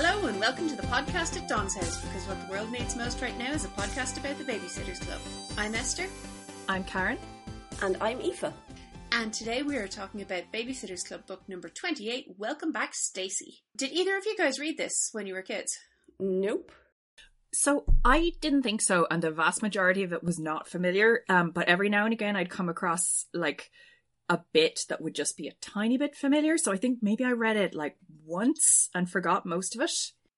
Hello and welcome to the podcast at Dawn's House because what the world needs most right now is a podcast about the Babysitters Club. I'm Esther I'm Karen. And I'm Aoife. and today we are talking about Babysitters Club book number 28, Welcome Back Stacey. Did either of you guys read this when you were kids? Nope. So I didn't think so, and the vast majority of it was not familiar. Um, but every now and again, I'd come across like a bit that would just be a tiny bit familiar. So I think maybe I read it like once and forgot most of it.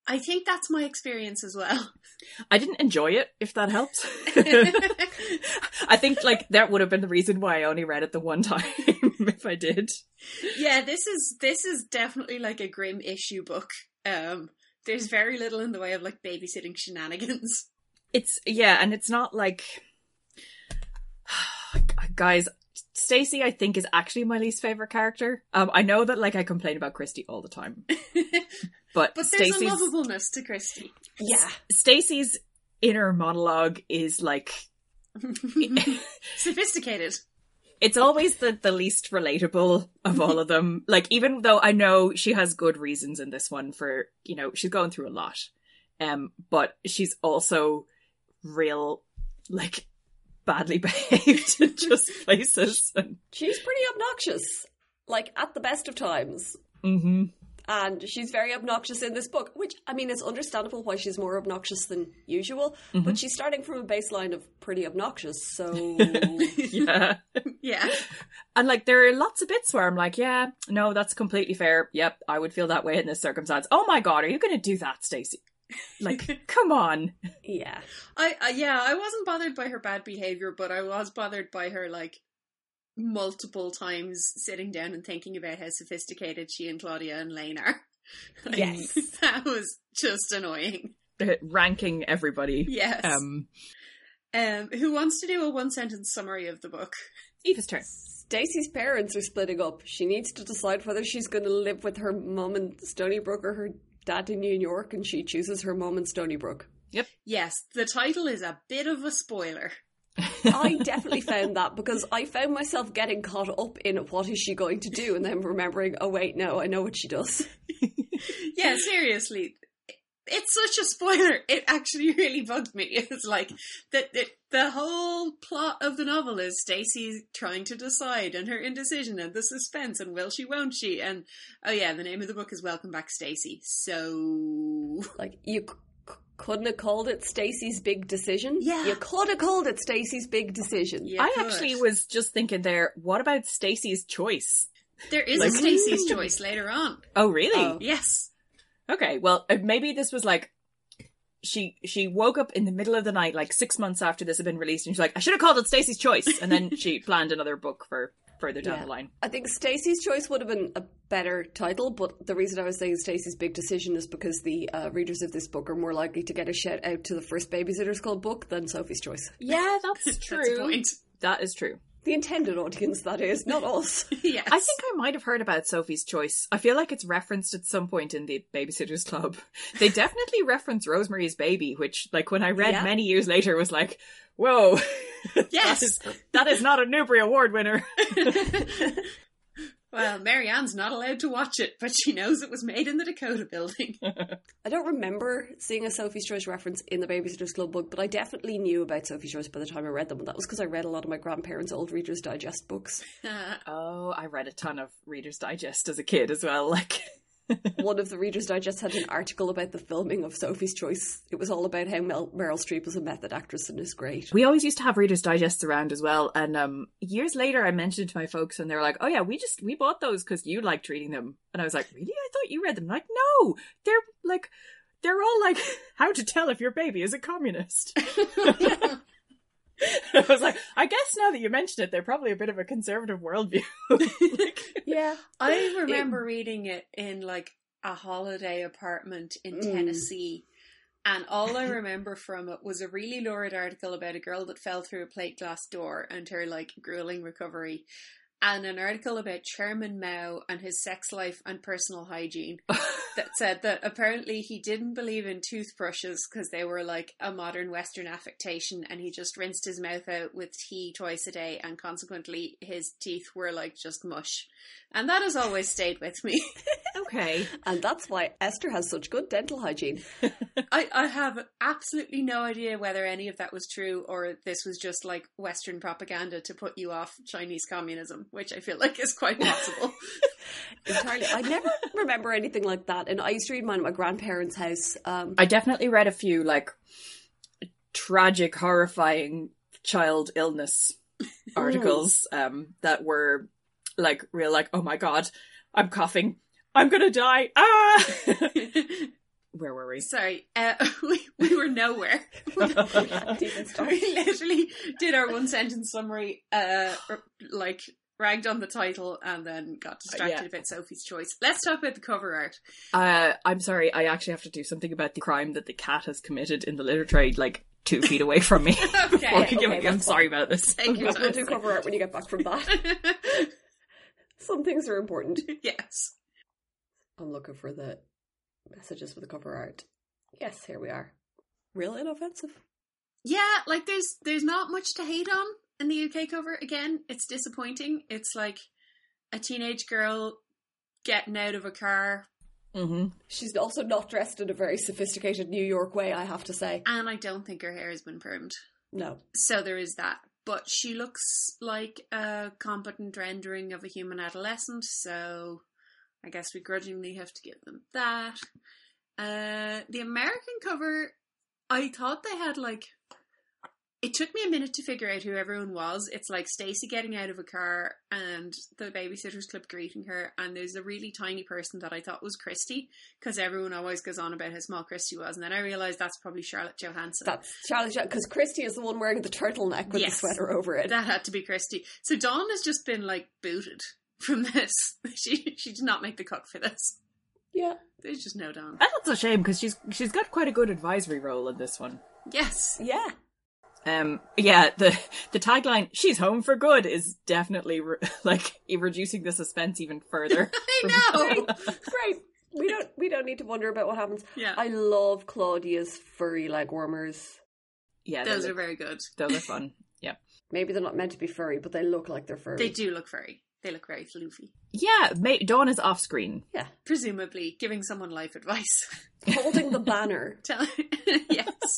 I think that's my experience as well. I didn't enjoy it, if that helps. I think like that would have been the reason why I only read it the one time if I did. yeah, this is this is definitely like a grim issue book. Um there's very little in the way of like babysitting shenanigans. It's yeah, and it's not like guys. Stacey, I think, is actually my least favorite character. Um, I know that like I complain about Kristy all the time, but, But there's Stacey's a lovableness to Kristy. Yeah. Stacey's inner monologue is like Sophisticated. it's always the the least relatable of all of them. Like even though I know she has good reasons in this one for you know she's going through a lot, um, but she's also real like badly behaved in just places. And, She's pretty obnoxious. Like, at the best of times. hmm And she's very obnoxious in this book, which, I mean, it's understandable why she's more obnoxious than usual, Mm-hmm. but she's starting from a baseline of pretty obnoxious, so. yeah. Yeah. And like there are lots of bits where I'm like, yeah, no, that's completely fair. Yep, I would feel that way in this circumstance. Oh my god, are you going to do that, Stacey? Like, come on. yeah. I, I yeah, I wasn't bothered by her bad behavior, but I was bothered by her like multiple times sitting down and thinking about how sophisticated she and Claudia and Laine are. Like, Yes. that was just annoying. Ranking everybody. Yes. Um, Um, who wants to do a one sentence summary of the book? Aoife's turn. Stacey's parents are splitting up. She needs to decide whether she's going to live with her mum in Stoneybrook or her dad in New York, and she chooses her mom in Stoneybrook. Yep. Yes, the title is a bit of a spoiler. I definitely found that because I found myself getting caught up in what is she going to do, and then remembering, oh wait, no, I know what she does. Yeah, seriously. It's such a spoiler. It actually really bugged me. It's like that the, the whole plot of the novel is Stacey trying to decide and her indecision and the suspense and will she won't she and oh yeah, the name of the book is Welcome Back Stacey. So Like you c- c- couldn't have called it Stacey's big decision. Yeah. you could have called it Stacey's big decision. you I could. actually was just thinking there, what about Stacey's choice? there is like- a Stacey's hmm. choice later on. Oh, really? Oh. Yes. Okay, well, uh, maybe this was like she she woke up in the middle of the night, like six months after this had been released, and she's like, "I should have called it Stacey's Choice," and then she planned another book for further down Yeah. the line. I think Stacey's choice would have been a better title, but the reason I was saying Stacey's big decision is because the uh, readers of this book are more likely to get a shout out to the first Babysitter's Club book than Sophie's Choice. Yeah, that's That's true. point. that is true. The intended audience, that is, not us. yes. I think I might have heard about Sophie's Choice. I feel like it's referenced at some point in the Babysitters Club. They definitely reference Rosemary's Baby, which, like, when I read Yeah. many years later, was like, whoa, Yes. that, is, that is not a Newbery Award winner. Well, Mary Anne's not allowed to watch it, but she knows it was made in the Dakota building. I don't remember seeing a Sophie's Choice reference in the Babysitter's Club book, but I definitely knew about Sophie's Choice by the time I read them. And that was because I read a lot of my grandparents' old Reader's Digest books. oh, I read a ton of Reader's Digest as a kid as well. Like, One of the Reader's Digest had an article about the filming of Sophie's Choice. It was all about how Mel- Meryl Streep was a method actress and is great. we always used to have Reader's Digests around as well. And um, years later, I mentioned it to my folks, and they were like, "Oh yeah, we just we bought those because you liked reading them." And I was like, "Really? I thought you read them." I'm like, no, they're like, they're all like, "How to tell if your baby is a communist." I was like, I guess now that you mention it, they're probably a bit of a conservative worldview. like, Yeah. I remember reading it in like a holiday apartment in Mm. Tennessee. And all I remember from it was a really lurid article about a girl that fell through a plate glass door and her like grueling recovery. And an article about Chairman Mao and his sex life and personal hygiene. that said that apparently he didn't believe in toothbrushes because they were like a modern Western affectation, and he just rinsed his mouth out with tea twice a day, and consequently his teeth were like just mush. And that has always stayed with me. Okay. And that's why Esther has such good dental hygiene. I, I have absolutely no idea whether any of that was true or this was just like Western propaganda to put you off Chinese communism, which I feel like is quite possible. Entirely. I never remember anything like that. And I used to read mine at my grandparents' house. Um, I definitely read a few like tragic, horrifying child illness articles um, that were like real, like, oh my god, I'm coughing, I'm gonna die. Ah! Where were we? Sorry, uh, we, we were nowhere. Demon we literally did our one sentence summary, uh, like ragged on the title, and then got distracted yeah. about Sophie's choice. Let's talk about the cover art. Uh, I'm sorry, I actually have to do something about the crime that the cat has committed in the litter trade, like two feet away from me. Okay, Before we give okay, I'm that's sorry about this. Take your We'll do cover art when you get back from that. Some things are important. yes. I'm looking for the messages for the cover art. Yes, here we are. Real inoffensive. Yeah, like there's there's not much to hate on in the UK cover. Again, it's disappointing. It's like a teenage girl getting out of a car, hmm She's also not dressed in a very sophisticated New York way, I have to say. and I don't think her hair has been permed. No. So there is that. But she looks like a competent rendering of a human adolescent, so I guess we grudgingly have to give them that. Uh, the American cover, I thought they had like. It took me a minute to figure out who everyone was. It's like Stacey getting out of a car and the babysitter's club greeting her, and there's a really tiny person that I thought was Kristy because everyone always goes on about how small Kristy was, and then I realized that's probably Charlotte Johanssen. That's Charlie because Kristy is the one wearing the turtleneck with Yes. the sweater over it. That had to be Kristy. So Dawn has just been like booted from this. She she did not make the cut for this. yeah. There's just no Dawn. That's a shame because she's she's got quite a good advisory role in this one. Yes. Yeah. Um, yeah, the the tagline "She's home for good" is definitely re- like reducing the suspense even further. I know. Great. We don't we don't need to wonder about what happens. Yeah. I love Claudia's furry leg warmers. Yeah, Those they are very good. those are fun. Yeah, Maybe they're not meant to be furry, but they look like they're furry. They do look furry. They look very floofy. yeah. May- Dawn is off screen. Yeah. Presumably giving someone life advice. Holding the banner. Tell yes.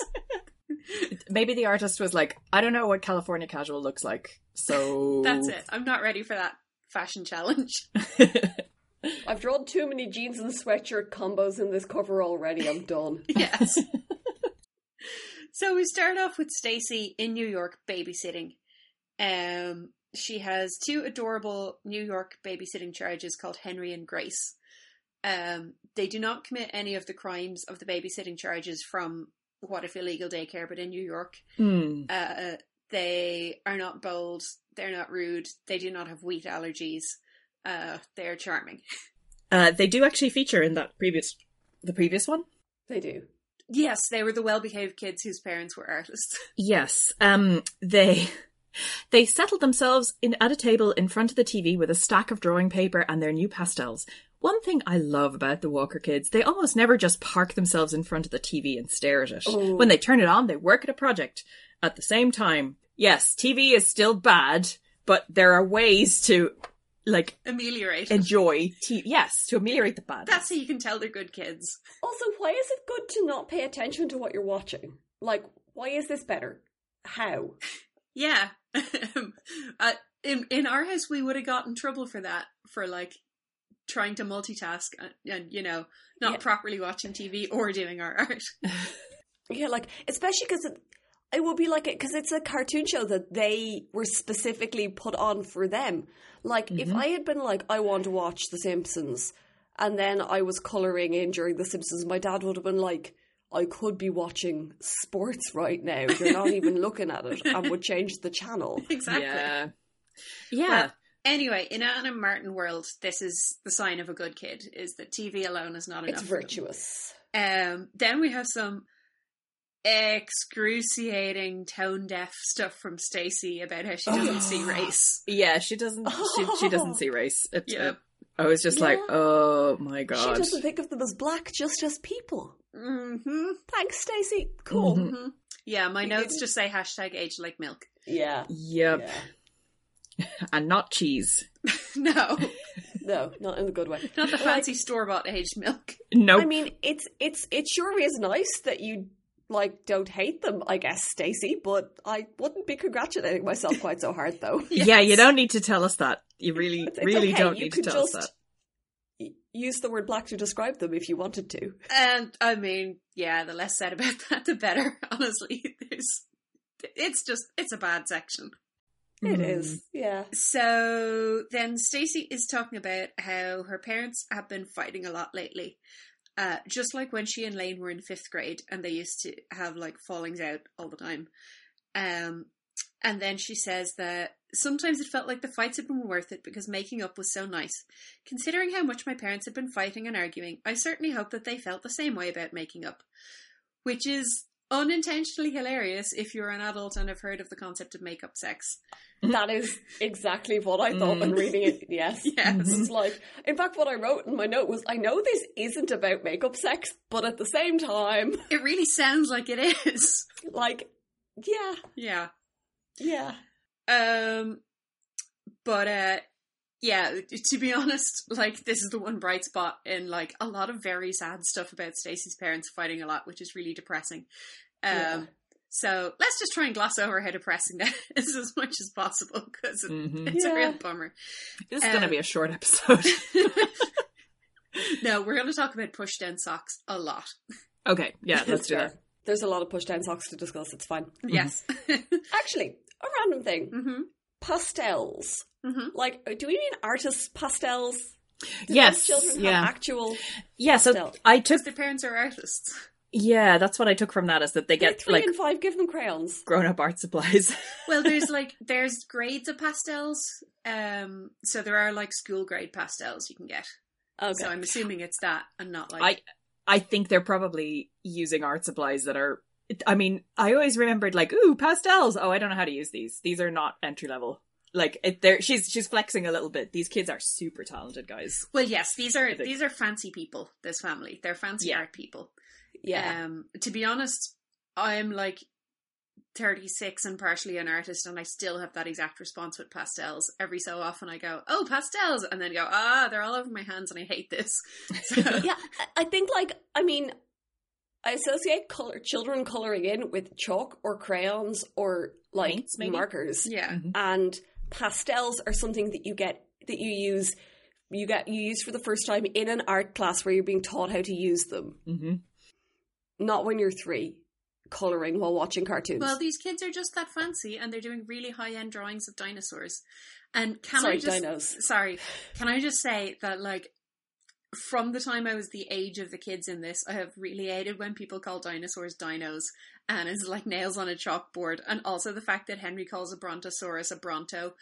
Maybe the artist was like, "I don't know what California casual looks like," so That's it. I'm not ready for that fashion challenge. I've drawn too many jeans and sweatshirt combos in this cover already. I'm done. Yes. so we start off with Stacey in New York babysitting. Um, she has two adorable New York babysitting charges called Henry and Grace. Um, they do not commit any of the crimes of the babysitting charges from what if illegal daycare, but in New York. Hmm. Uh, they are not bold. They're not rude. They do not have wheat allergies. Uh, they are charming. Uh, they do actually feature in that previous, the previous one. They do. Yes, they were the well-behaved kids whose parents were artists. Yes. Um. They they settled themselves in at a table in front of the TV with a stack of drawing paper and their new pastels. One thing I love about the Walker kids, they almost never just park themselves in front of the TV and stare at it. Oh. When they turn it on, they work at a project. At the same time, yes, TV is still bad, but there are ways to like Ameliorate. enjoy t- yes, to ameliorate the bad. That's how you can tell they're good kids. Also, why is it good to not pay attention to what you're watching? Like, why is this better? How? Yeah. uh, in in our house, we would have got in trouble for that for like trying to multitask and, and you know not Yeah. properly watching TV or doing our art. Yeah, like especially because it, it would be like it because it's a cartoon show that they were specifically put on for them. Like if mm-hmm. I had been like, I want to watch The Simpsons, and then I was coloring in during The Simpsons, my dad would have been like. I could be watching sports right now. You're not even looking at it, and would change the channel. exactly. Yeah. Yeah. Well, anyway, in Ann M. Martin world, this is the sign of a good kid: is that TV alone is not enough. It's virtuous. Um, then we have some excruciating tone deaf stuff from Stacy about how she doesn't see race. Yeah, she doesn't. She, she doesn't see race. It, Yeah. it I was just like, oh my god. She god. doesn't think of them as black, just as people. Mm-hmm. Thanks, Stacey. Cool. Mhm. hmm Yeah, my You notes didn't- just say hashtag age like milk. Yeah. Yep, yeah. and not cheese. no, No, not in the good way. not the Like, fancy store bought aged milk. Nope. I mean, it's it's it sure is nice that you like don't hate them, I guess, Stacey. But I wouldn't be congratulating myself quite so hard, though. Yeah, you don't need to tell us that. You really, It's, it's really okay. don't you need to tell us that. use the word black to describe them if you wanted to. And I mean, yeah, the less said about that, the better. Honestly, there's, it's just, it's a bad section. It Hmm. is, yeah. So then Stacey is talking about how her parents have been fighting a lot lately. Uh, just like when she and Laine were in fifth grade and they used to have like fallings out all the time. Um, and then she says that sometimes it felt like the fights had been worth it because making up was so nice. Considering how much my parents had been fighting and arguing, I certainly hope that they felt the same way about making up. Which is unintentionally hilarious if you're an adult and have heard of the concept of make-up sex. That is exactly what I thought when Mm. reading it. Yes. Yes. It's like, in fact, what I wrote in my note was, I know this isn't about makeup sex, but at the same time, It really sounds like it is. like, yeah, Yeah. yeah. Um but uh yeah, to be honest, like this is the one bright spot in like a lot of very sad stuff about Stacey's parents fighting a lot, which is really depressing. Um Yeah. so let's just try and gloss over how depressing that is as much as possible because Mhm. it's a real bummer. This is going to Um, be a short episode. no, we're going to talk about push down socks a lot. okay, yeah, let's do fair. that. There's a lot of push down socks to discuss. It's fine. Yes. Actually, a random thing mhm. Pastels. Mhm. Like, do we mean artist pastels? Do Yes, those children yeah. have actual. Yeah, so Pastel. I took. Because their parents are artists. Yeah, that's what I took from that is that they They're get three like and five, give them crayons. grown up art supplies. Well, there's like there's grades of pastels. Um, so there are like school grade pastels you can get. Okay. So I'm assuming it's that and not like I I think they're probably using art supplies that are. I mean, I always remembered like, ooh, pastels. Oh, I don't know how to use these. These are not entry level. Like, it, they're she's she's flexing a little bit. These kids are super talented guys. Well, yes, these are these are fancy people. This family, they're fancy Yeah. art people. yeah. Um, to be honest, I'm like 36 and partially an artist, and I still have that exact response with pastels. Every so often, I go, "Oh, pastels," and then go, "Ah, they're all over my hands, and I hate this." So, yeah, I think like I mean, I associate color children coloring in with chalk or crayons or like Paints, markers, yeah, Mhm. and pastels are something that you get that you use you get you use for the first time in an art class where you're being taught how to use them, hmm not when you're three coloring while watching cartoons. Well, these kids are just that fancy, and they're doing really high end drawings of dinosaurs. And can Sorry, I just dinos. sorry? Can I just say that like from the time I was the age of the kids in this, I have really hated when people call dinosaurs dinos, and it's like nails on a chalkboard. And also the fact that Henry calls a brontosaurus a bronto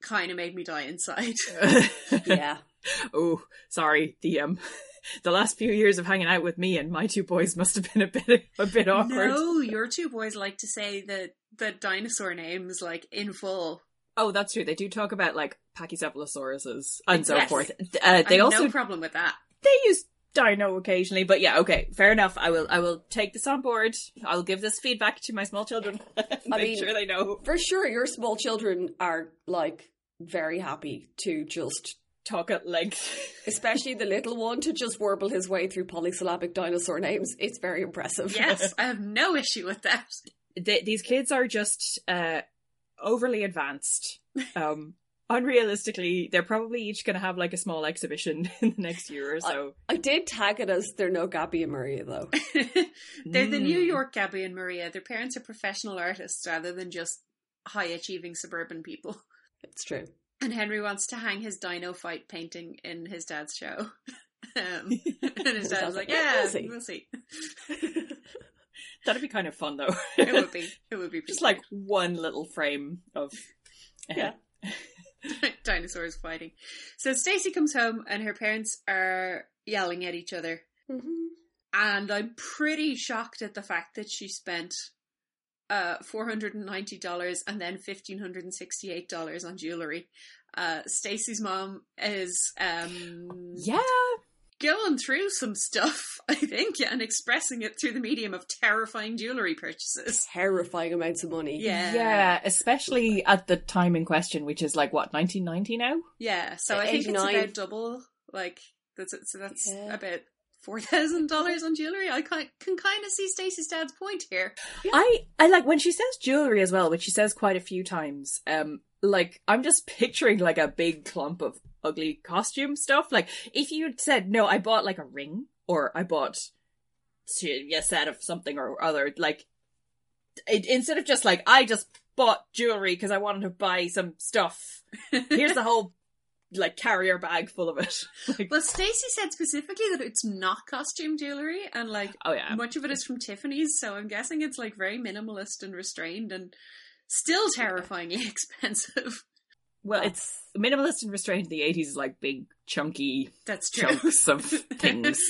kind of made me die inside. yeah, oh, sorry. The um, the last few years of hanging out with me and my two boys must have been a bit a bit awkward. no, your two boys like to say the the dinosaur names like in full. Oh, that's true. They do talk about like pachycephalosauruses and so forth. Uh, I they have also no problem with that. they use dino occasionally, but yeah, okay, fair enough. I will I will take this on board. I'll give this feedback to my small children. Make mean- sure they know. for sure. Your small children are like very happy to just Talk at length. especially the little one, to just warble his way through polysyllabic dinosaur names. It's very impressive. Yes, I have no issue with that. They, these kids are just uh, overly advanced. Um, unrealistically, they're probably each going to have like a small exhibition in the next year or so. I did tag it as they're no Gabby and Maria though. They're the New Mm. York Gabby and Maria. Their parents are professional artists rather than just high achieving suburban people. It's true. And Henry wants to hang his dino fight painting in his dad's show. Um, and his dad was like, Yeah, "Yeah, we'll see." We'll see." That'd be kind of fun though. It would be. It would be just like one little frame of. Yeah. dinosaurs fighting. So Stacey comes home and her parents are yelling at each other. Mhm. and I'm pretty shocked at the fact that she spent uh four hundred and ninety dollars and then fifteen hundred and sixty eight dollars on jewelry. uh, Stacy's mom is um, Yeah. Going through some stuff, I think, and expressing it through the medium of terrifying jewelry purchases. Terrifying amounts of money. Yeah, Yeah, especially at the time in question, which is like what, 1990 now? yeah. So I think it's about double. Like that's so that's Yeah. about four thousand dollars on jewelry. I can, can kind of see Stacey's dad's point here. I I like when she says jewelry as well, which she says quite a few times. Um, like I'm just picturing like a big clump of ugly costume stuff. Like if you said no, I bought like a ring or I bought a set of something or other. Like it, instead of just like I just bought jewelry because I wanted to buy some stuff. Here's the whole like carrier bag full of it. like, Well, Stacey said specifically that it's not costume jewelry, and like oh yeah, much of it is from Tiffany's. So I'm guessing it's like very minimalist and restrained, and still terrifyingly expensive. well it's minimalist and restrained in the 80s is like big chunky That's true. chunks of things,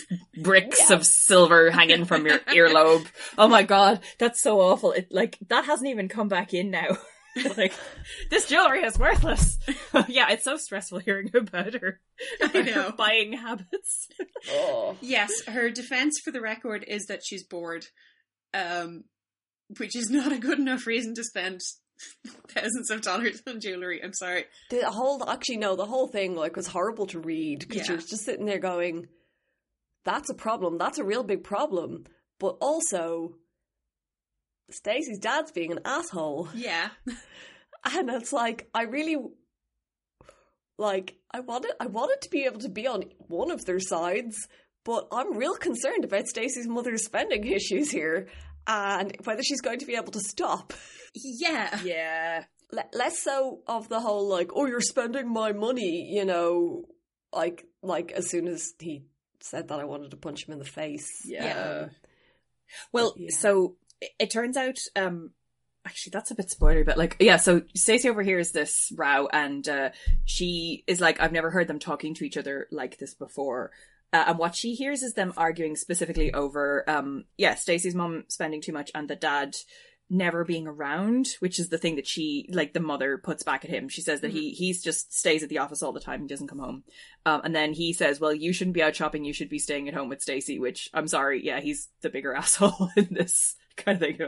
bricks Yeah. of silver hanging from your earlobe. Oh my god, that's so awful. It like that hasn't even come back in now. like this jewelry is worthless. yeah, it's so stressful hearing about her, I know. her buying habits. Oh. Yes, her defense for the record is that she's bored, um, which is not a good enough reason to spend thousands of dollars on jewelry. I'm sorry. The whole, actually, no, the whole thing like was horrible to read because Yeah. you're just sitting there going, "That's a problem. That's a real big problem." But also, Stacey's dad's being an asshole, Yeah, and it's like I really like I wanted I wanted to be able to be on one of their sides, but I'm real concerned about Stacey's mother's spending issues here and whether she's going to be able to stop. yeah, Yeah. Le- less so of the whole like, oh, you're spending my money, you know, like like as soon as he said that, I wanted to punch him in the face. Yeah. Um, Well, Yeah. so it, turns out, um, actually, that's a bit spoilery, but like, yeah. So Stacey overhears this row, and uh, she is like, "I've never heard them talking to each other like this before." Uh, and what she hears is them arguing specifically over, um, yeah, Stacey's mom spending too much and the dad never being around, which is the thing that she, like, the mother puts back at him. She says that he he's just stays at the office all the time. He doesn't come home. Um, and then he says, "Well, you shouldn't be out shopping. You should be staying at home with Stacey." Which I'm sorry, yeah, he's the bigger asshole in this kind of thing.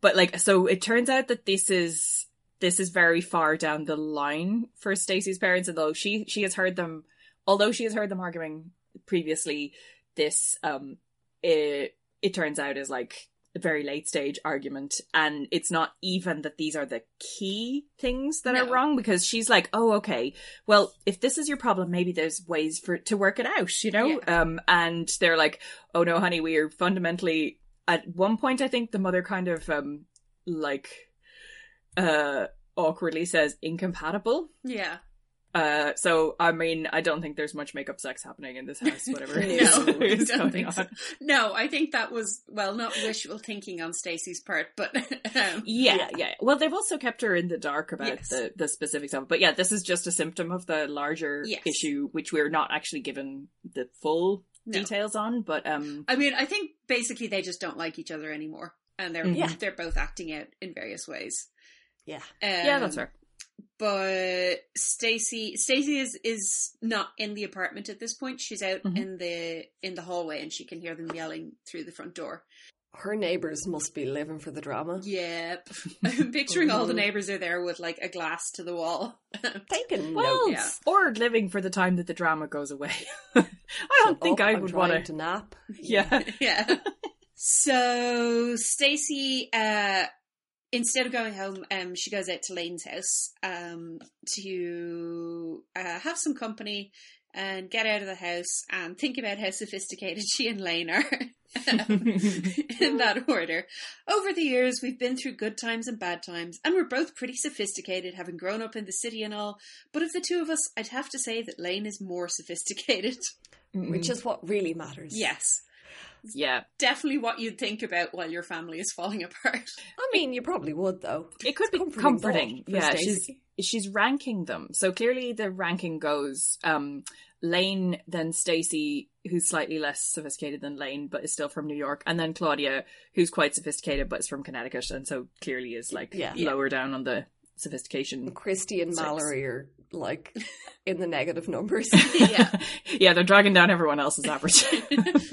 But like, so it turns out that this is this is very far down the line for Stacey's parents, and though she she has heard them, although she has heard them arguing previously, this um it it turns out is like a very late stage argument. And it's not even that these are the key things that are wrong because she's like oh okay. Well if this is your problem maybe there's ways for to work it out you know? Um and they're like oh no honey we are fundamentally at one point i think the mother kind of um like uh awkwardly says incompatible yeah. uh so i mean i don't think there's much makeup sex happening in this house whatever No, is, I don't think so. No, I think that was well, not wishful thinking on Stacey's part, but um, Yeah, Yeah. yeah. Well, they've also kept her in the dark about Yes. the, the specifics of it. But yeah, this is just a symptom of the larger Yes. issue, which we're not actually given the full No. details on. But um, I mean, I think basically they just don't like each other anymore, and they're. Yeah. they're both acting out in various ways. Yeah. Um, yeah, that's fair. But Stacey, Stacey is is not in the apartment at this point. She's out Mhm. in the in the hallway, and she can hear them yelling through the front door. Her neighbors must be living for the drama. Yep, I'm picturing all the neighbors are there with like a glass to the wall. Taking Well, notes. or living for the time that the drama goes away. I don't Shut think up, I would want to nap. Yeah. yeah. So Stacey, uh, instead of going home, um, she goes out to Laine's house um, to uh, have some company and get out of the house and think about how sophisticated she and Laine are. in that order. Over the years, we've been through good times and bad times, and we're both pretty sophisticated, having grown up in the city and all. But of the two of us, I'd have to say that Laine is more sophisticated. Mm-hmm. Which is what really matters. yes, yeah. definitely what you'd think about while your family is falling apart. I mean, you probably would though. It could It's be comforting comforting. Yeah, Stacey. she's she's ranking them. So clearly the ranking goes um Laine, then Stacey, who's slightly less sophisticated than Laine, but is still from New York, and then Claudia, who's quite sophisticated but is from Connecticut, and so clearly is like Yeah. lower down on the sophistication. Kristy and Six. Mallory are like in the negative numbers. yeah. yeah, they're dragging down everyone else's average.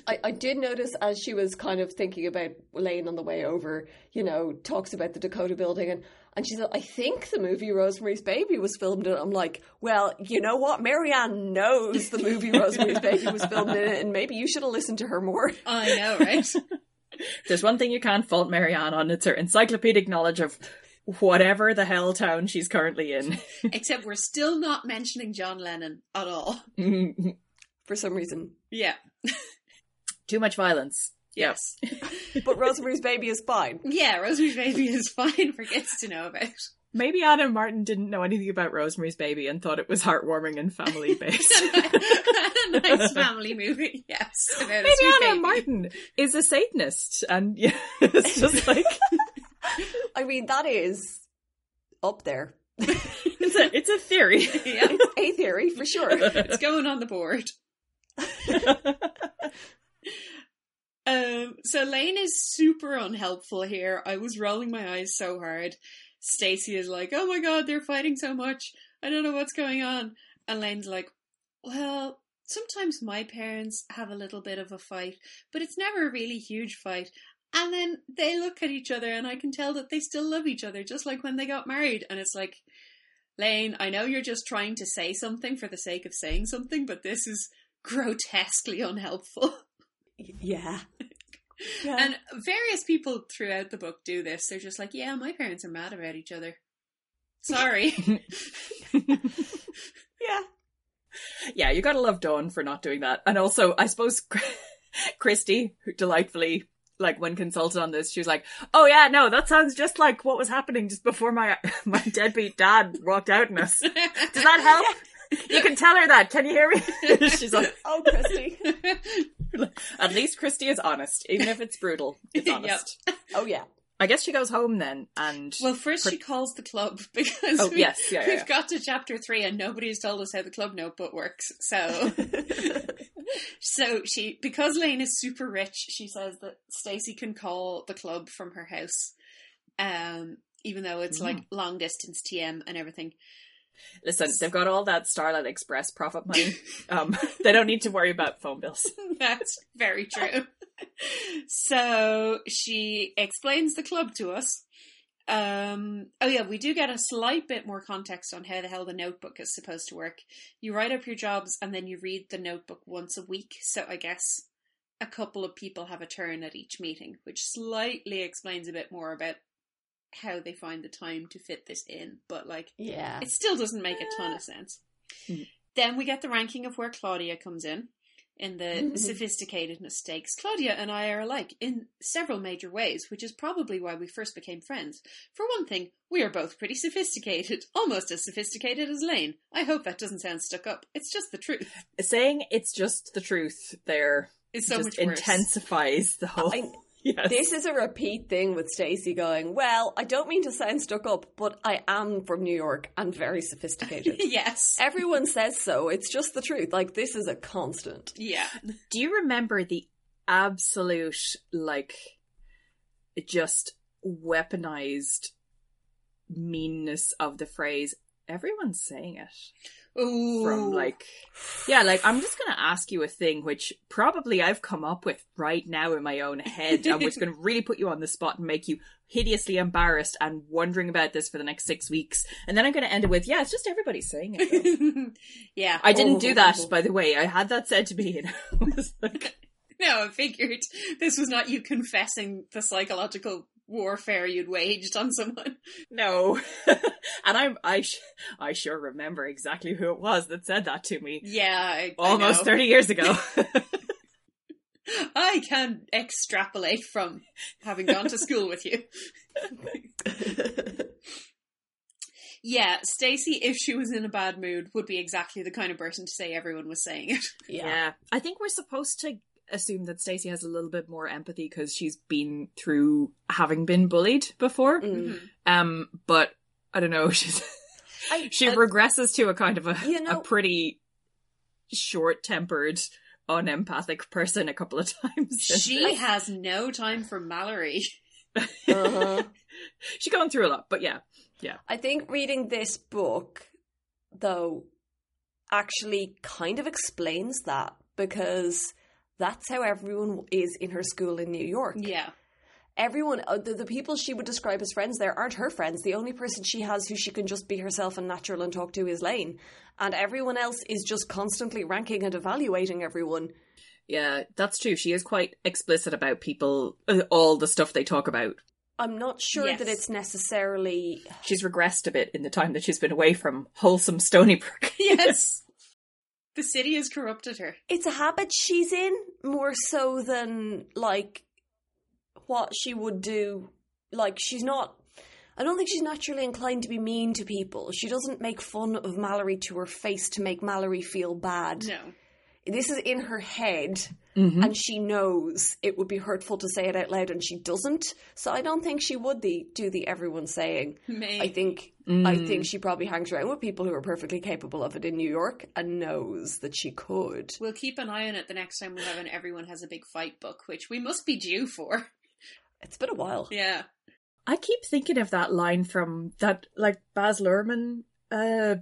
I, I did notice as she was kind of thinking about Laine on the way over, you know, talks about the Dakota building and and she said, I think the movie Rosemary's Baby was filmed in it. I'm like, well, you know what? Mary Anne knows the movie Rosemary's Baby was filmed in it, and maybe you should have listened to her more. I know, right? There's one thing you can't fault Mary Anne on, it's her encyclopedic knowledge of whatever the hell town she's currently in. Except we're still not mentioning John Lennon at all. For some reason. Yeah. Too much violence. Yes. But Rosemary's Baby is fine. Yeah, Rosemary's Baby is fine for kids to know about. Maybe Ann M. Martin didn't know anything about Rosemary's Baby and thought it was heartwarming and family based. a nice family movie, yes. About a Maybe sweet Anna baby. Martin is a Satanist, and yeah, it's just like I mean, that is up there. it's a it's a theory. Yeah, It's a theory for sure. it's going on the board. Um, so Laine is super unhelpful here. I was rolling my eyes so hard. Stacey is like, "Oh my god, they're fighting so much. I don't know what's going on." And Laine's like, "Well, sometimes my parents have a little bit of a fight, but it's never a really huge fight." And then they look at each other, and I can tell that they still love each other, just like when they got married. And it's like, Lane, I know you're just trying to say something for the sake of saying something, but this is grotesquely unhelpful. Yeah. Yeah. And various people throughout the book do this. They're just like, yeah, my parents are mad about each other. Sorry. yeah. yeah, you gotta love Dawn for not doing that. And also, I suppose Kristy, who delightfully, like when consulted on this, she was like, "Oh yeah, no, that sounds just like what was happening just before my my deadbeat dad walked out on us." Does that help? You can tell her that. Can you hear me? She's like, Oh, Kristy. at least Kristy is honest, even if it's brutal. It's Yep. honest. Oh, yeah. I guess she goes home then, and well, first Per- she calls the club because Oh, we, yes, yeah, yeah, we've yeah. got to chapter three and nobody's told us how the club notebook works. So, so she because Laine is super rich, she says that Stacey can call the club from her house, um, even though it's like long distance TM and everything. Listen, they've got all that Starlight Express profit money. Um, they don't need to worry about phone bills. That's very true. so she explains the club to us. Um, oh yeah, we do get a slight bit more context on how the hell the notebook is supposed to work. You write up your jobs and then you read the notebook once a week. So I guess a couple of people have a turn at each meeting, which slightly explains a bit more about how they find the time to fit this in. But like, Yeah. it still doesn't make a ton of sense. Hmm. Then we get the ranking of where Claudia comes in in the sophisticated mistakes. Claudia and I are alike in several major ways, which is probably why we first became friends. For one thing, we are both pretty sophisticated, almost as sophisticated as Laine. I hope that doesn't sound stuck up. It's just the truth. Saying it's just the truth there It's so just much worse. intensifies the whole. I, yes. this is a repeat thing with Stacey going, Well, I don't mean to sound stuck up, but I am from New York and very sophisticated. yes. Everyone says so. It's just the truth. Like, this is a constant. Yeah. Do you remember the absolute like just weaponized meanness of the phrase everyone's saying it Ooh. from like yeah like i'm just gonna ask you a thing which probably i've come up with right now in my own head. And which is gonna really put you on the spot and make you hideously embarrassed and wondering about this for the next six weeks. And then i'm gonna end it with yeah it's just everybody saying it yeah. i didn't do that oh. by the way. I had that said to me and I was like No, I figured this was not you confessing the psychological warfare you'd waged on someone. No, and I'm I sh- I sure remember exactly who it was that said that to me Yeah, I, almost I thirty years ago. I can extrapolate from having gone to school with you. Yeah, Stacey, if she was in a bad mood, would be exactly the kind of person to say everyone was saying it. Yeah. I think we're supposed to assume that Stacey has a little bit more empathy because she's been through having been bullied before. Mm. Um, but I don't know. She's I, she I- regresses to a kind of a You know- a pretty short tempered, unempathic person a couple of times. She has no time for Mallory. uh-huh. she's going through a lot, but yeah. Yeah. I think reading this book, though, actually kind of explains that because that's how everyone is in her school in New York. Yeah. Everyone, uh, the, the people she would describe as friends there aren't her friends. The only person she has who she can just be herself and natural and talk to is Laine. And everyone else is just constantly ranking and evaluating everyone. Yeah, that's true. She is quite explicit about people, uh, all the stuff they talk about. I'm not sure Yes. that it's necessarily. She's regressed a bit in the time that she's been away from wholesome Stoneybrook. Yes. the city has corrupted her. It's a habit she's in more so than like what she would do. Like she's not. I don't think she's naturally inclined to be mean to people. She doesn't make fun of Mallory to her face to make Mallory feel bad. No. This is in her head, Mhm. and she knows it would be hurtful to say it out loud, and she doesn't. So I don't think she would the, do the everyone saying. Maybe. I think I think she probably hangs around with people who are perfectly capable of it in New York and knows that she could. We'll keep an eye on it the next time we have an Everyone Has a Big Fight book, which we must be due for. It's been a while. Yeah. I keep thinking of that line from that, like Baz Luhrmann. Uh,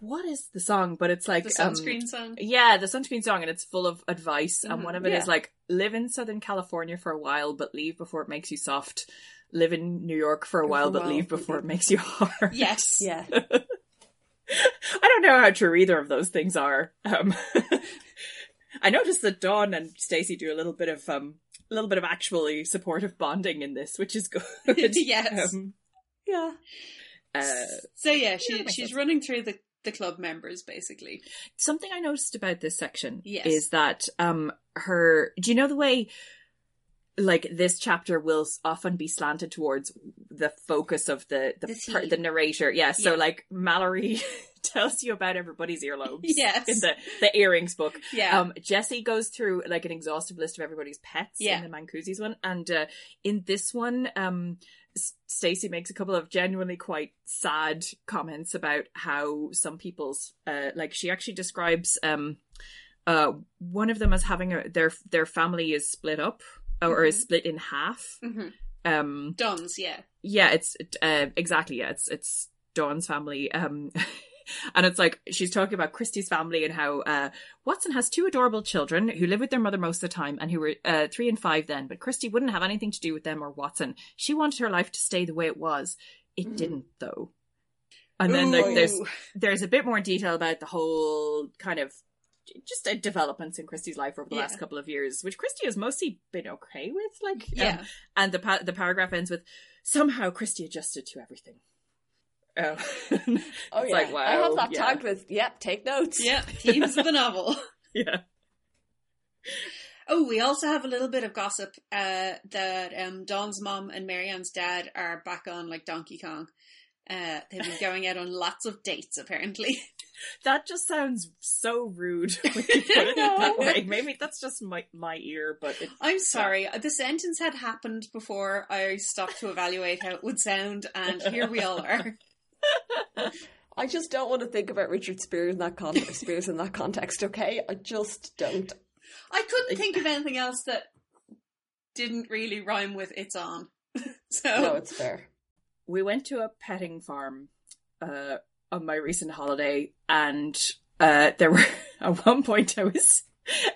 what is the song? But it's like The um, sunscreen song. Yeah, the sunscreen song, and it's full of advice. And Mhm. one of it is Yeah. like, live in Southern California for a while, but leave before it makes you soft. Live in New York for a For a while, but while, leave but before it makes you hard. Yes. Yeah. I don't know how true either of those things are. Um, I noticed that Dawn and Stacey do a little bit of um, a little bit of actually supportive bonding in this, which is good. Yes. Um, Yeah. uh, So yeah, she she's makes running through the the club members basically. something I noticed about this section Yes. is that um her do you know the way like this chapter will often be slanted towards the focus of the the, The per- the narrator yeah so like Mallory tells you about everybody's earlobes Yes. in the the earrings book Yeah. um Jessi goes through like an exhaustive list of everybody's pets Yeah. in the Mancusi's one and uh, in this one um Stacey makes a couple of genuinely quite sad comments about how some people's uh like she actually describes um uh one of them as having a their their family is split up or is Mhm. split in half hmm um Dawn's, yeah. yeah it's uh exactly yeah it's it's Dawn's family um and it's like she's talking about Kristy's family and how uh Watson has two adorable children who live with their mother most of the time and who were uh, three and five then but Christie wouldn't have anything to do with them or Watson she wanted her life to stay the way it was it Mhm. didn't though and then like there's there's a bit more detail about the whole kind of just uh, developments in Kristy's life over the Yeah. last couple of years, which Kristy has mostly been okay with. Like, um, Yeah. and the pa- the paragraph ends with somehow Christie adjusted to everything. Oh, Oh It's yeah. like, I have wow, that yeah. tagged with yep, take notes. Yep, themes of the novel. yeah. Oh, we also have a little bit of gossip uh, that um, Dawn's mom and Mary Anne's dad are back on like Donkey Kong. Uh, they've been going out on lots of dates, apparently. That just sounds so rude when you put it that way. Maybe that's just my my ear, but it, I'm sorry, the sentence had happened before I stopped to evaluate how it would sound, and here we all are. I just don't want to think about Richard Spiers in that con- Spears in that context, okay? I just don't. I couldn't think of anything else that didn't really rhyme with "it's on." so No, it's fair. we went to a petting farm uh, on my recent holiday, and uh, there were at one point I was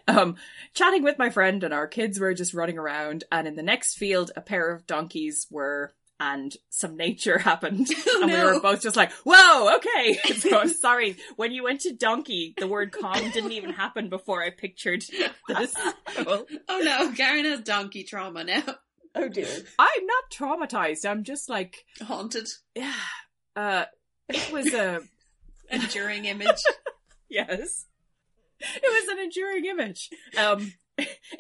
um, chatting with my friend, and our kids were just running around, and in the next field, a pair of donkeys were. And some nature happened, Oh, and we were both just like, "Whoa, okay." So I'm sorry. When you went to donkey, the word "calm" didn't even happen before I pictured this. Oh no, Karen has donkey trauma now. Oh dear. I'm not traumatized. I'm just like, Haunted, yeah. Uh, it was a enduring image. Yes. It was an enduring image. Um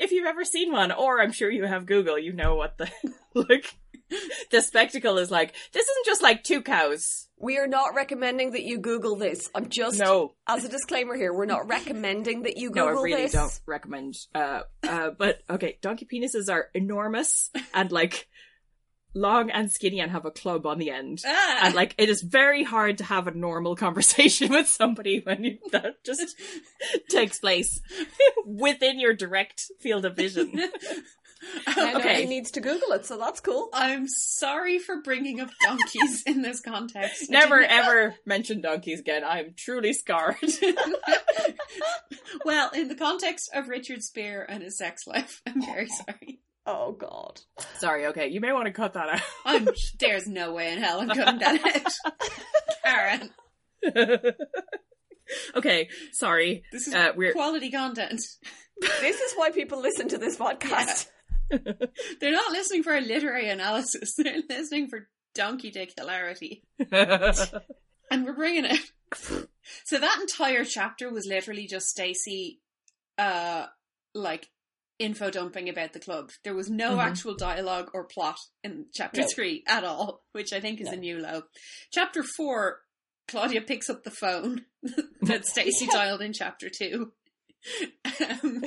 if you've ever seen one, or I'm sure you have Google, you know what the like the spectacle is like. This isn't just like two cows. We are not recommending that you Google this. I'm just No. as a disclaimer here, we're not recommending that you Google this. No, I really this. don't recommend. Uh uh but okay, donkey penises are enormous and like long and skinny and have a club on the end. Ah, And like it is very hard to have a normal conversation with somebody when you, that just takes place within your direct field of vision. And Okay. he needs to Google it, so that's cool. I'm sorry for bringing up donkeys in this context. Never ever mention donkeys again. I am truly scarred. well, in the context of Richard Spier and his sex life, I'm very sorry. Oh god. Sorry, okay, you may want to cut that I'm, there's no way in hell I'm cutting that out. Karen, okay, sorry. this is Uh, we're quality content. This is why people listen to this podcast. They're not listening for a literary analysis. They're listening for donkey dick hilarity. And we're bringing it. So that entire chapter was literally just Stacey, uh, like info dumping about the club. There was no Mhm. actual dialogue or plot in chapter No. three at all, which I think is No. a new low. Chapter four, Claudia picks up the phone that Stacey Yeah. dialed in chapter two. Um,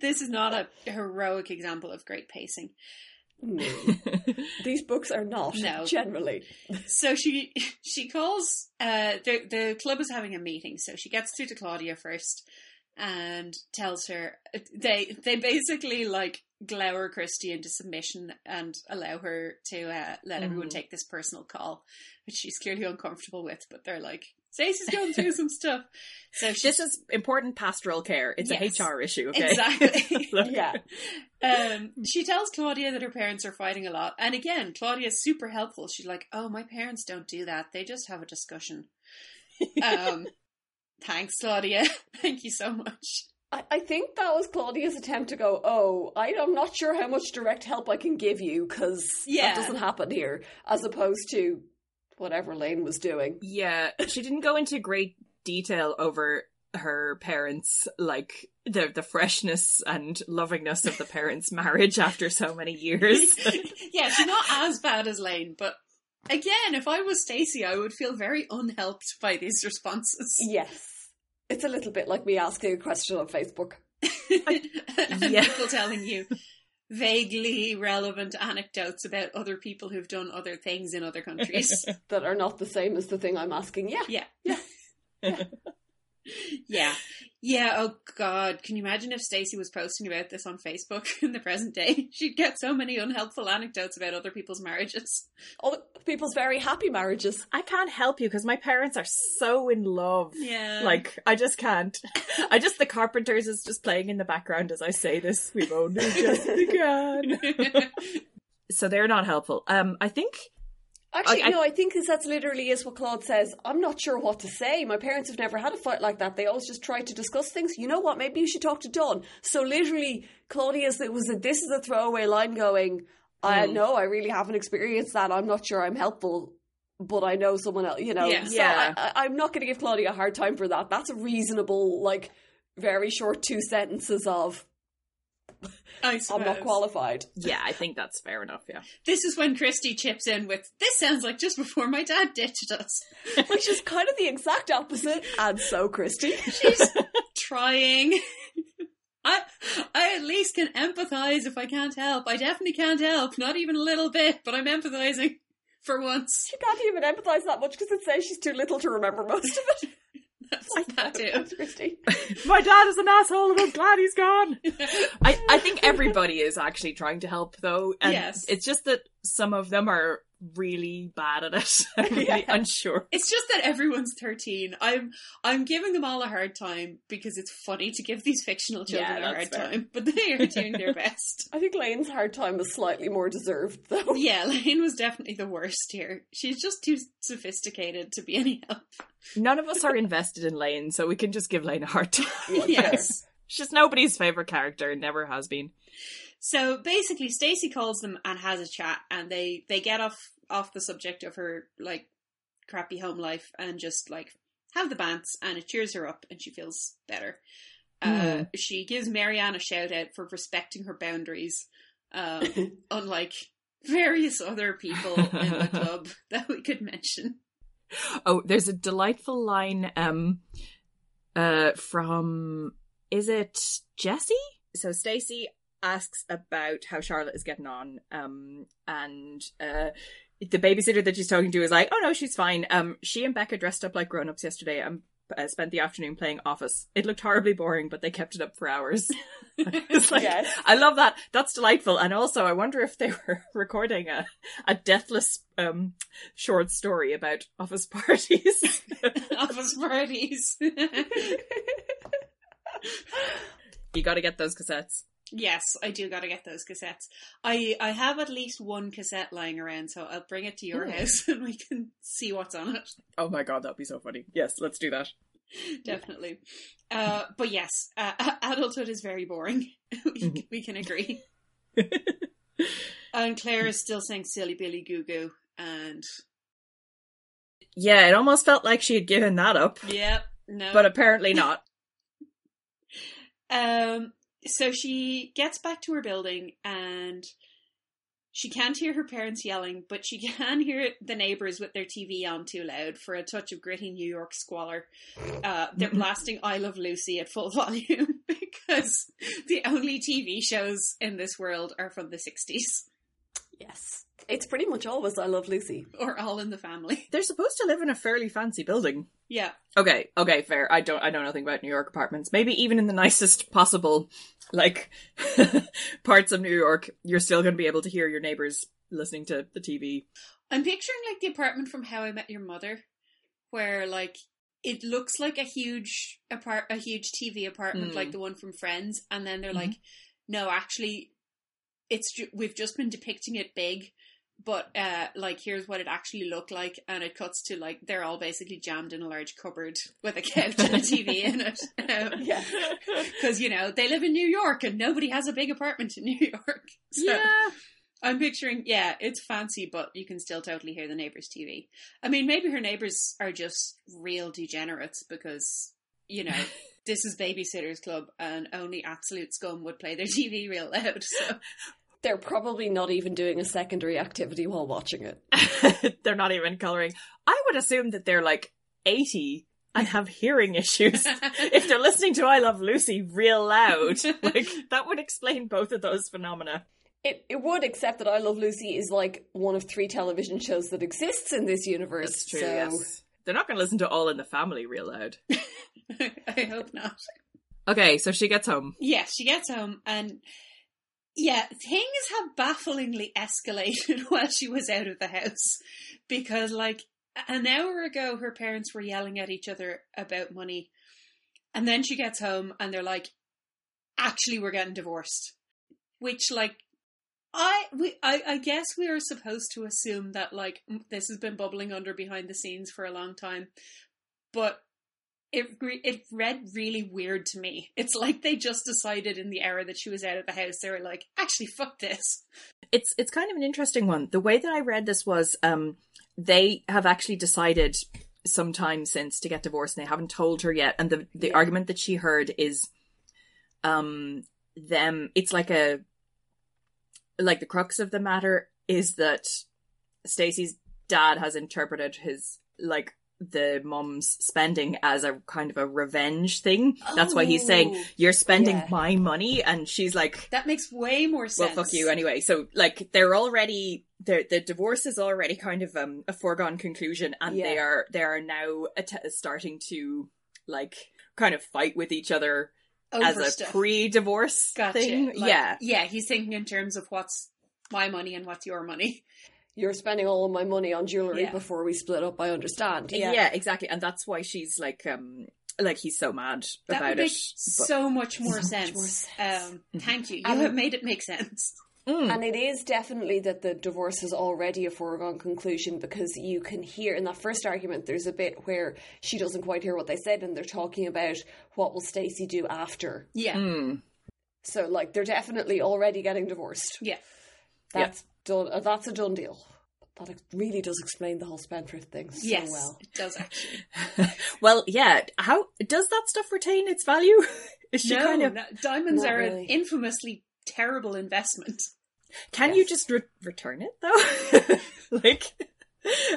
this is not a heroic example of great pacing. No. These books are not No. generally. So she she calls uh the the club is having a meeting, so she gets through to Claudia first and tells her they they basically like glower Kristy into submission and allow her to uh, let everyone Mhm. take this personal call, which she's clearly uncomfortable with, but they're like, Stacey's going through some stuff. So she this is important pastoral care. It's Yes. a HR issue, okay? Exactly. Yeah. um, she tells Claudia that her parents are fighting a lot. And again, Claudia's super helpful. She's like, oh, my parents don't do that. They just have a discussion. Um, thanks, Claudia. Thank you so much. I, I think that was Claudia's attempt to go, oh, I, I'm not sure how much direct help I can give you because Yeah. that doesn't happen here, as opposed to whatever Laine was doing. Yeah, she didn't go into great detail over her parents, like the the freshness and lovingness of the parents' marriage after so many years. yeah, she's not as bad as Laine, but again, if I was Stacey, I would feel very unhelped by these responses. Yes. It's a little bit like me asking a question on Facebook. and Yeah. people telling you vaguely relevant anecdotes about other people who've done other things in other countries. that are not the same as the thing I'm asking. Yeah. Yeah. Yeah. yeah. Yeah, Yeah, oh god. Can you imagine if Stacey was posting about this on Facebook in the present day? She'd get so many unhelpful anecdotes about other people's marriages. All people's very happy marriages. I can't help you because my parents are so in love. Yeah. Like I just can't. I just the Carpenters is just playing in the background as I say this. We've only just begun. So they're not helpful. Um, I think Actually, no, I think this that's literally is what Claude says. I'm not sure what to say. My parents have never had a fight like that. They always just try to discuss things. You know what? Maybe you should talk to Dawn. So literally, Claudia's it was a, this is a throwaway line going. I Hmm. know I really haven't experienced that. I'm not sure I'm helpful, but I know someone else. You know, Yeah. so Yeah. I, I'm not going to give Claudia a hard time for that. That's a reasonable, like, very short two sentences of I I'm not qualified. yeah, I think that's fair enough. Yeah. This is when Kristy chips in with, this sounds like just before my dad ditched us. Which is kind of the exact opposite. And so, Kristy. She's trying. I I at least can empathize if I can't help. I definitely can't help, not even a little bit, but I'm empathizing for once. She can't even empathise that much because it says she's too little to remember most of it. That's that too. Thanks, Kristy. My dad is an asshole and I'm glad he's gone. I, I think everybody is actually trying to help though. And Yes. it's just that some of them are really bad at it. I'm really Yeah. unsure. It's just that everyone's thirteen. I'm I'm giving them all a hard time because it's funny to give these fictional children Yeah, a hard fair. time, but they are doing their best. I think Laine's hard time is slightly more deserved, though. Yeah, Laine was definitely the worst here. She's just too sophisticated to be any help. None of us are invested in Laine, so we can just give Laine a hard time. Yes. She's nobody's favourite character and never has been. So basically, Stacey calls them and has a chat, and they they get off off the subject of her like crappy home life and just like have the bants, and it cheers her up, and she feels better. Uh, Mm. she gives Mary Anne a shout out for respecting her boundaries, um, unlike various other people in the club that we could mention. Oh, there's a delightful line um uh from is it Jessi? So Stacey asks about how Charlotte is getting on um and uh the babysitter that she's talking to is like, "Oh no, she's fine. Um she and Becca dressed up like grown-ups yesterday. I'm uh, spent the afternoon playing Office. It looked horribly boring, but they kept it up for hours. it's like, Yes. I love that. That's delightful. And also, I wonder if they were recording a, a deathless um, short story about office parties. Office parties. you got to get those cassettes. Yes, I do gotta get those cassettes. I I have at least one cassette lying around, so I'll bring it to your Hmm. house and we can see what's on it. Oh my god, that'd be so funny. Yes, let's do that. Definitely. Uh, but yes, uh, adulthood is very boring. we, we can agree. And Claire is still saying silly Billy Goo Goo, and Yeah, it almost felt like she had given that up, yeah, no. but apparently not. Um, so she gets back to her building and she can't hear her parents yelling, but she can hear the neighbors with their TV on too loud for a touch of gritty New York squalor. Uh, they're blasting I Love Lucy at full volume because the only TV shows in this world are from the 60s Yes. It's pretty much always I Love Lucy. or All in the Family. They're supposed to live in a fairly fancy building. Yeah. Okay, okay, fair. I don't I know nothing about New York apartments. Maybe even in the nicest possible like parts of New York, you're still going to be able to hear your neighbors listening to the TV. I'm picturing like the apartment from How I Met Your Mother, where like it looks like a huge apart a huge TV apartment Mm. like the one from Friends, and then they're Mhm. like, no, actually, it's ju- we've just been depicting it big, but uh, like here's what it actually looked like, and it cuts to like they're all basically jammed in a large cupboard with a couch and a TV in it. Um, Yeah. because you know they live in New York and nobody has a big apartment in New York. So yeah. I'm picturing, yeah, it's fancy, but you can still totally hear the neighbors' TV. I mean, maybe her neighbors are just real degenerates because you know this is Babysitters Club and only absolute scum would play their TV real loud. So They're probably not even doing a secondary activity while watching it. they're not even coloring. I would assume that they're like 80 and have hearing issues. if they're listening to I Love Lucy real loud, like that would explain both of those phenomena. It it would, except that I Love Lucy is like one of three television shows that exists in this universe. That's true, so yes. They're not going to listen to All in the Family real loud. I hope not. Okay, so she gets home. Yeah, she gets home and yeah, things have bafflingly escalated while she was out of the house because like an hour ago her parents were yelling at each other about money and then she gets home and they're like actually we're getting divorced. Which like I we I, I guess we are supposed to assume that like this has been bubbling under behind the scenes for a long time but it re- it read really weird to me. It's like they just decided in the hour that she was out of the house, they were like, actually, fuck this. It's it's kind of an interesting one. The way that I read this was um they have actually decided sometime since to get divorced and they haven't told her yet and the the Yeah. argument that she heard is um them it's like a like the crux of the matter is that Stacey's dad has interpreted his like the mom's spending as a kind of a revenge thing. That's why he's saying Oh, you're spending yeah. my money and she's like That makes way more sense." well, fuck you anyway. So, like, they're already the the divorce is already kind of um, a foregone conclusion, and they are they are now att- starting to like kind of fight with each other Over as a stuff. pre-divorce Gotcha. thing. Like, yeah, Yeah, he's thinking in terms of what's my money and what's your money. You're spending all of my money on jewelry Yeah. before we split up. I understand. yeah, exactly, and that's why she's like um like he's so mad That about would make it. but- so much more So much sense. more sense. Um, thank you. You And- have made it make sense. Mm. And it is definitely that the divorce is already a foregone conclusion because you can hear in that first argument there's a bit where she doesn't quite hear what they said and they're talking about what will Stacey do after. Yeah. Mm. So like they're definitely already getting divorced. Yeah. That's done. Uh, that's a done deal. That really does explain the whole spendthrift thing so yes, well. it does actually. well, yeah. How does that stuff retain its value? Is she no, kind of? no, diamonds are really. an infamously terrible investment. Can Yes. you just re- return it though? like,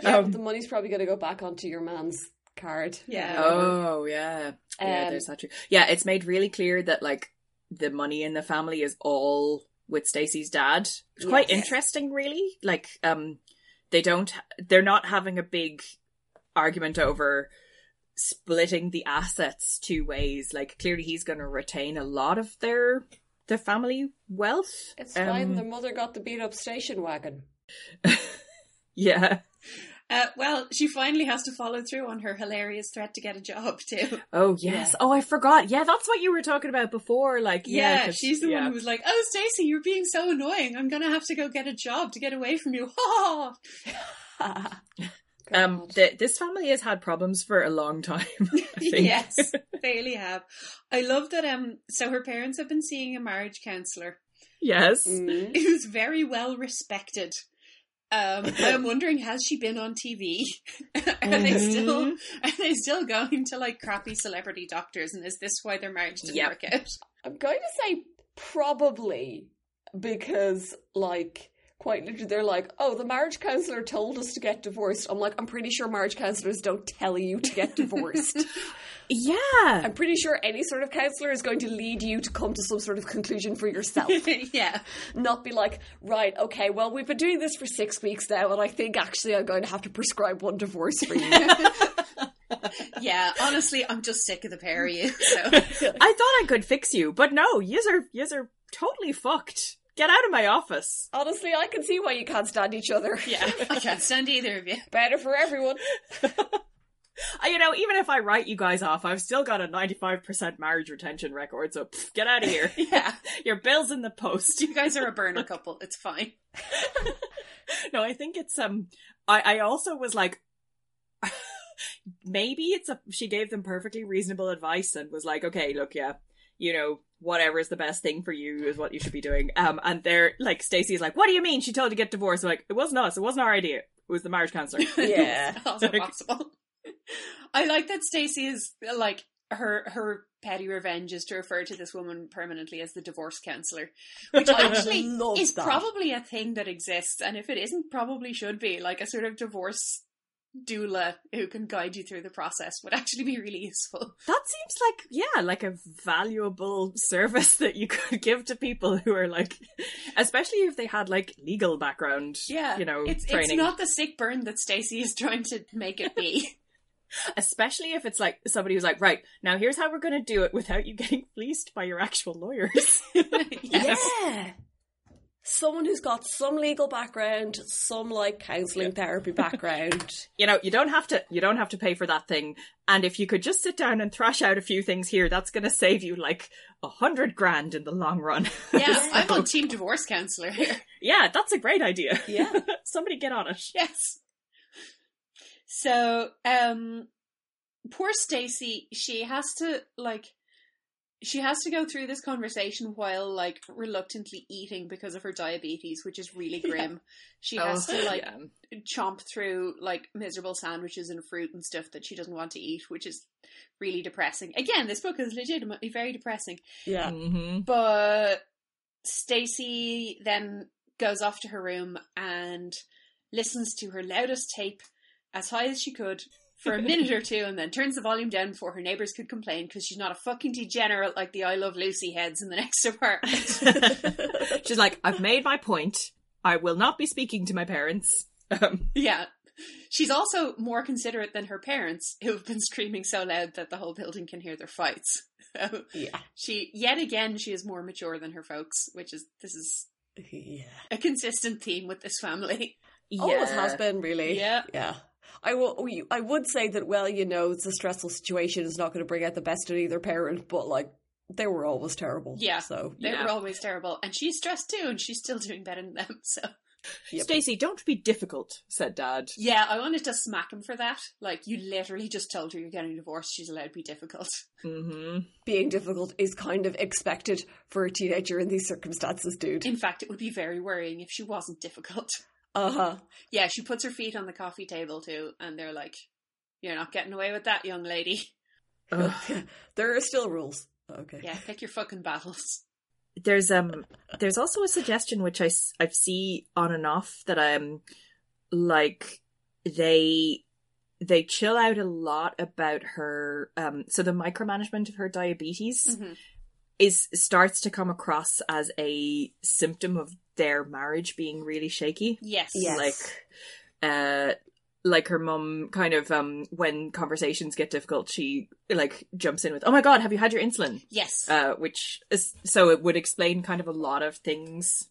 Yeah, um, but the money's probably going to go back onto your man's card. Yeah. Oh yeah, yeah. Um, There's that too. Yeah, it's made really clear that like the money in the family is all with Stacey's dad. It's quite Yes. interesting, really. Like, um, they don't. They're not having a big argument over splitting the assets two ways. Like clearly he's going to retain a lot of their their family wealth. It's fine. Um, The mother got the beat up station wagon. Yeah. Uh, well, she finally has to follow through on her hilarious threat to get a job too. Oh yes. Oh, I forgot. Yeah, that's what you were talking about before. Like, yeah, Yeah, 'cause- she's the yeah. one who was like, "Oh, Stacey, you're being so annoying. I'm gonna have to go get a job to get away from you." Ha! Um, God. th- this family has had problems for a long time. Yes, they really have. I love that. Um, so her parents have been seeing a marriage counselor yes. Mm. who's very well respected. Um, I'm wondering, has she been on TV? are they Mhm. still are they still going to like crappy celebrity doctors? And is this why their marriage didn't Yep. work out? I'm going to say probably because, like, quite literally, they're like, oh, the marriage counselor told us to get divorced. I'm like, I'm pretty sure marriage counselors don't tell you to get divorced. Yeah. I'm pretty sure any sort of counselor is going to lead you to come to some sort of conclusion for yourself. yeah, Not be like, right, okay, well, we've been doing this for six weeks now, and I think actually I'm going to have to prescribe one divorce for you. yeah. Honestly, I'm just sick of the pair of you. So I thought I could fix you, but no, yous are yous are totally fucked. Get out of my office. Honestly, I can see why you can't stand each other. yeah, I can't stand either of you. Better for everyone. You know, even if I write you guys off, I've still got a 95% marriage retention record, so pff, get out of here. Yeah, Your bill's in the post. you guys are a burner couple. It's fine. no, I think it's um I I also was like maybe it's a she gave them perfectly reasonable advice and was like, okay, look, yeah, you know, whatever is the best thing for you is what you should be doing. Um and they're like Stacey's like, What do you mean she told you to get divorced? I'm like, it wasn't us, it wasn't our idea. It was the marriage counselor. Yeah. It's also possible. I like that Stacey is like her her petty revenge is to refer to this woman permanently as the divorce counselor, which actually is that. probably a thing that exists, and if it isn't, probably should be like a sort of divorce doula who can guide you through the process would actually be really useful. That seems like yeah, like a valuable service that you could give to people who are like especially if they had like legal background, Yeah, you know, it's training. it's not the sick burn that Stacey is trying to make it be. especially if it's like somebody who's like, right, now here's how we're going to do it without you getting fleeced by your actual lawyers. yes. Yeah. Someone who's got some legal background, some like counseling therapy background. you know, you don't have to you don't have to pay for that thing. And if you could just sit down and thrash out a few things here, that's going to save you like a hundred grand in the long run. Yeah, I'm on team divorce counselor here. yeah, that's a great idea. Yeah. Somebody get on it. Yes. So, um, poor Stacy, she has to like, she has to go through this conversation while like reluctantly eating because of her diabetes, which is really grim. She has to like Oh, yeah. chomp through like miserable sandwiches and fruit and stuff that she doesn't want to eat, which is really depressing. Again, this book is legitimately very depressing. Yeah. Mhm. But Stacey then goes off to her room and listens to her loudest tape as high as she could for a minute or two and then turns the volume down before her neighbours could complain because she's not a fucking degenerate like the I Love Lucy heads in the next apartment. She's like, I've made my point. I will not be speaking to my parents. Um, yeah. She's also more considerate than her parents, who have been screaming so loud that the whole building can hear their fights. Yeah. she, yet again, she is more mature than her folks, which is this is Yeah. a consistent theme with this family. Always yeah. has been, really. Yeah. Yeah. I will. I would say that. Well, you know, it's a stressful situation. It's not going to bring out the best in either parent, but like they were always terrible. Yeah. So They Yeah. were always terrible, and she's stressed too, and she's still doing better than them. So Yep. Stacey, don't be difficult, said Dad. yeah, I wanted to smack him for that. Like you literally just told her you're getting divorced. She's allowed to be difficult. hmm being difficult is kind of expected for a teenager in these circumstances, dude. In fact, it would be very worrying if she wasn't difficult. Uh huh. Yeah, she puts her feet on the coffee table too, and they're like, "You're not getting away with that, young lady." there are still rules. Okay. Yeah, pick your fucking battles. There's um there's also a suggestion which I I've see on and off that um like they they chill out a lot about her um so the micromanagement of her diabetes Mhm. is starts to come across as a symptom of their marriage being really shaky Yes. Yes. like uh like her mum kind of um when conversations get difficult she like jumps in with oh my god have you had your insulin Yes. uh which is so it would explain kind of a lot of things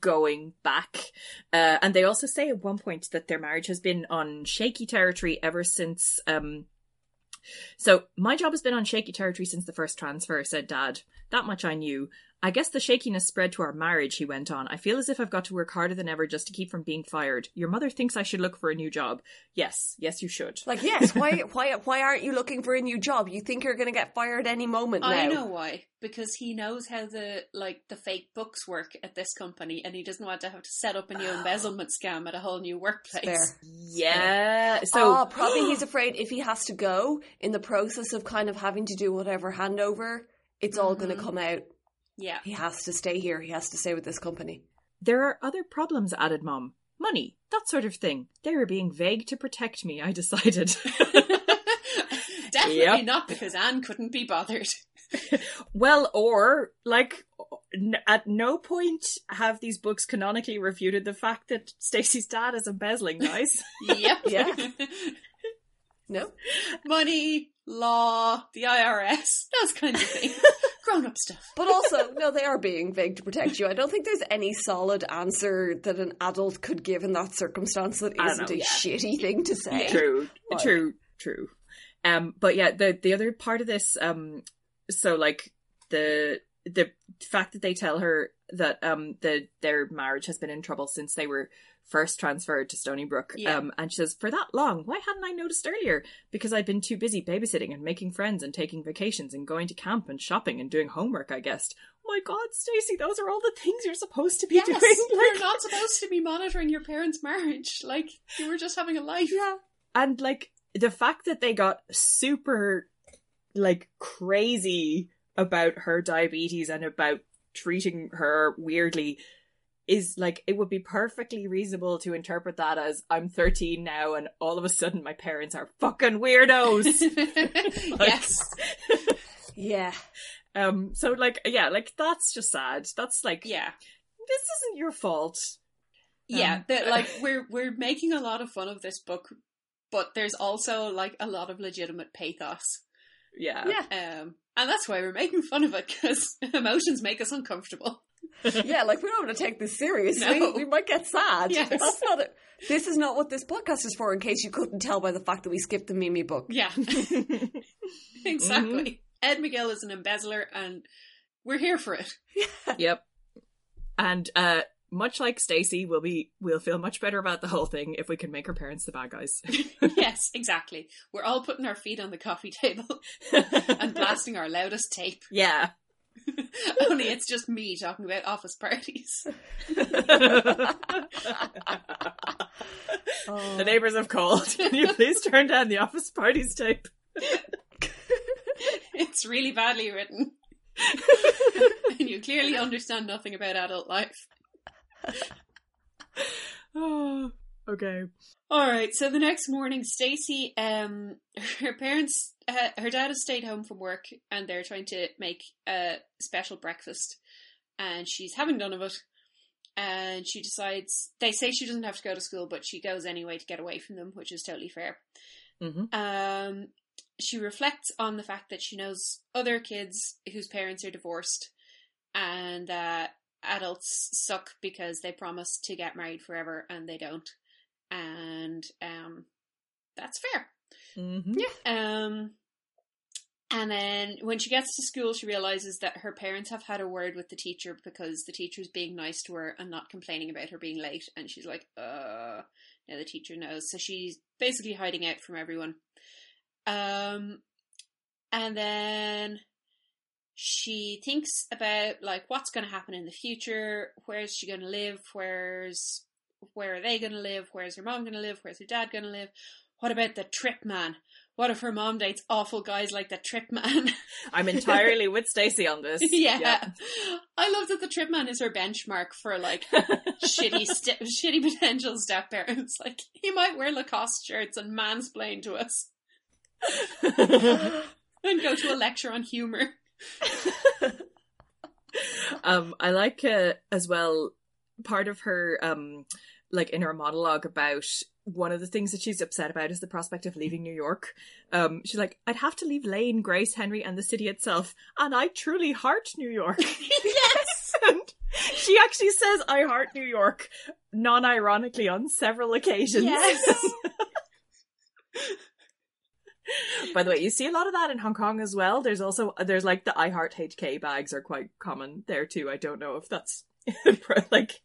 going back uh and they also say at one point that their marriage has been on shaky territory ever since um so my job has been on shaky territory since the first transfer said dad that much i knew I guess the shakiness spread to our marriage, he went on. I feel as if I've got to work harder than ever just to keep from being fired. Your mother thinks I should look for a new job. Yes, yes, you should. Like, yes, why, why, why aren't you looking for a new job? You think you're going to get fired any moment now. I know why. Because he knows how the like the fake books work at this company, and he doesn't want to have to set up a new ah. embezzlement scam at a whole new workplace. Fair. Yeah. So oh, probably he's afraid if he has to go in the process of kind of having to do whatever handover, it's all going to mm-hmm. come out. Yeah. He has to stay here. He has to stay with this company. there are other problems, added Mom. Money, that sort of thing. They were being vague to protect me, I decided. Definitely Yep. not because Ann couldn't be bothered. well, or, like, n- at no point have these books canonically refuted the fact that Stacey's dad is embezzling, guys. Yep. Yeah. No? Money, law, the IRS, those kinds of things. Grown up stuff. But also, no, they are being vague to protect you. I don't think there's any solid answer that an adult could give in that circumstance that I don't know, a yeah. shitty thing to say. true Like- true true um but yeah the the other part of this um so like the the fact that they tell her that um the their marriage has been in trouble since they were first transferred to Stoneybrook Yeah. um and she says for that long why hadn't I noticed earlier because I'd been too busy babysitting and making friends and taking vacations and going to camp and shopping and doing homework I guessed oh my god Stacey those are all the things you're supposed to be Yes, doing you're not supposed to be monitoring your parents' marriage. Like you were just having a life. Yeah. And like the fact that they got super like crazy about her diabetes and about treating her weirdly is like it would be perfectly reasonable to interpret that as I'm 13 now and all of a sudden my parents are fucking weirdos. yes. Yeah. um so like yeah, like that's just sad. That's like Yeah. this isn't your fault. Yeah. Um, that like we're we're making a lot of fun of this book, but there's also like a lot of legitimate pathos. Yeah. Yeah. Um and that's why we're making fun of it because emotions make us uncomfortable. Yeah, like we don't want to take this seriously. No. We might get sad. Yes. That's not it. This is not what this podcast is for, in case you couldn't tell by the fact that we skipped the Mimi book. Yeah. exactly. Ed McGill is an embezzler and we're here for it. Yep. And uh much like Stacey, we'll be we'll feel much better about the whole thing if we can make her parents the bad guys. yes, exactly. We're all putting our feet on the coffee table and blasting our loudest tape. yeah. Only it's just me talking about office parties. Oh. The neighbors have called. Can you please turn down the office parties tape? It's really badly written. and you clearly understand nothing about adult life. Oh, okay. All right. So the next morning, Stacey, um, her parents, her dad has stayed home from work, and they're trying to make a special breakfast, and she's having none of it. And she decides they say she doesn't have to go to school, but she goes anyway to get away from them, which is totally fair. hmm Um, she reflects on the fact that she knows other kids whose parents are divorced, and uh, adults suck because they promise to get married forever and they don't, and um, that's fair. Hmm Um, and then when she gets to school, she realizes that her parents have had a word with the teacher because the teacher's being nice to her and not complaining about her being late. And she's like, uh, now the teacher knows. So she's basically hiding out from everyone. Um, and then she thinks about like what's going to happen in the future. Where's she going to live? Where's where are they going to live? Where's her mom going to live? Where's her dad going to live? What about the trip man? What if her mom dates awful guys like the trip man? I'm entirely with Stacey on this. yeah. I love that the trip man is her benchmark for like shitty, st- shitty potential step parents. Like he might wear Lacoste shirts and mansplain to us and go to a lecture on humor. um, I like uh, as well part of her um like in her monologue about one of the things that she's upset about is the prospect of leaving New York. Um, she's like, I'd have to leave Laine, Grace, Henry, and the city itself, and I truly heart New York. yes. and she actually says, I heart New York, non ironically, on several occasions. Yes. By the way, you see a lot of that in Hong Kong as well. There's also there's like the I Heart HK bags are quite common there too. I don't know if that's like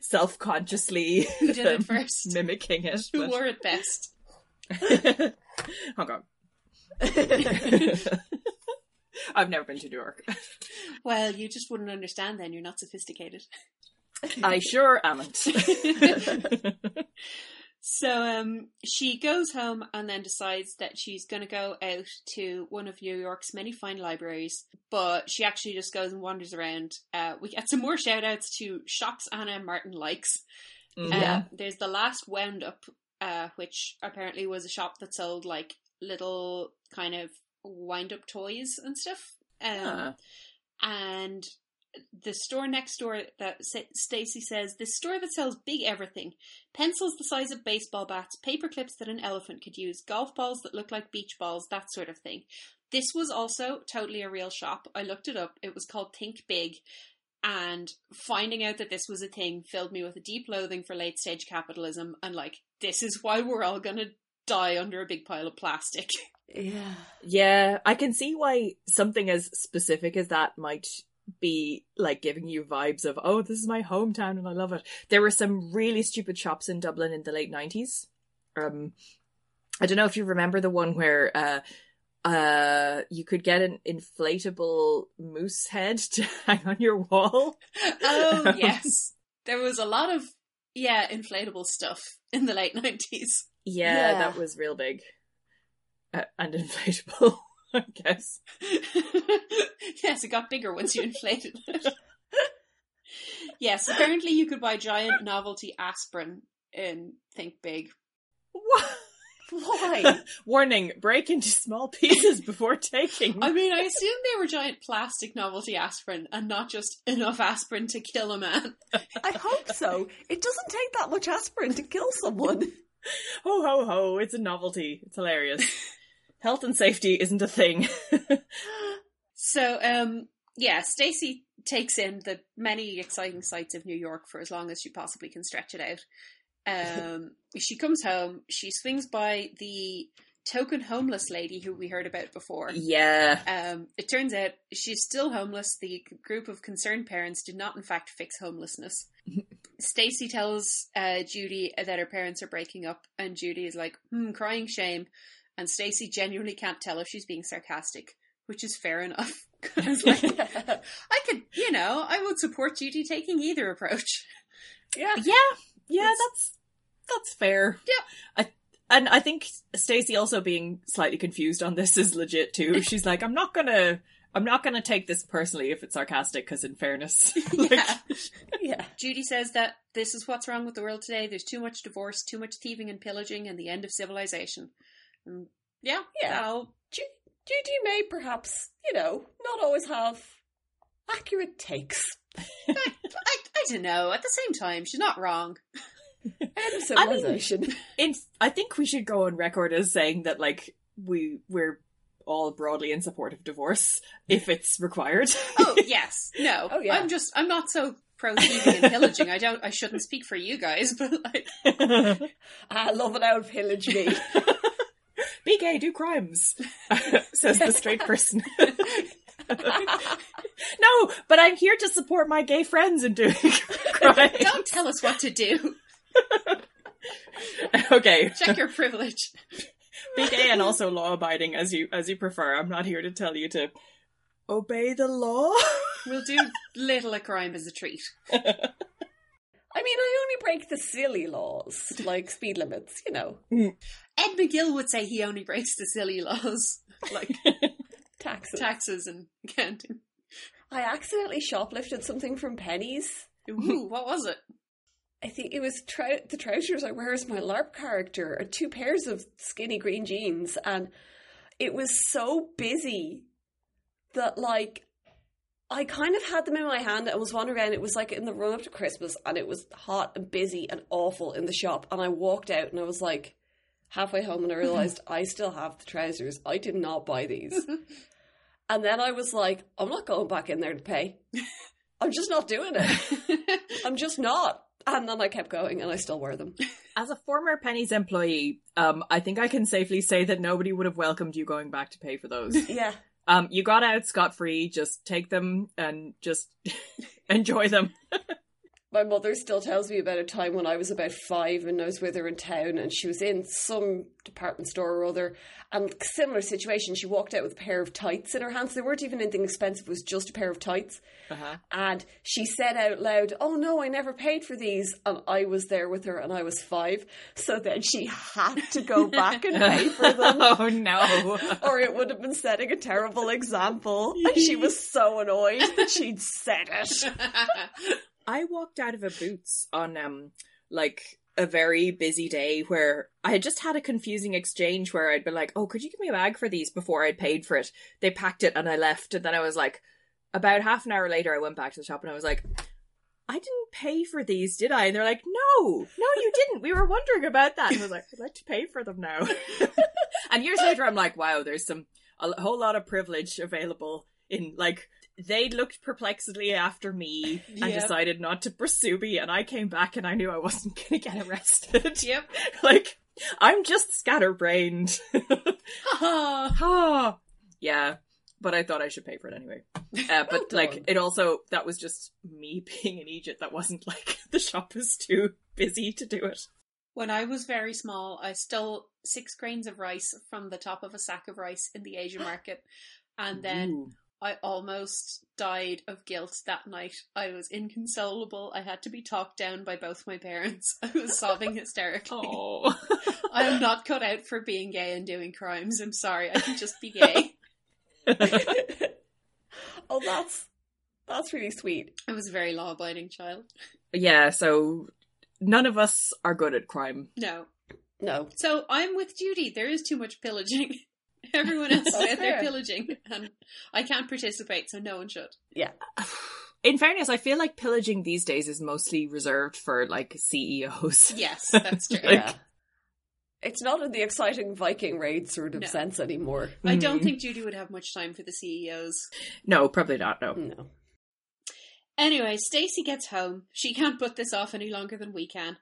self consciously Who did it first? mimicking it. Who but- wore it best? Hong Kong. I've never been to New York. Well, you just wouldn't understand then. You're not sophisticated. I sure amn't. So um, she goes home and then decides that she's going to go out to one of New York's many fine libraries, but she actually just goes and wanders around. Uh, we get some more shout outs to shops Ann M. Martin likes. Yeah. Um, there's the last wound up, uh, which apparently was a shop that sold like little kind of wind up toys and stuff. Um, and the store next door that Stacey says this store that sells big everything. Pencils the size of baseball bats paper clips that an elephant could use golf balls that look like beach balls that sort of thing. This was also totally a real shop. I looked it up. It was called think big. And finding out that this was a thing filled me with a deep loathing for late stage capitalism and like this is why we're all gonna die under a big pile of plastic. Yeah. Yeah, I can see why something as specific as that might be like giving you vibes of, oh, this is my hometown and I love it. There were some really stupid shops in Dublin in the late 90s. Um, I don't know if you remember the one where, uh, uh, you could get an inflatable moose head to hang on your wall. oh yes there was a lot of yeah inflatable stuff in the late 90s Yeah, Yeah. that was real big. Uh, and inflatable, I guess. yes, it got bigger once you inflated it. yes, apparently you could buy giant novelty aspirin in Think Big. What? Why? Warning, break into small pieces before taking. I mean, I assume they were giant plastic novelty aspirin and not just enough aspirin to kill a man. I hope so. It doesn't take that much aspirin to kill someone. Ho ho ho, it's a novelty. It's hilarious. Health and safety isn't a thing. So, um, yeah, Stacey takes in the many exciting sights of New York for as long as she possibly can stretch it out. Um, she comes home, she swings by the token homeless lady who we heard about before. yeah. Um, it turns out she's still homeless. The group of concerned parents did not, in fact, fix homelessness. Stacey tells uh, Judy that her parents are breaking up, and Judy is like, "Hmm, crying shame." And Stacey genuinely can't tell if she's being sarcastic, which is fair enough. 'Cause, like, I could, you know, I would support Judy taking either approach. yeah. Yeah. Yeah, It's- that's that's fair. Yeah. I and I think Stacey also being slightly confused on this is legit too. She's like, I'm not gonna I'm not gonna take this personally if it's sarcastic, because in fairness, like, yeah. Yeah. Judy says that this is what's wrong with the world today. There's too much divorce, too much thieving and pillaging, and the end of civilization. And yeah, Yeah. that'll- Ju- Judy may perhaps, you know, not always have accurate takes. I, I don't know. At the same time, she's not wrong. End of civilization. in I think we should go on record as saying that like we we're all broadly in support of divorce if it's required. Oh yes, no. Oh, yeah. I'm just I'm not so pro thieving and pillaging. I don't. I shouldn't speak for you guys, but like, I love it out pillage me. Be gay, do crimes, says the straight person. no, but I'm here to support my gay friends in doing crimes. don't tell us what to do. okay, Check your privilege. be gay and also law abiding as you as you prefer. I'm not here to tell you to obey the law. We'll do little a crime as a treat. I mean, I only break the silly laws, like speed limits, you know, mm. Ed McGill would say he only breaks the silly laws, like taxes. taxes and accounting. I accidentally shoplifted something from Penneys. Ooh, what was it? I think it was trou- the trousers I wear as my LARP character, and two pairs of skinny green jeans, and it was so busy that like I kind of had them in my hand and was wandering around. It was like in the run up to Christmas and it was hot and busy and awful in the shop. And I walked out and I was like, halfway home and I realized I still have the trousers. I did not buy these. and then I was like, I'm not going back in there to pay. I'm just not doing it. I'm just not. And then I kept going and I still wear them. As a former Penneys employee, um, I think I can safely say that nobody would have welcomed you going back to pay for those. Yeah. Um, you got out scot free. Just take them and just enjoy them. My mother still tells me about a time when I was about five and I was with her in town and she was in some department store or other and similar situation. She walked out with a pair of tights in her hands. They weren't even anything expensive, it was just a pair of tights. Uh-huh. And she said out loud, Oh no, I never paid for these. And I was there with her and I was five. So then she had to go back and pay for them. oh no! or it would have been setting a terrible example. And she was so annoyed that she'd said it. I walked out of a Boots on um like a very busy day where I had just had a confusing exchange where I'd been like, "Oh, could you give me a bag for these?" before I'd paid for it. They packed it and I left, and then I was like, about half an hour later, I went back to the shop and I was like. I didn't pay for these, did I? And they're like, no, no, you didn't. We were wondering about that. And I was like, I'd like to pay for them now. and years later, I'm like, wow, there's some, a whole lot of privilege available in like, they looked perplexedly after me and Yep. decided not to pursue me, and I came back and I knew I wasn't going to get arrested. yep. like, I'm just scatterbrained. Ha Ah, yeah, but I thought I should pay for it anyway. Uh, but like, it also that was just me being in Egypt. That wasn't like the shop was too busy to do it. When I was very small, I stole six grains of rice from the top of a sack of rice in the Asian market. And then Ooh. I almost died of guilt that night. I was inconsolable. I had to be talked down by both my parents. I was sobbing hysterically. Oh, I am not cut out for being gay and doing crimes. I'm sorry. I can just be gay. oh, that's that's really sweet. I was a very law abiding child. yeah. So none of us are good at crime. No. No, So I'm with Judy. There is too much pillaging. Everyone else is That's out there pillaging, and I can't participate, so no one should. Yeah. In fairness, I feel like pillaging these days is mostly reserved for like CEOs. Yes, that's true. Like- yeah. It's not in the exciting Viking raid sort of No. sense anymore. I don't Mhm. think Judy would have much time for the CEOs. No, probably not. No. No. Anyway, Stacey gets home. She can't put this off any longer than we can.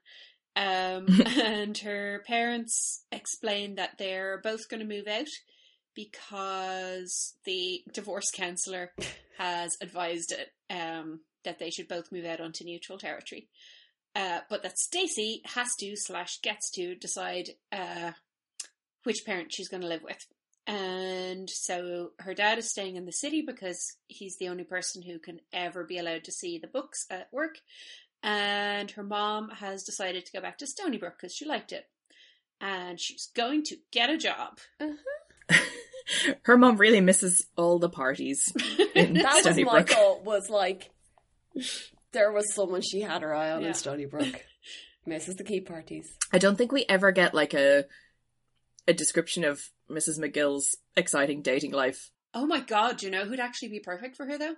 Um, and her parents explain that they're both going to move out because the divorce counselor has advised it um, that they should both move out onto neutral territory. Uh, but that Stacey has to slash gets to decide uh, which parent she's going to live with. And so her dad is staying in the city because he's the only person who can ever be allowed to see the books at work. And her mom has decided to go back to Stoneybrook because she liked it. And she's going to get a job. Her mom really misses all the parties That was my thought. Was like there was someone she had her eye on Yeah. in Stoneybrook. Misses the key parties. I don't think we ever get like a a description of Mrs. McGill's exciting dating life. Oh my god, do you know who'd actually be perfect for her though?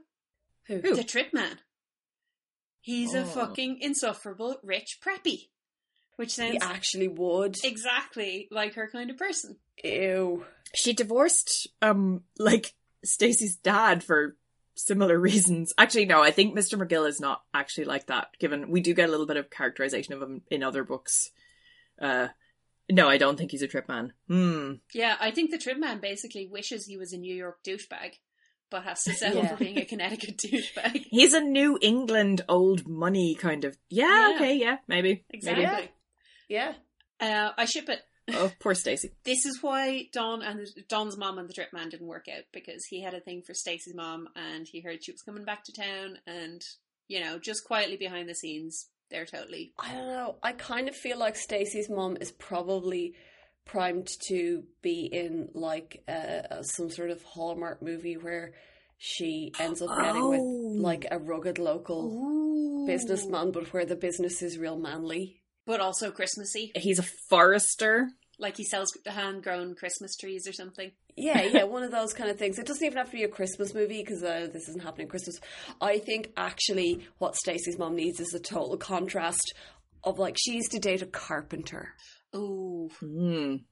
Who? Who? The Trip Man. He's a Oh. fucking insufferable rich preppy. Which sounds He actually would. exactly like her kind of person. Ew. She divorced um like Stacey's dad for similar reasons. Actually no, I think Mr. McGill is not actually like that given we do get a little bit of characterization of him in other books. Uh no, I don't think he's a trip man. Hmm. Yeah, I think the Trip Man basically wishes he was a New York douchebag, but has to settle Yeah. for being a Connecticut douchebag. He's a New England old money kind of. Yeah, Yeah. okay, yeah, maybe. Exactly. Maybe. Yeah. Uh, I ship it. Oh, poor Stacey. This is why Dawn and Dawn's mom and the Trip Man didn't work out because he had a thing for Stacey's mom and he heard she was coming back to town and you know just quietly behind the scenes they're totally I don't know. I kind of feel like Stacey's mom is probably primed to be in like uh, some sort of Hallmark movie where she ends up getting Oh. with like a rugged local Ooh. businessman, but where the business is real manly. but also Christmassy. He's a forester. Like he sells hand grown Christmas trees or something. Yeah, yeah, one of those kind of things. It doesn't even have to be a Christmas movie because uh, this isn't happening Christmas. I think actually what Stacey's mom needs is a total contrast of like she used to date a carpenter, Oh, Mm.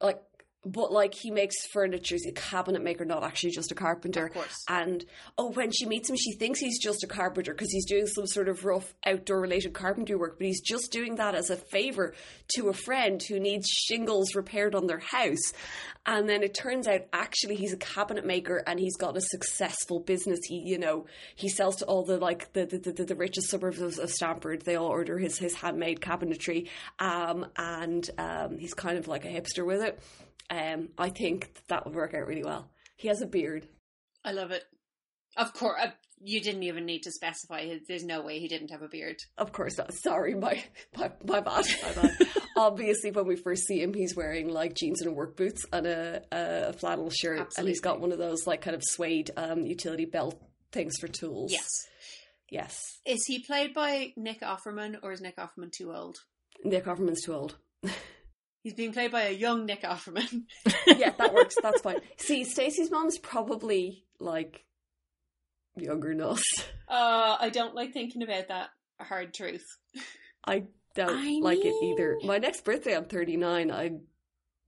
like, but like he makes furniture. He's a cabinet maker, not actually just a carpenter. of course. And oh, when she meets him, she thinks he's just a carpenter because he's doing some sort of rough outdoor related carpentry work, but he's just doing that as a favor to a friend who needs shingles repaired on their house. And then it turns out actually he's a cabinet maker and he's got a successful business. He, you know, he sells to all the like the the, the, the richest suburbs of, of Stamford. They all order his his handmade cabinetry, um, and um, he's kind of like a hipster with it. Um, I think that would work out really well. He has a beard. I love it. Of course, uh, you didn't even need to specify. There's no way he didn't have a beard. Of course not. Sorry, my my, my bad. My bad. Obviously, when we first see him, he's wearing like jeans and work boots and a, a flannel shirt, and he's got one of those like kind of suede um, utility belt things for tools. Yes. yes. Is he played by Nick Offerman or is Nick Offerman too old? Nick Offerman's too old. He's being played by a young Nick Offerman. yeah, that works. That's fine. See, Stacey's mom's probably like younger than us. Uh, I don't like thinking about that hard truth. I don't I like it either. My next birthday, I'm 39. I'm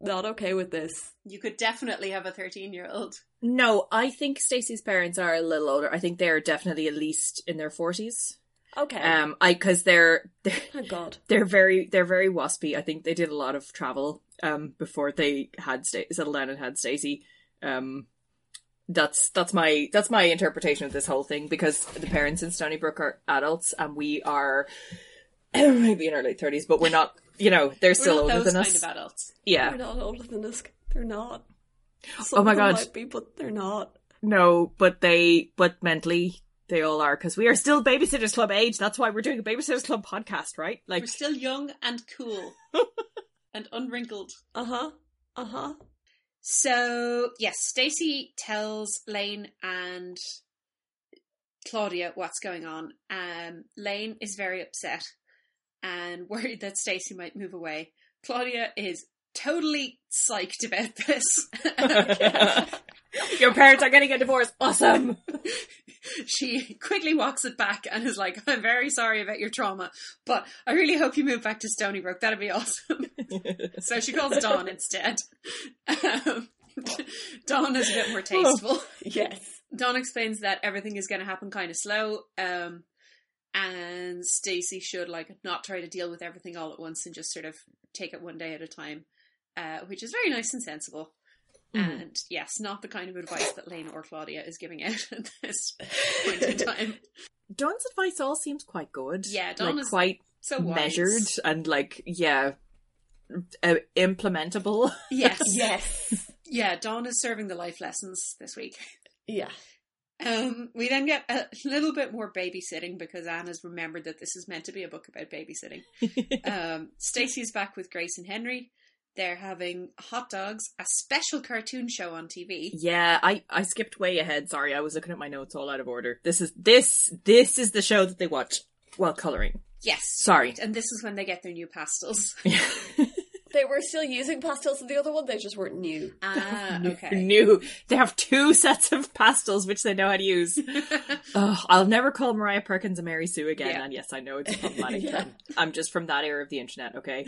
not okay with this. You could definitely have a 13 year old. No, I think Stacey's parents are a little older. I think they're definitely at least in their forties. Okay. Um, I because they're they're Thank God. they're very they're very waspy. I think they did a lot of travel um before they had sta- settled down and had Stacey. Um, that's that's my that's my interpretation of this whole thing because the parents in Stoneybrook are adults and we are maybe in our late thirties, but we're not. You know, they're still older than kind us. of adults. yeah, They're not older than us. They're not. Oh my God. might be, but they're not. no, but they but mentally they all are because we are still Babysitters Club age. That's why we're doing a Babysitters Club podcast, right? Like We're still young and cool and unwrinkled. Uh huh. Uh huh. So, yes, Stacey tells Laine and Claudia what's going on. Um, Laine is very upset and worried that Stacey might move away. Claudia is totally psyched about this. your parents are getting a divorce. Awesome. she quickly walks it back and is like, I'm very sorry about your trauma, but I really hope you move back to Stoneybrook. That'd be awesome. so she calls Dawn instead. Um, Dawn is a bit more tasteful. Yes. Dawn explains that everything is going to happen kind of slow, um, and Stacey should like not try to deal with everything all at once and just sort of take it one day at a time, uh, which is very nice and sensible. Mhm. And yes, not the kind of advice that Laine or Claudia is giving out at this point in time. Dawn's advice all seems quite good. Yeah, Dawn like is quite So wise. measured and like yeah, uh, implementable. Yes, Yes. yeah. Dawn is serving the life lessons this week. yeah. Um, we then get a little bit more babysitting because Ann has remembered that this is meant to be a book about babysitting. um, Stacey's back with Grace and Henry. They're having hot dogs, a special cartoon show on TV. Yeah, I I skipped way ahead. Sorry, I was looking at my notes all out of order. This is this this is the show that they watch while coloring. Yes. Sorry. And this is when they get their new pastels. They were still using pastels in the other one, they just weren't new. Ah, okay. New. They have two sets of pastels which they know how to use. Ugh, I'll never call Myriah Perkins a Mary Sue again. Yeah. And yes, I know it's problematic. Yeah. I'm, I'm just from that era of the internet. Okay.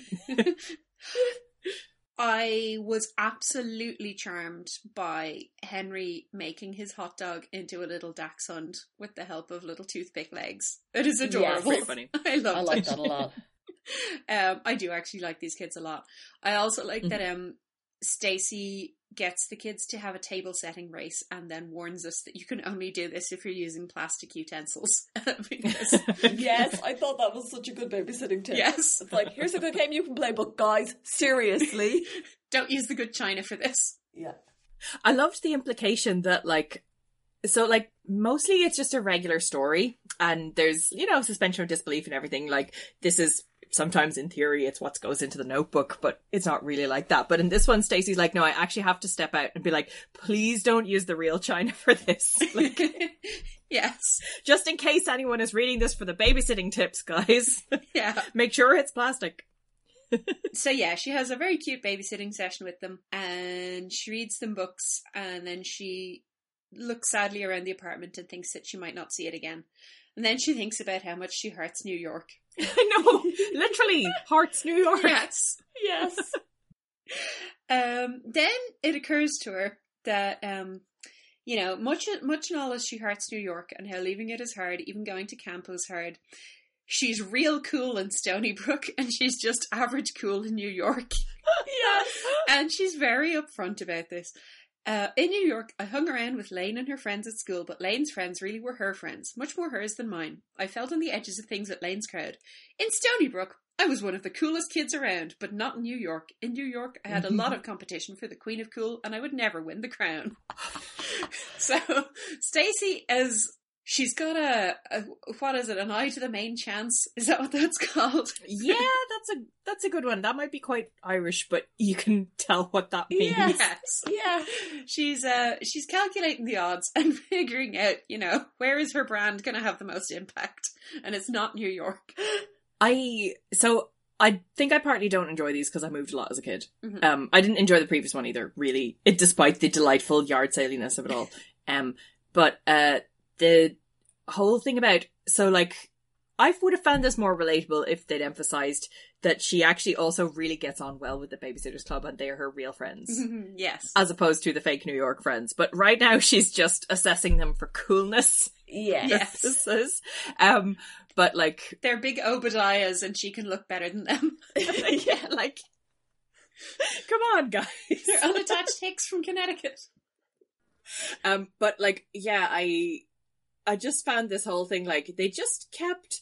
I was absolutely charmed by Henry making his hot dog into a little dachshund with the help of little toothpick legs. It is adorable. Very funny. I love I like that a lot. um, I do actually like these kids a lot. I also like Mhm. that um, Stacey gets the kids to have a table setting race and then warns us that you can only do this if you're using plastic utensils. because, yes, I thought that was such a good babysitting tip. yes, It's like, here's a good game you can play, but guys, seriously. don't use the good china for this. Yeah. I loved the implication that like so like mostly it's just a regular story and there's you know suspension of disbelief and everything like this is sometimes in theory it's what goes into the notebook but it's not really like that. But in this one Stacey's like no I actually have to step out and be like please don't use the real china for this. Like yes, just in case anyone is reading this for the babysitting tips guys. Yeah. make sure it's plastic. So yeah, she has a very cute babysitting session with them, and she reads them books, and then she looks sadly around the apartment and thinks that she might not see it again. And then she thinks about how much she hurts New York. I know, literally, Hearts, New York. Yes. Yes. Um, then it occurs to her that um, you know, much much and all as she hurts New York and how leaving it is hard, even going to camp was hard. She's real cool in Stoneybrook, and she's just average cool in New York. yes. and she's very upfront about this. Uh, in New York, I hung around with Laine and her friends at school, but Laine's friends really were her friends, much more hers than mine. I felt on the edges of things at Laine's crowd. In Stoneybrook, I was one of the coolest kids around, but not in New York. In New York, I had a lot of competition for the Queen of Cool, and I would never win the crown. so, Stacey is. She's got a, a what is it? An eye to the main chance? Is that what that's called? yeah, that's a that's a good one. That might be quite Irish, but you can tell what that means. Yes. Yeah. She's uh she's calculating the odds and figuring out, you know, where is her brand going to have the most impact, and it's not New York. I so I think I partly don't enjoy these because I moved a lot as a kid. Mhm. Um, I didn't enjoy the previous one either, really, it, despite the delightful yard saliness of it all. Um, but uh, the whole thing about so like I would have found this more relatable if they'd emphasized that she actually also really gets on well with the Babysitters Club and they are her real friends. yes. As opposed to the fake New York friends. But right now she's just assessing them for coolness Yes. Yes. purposes. Um, but like They're big Obadiahs and she can look better than them. yeah, like come on, guys. They're unattached hicks from Connecticut. Um, but like, yeah, I, I just found this whole thing like they just kept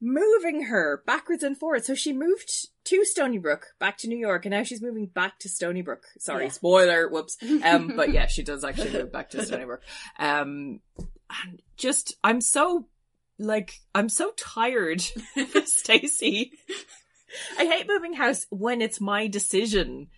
moving her backwards and forwards. So she moved to Stoneybrook, back to New York, and now she's moving back to Stoneybrook. Sorry, Yeah. spoiler, whoops. Um, but yeah, she does actually move back to Stoneybrook. Um, and just, I'm so, like, I'm so tired Stacey. I hate moving house when it's my decision.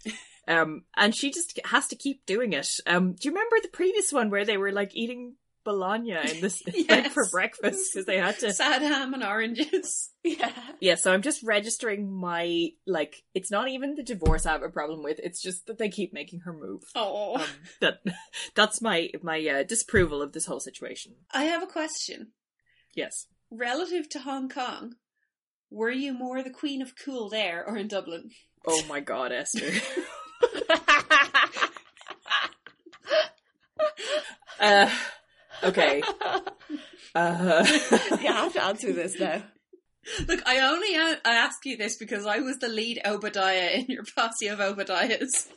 Um, and she just has to keep doing it. Um, do you remember the previous one where they were like eating bologna in this like for breakfast because they had to? Sad ham and oranges. Yeah. Yeah, so I'm just registering my like. It's not even the divorce I have a problem with. It's just that they keep making her move. Oh. Um, that that's my my uh, disapproval of this whole situation. I have a question. Yes. Relative to Hong Kong, were you more the Queen of Cool there or in Dublin? Oh my god, Esther. uh, okay. Uh, you have to answer this now. Look, I only I ask you this because I was the lead Obadiah in your posse of Obadiahs.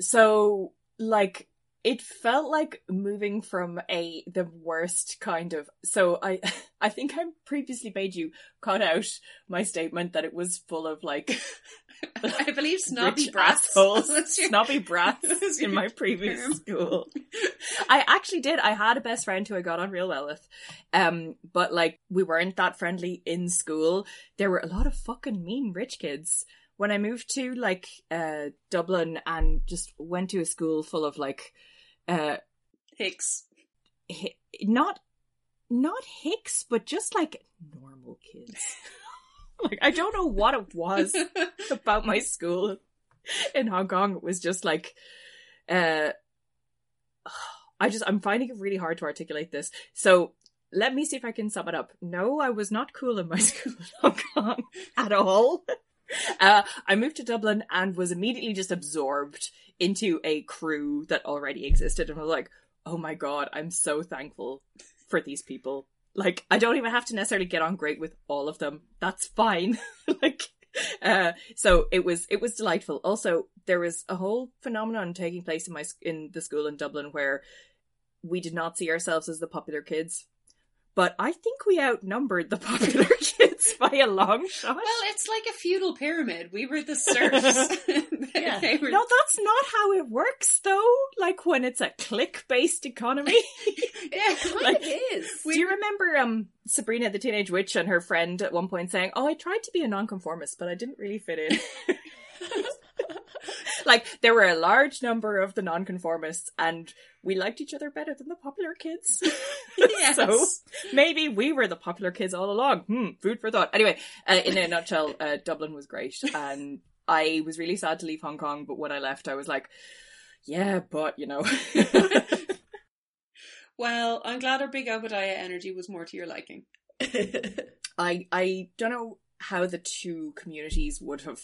so like it felt like moving from a the worst kind of so i i think i previously made you cut out my statement that it was full of like I believe snobby brats. snobby brats in my previous term. school. I actually did. I had a best friend who I got on real well with. Um, but like we weren't that friendly in school. There were a lot of fucking mean rich kids. When I moved to like uh Dublin and just went to a school full of like uh Hicks. hi- not not hicks, but just like normal kids. like I don't know what it was about my school in Hong Kong. It was just like, uh, I just, I'm finding it really hard to articulate this. So let me see if I can sum it up. No, I was not cool in my school in Hong Kong at all. Uh, I moved to Dublin and was immediately just absorbed into a crew that already existed and was like, oh my god, I'm so thankful for these people. Like, I don't even have to necessarily get on great with all of them. That's fine. like, uh, so it was it was delightful. Also, there was a whole phenomenon taking place in my in the school in Dublin where we did not see ourselves as the popular kids, but I think we outnumbered the popular kids by a long shot. Well, it's like a feudal pyramid. We were the serfs. Yeah. Were- no, that's not how it works, though. Like when it's a clique-based economy. yeah. Like- it is. Do you remember um Sabrina the Teenage Witch and her friend at one point saying, "Oh, I tried to be a nonconformist, but I didn't really fit in." like there were a large number of the nonconformists, and we liked each other better than the popular kids. Yes. so maybe we were the popular kids all along. Hmm, food for thought. Anyway, uh, in a nutshell, uh, Dublin was great, and I was really sad to leave Hong Kong. But when I left, I was like, yeah, but you know, Well, I'm glad our big Obadiah energy was more to your liking. I I don't know how the two communities would have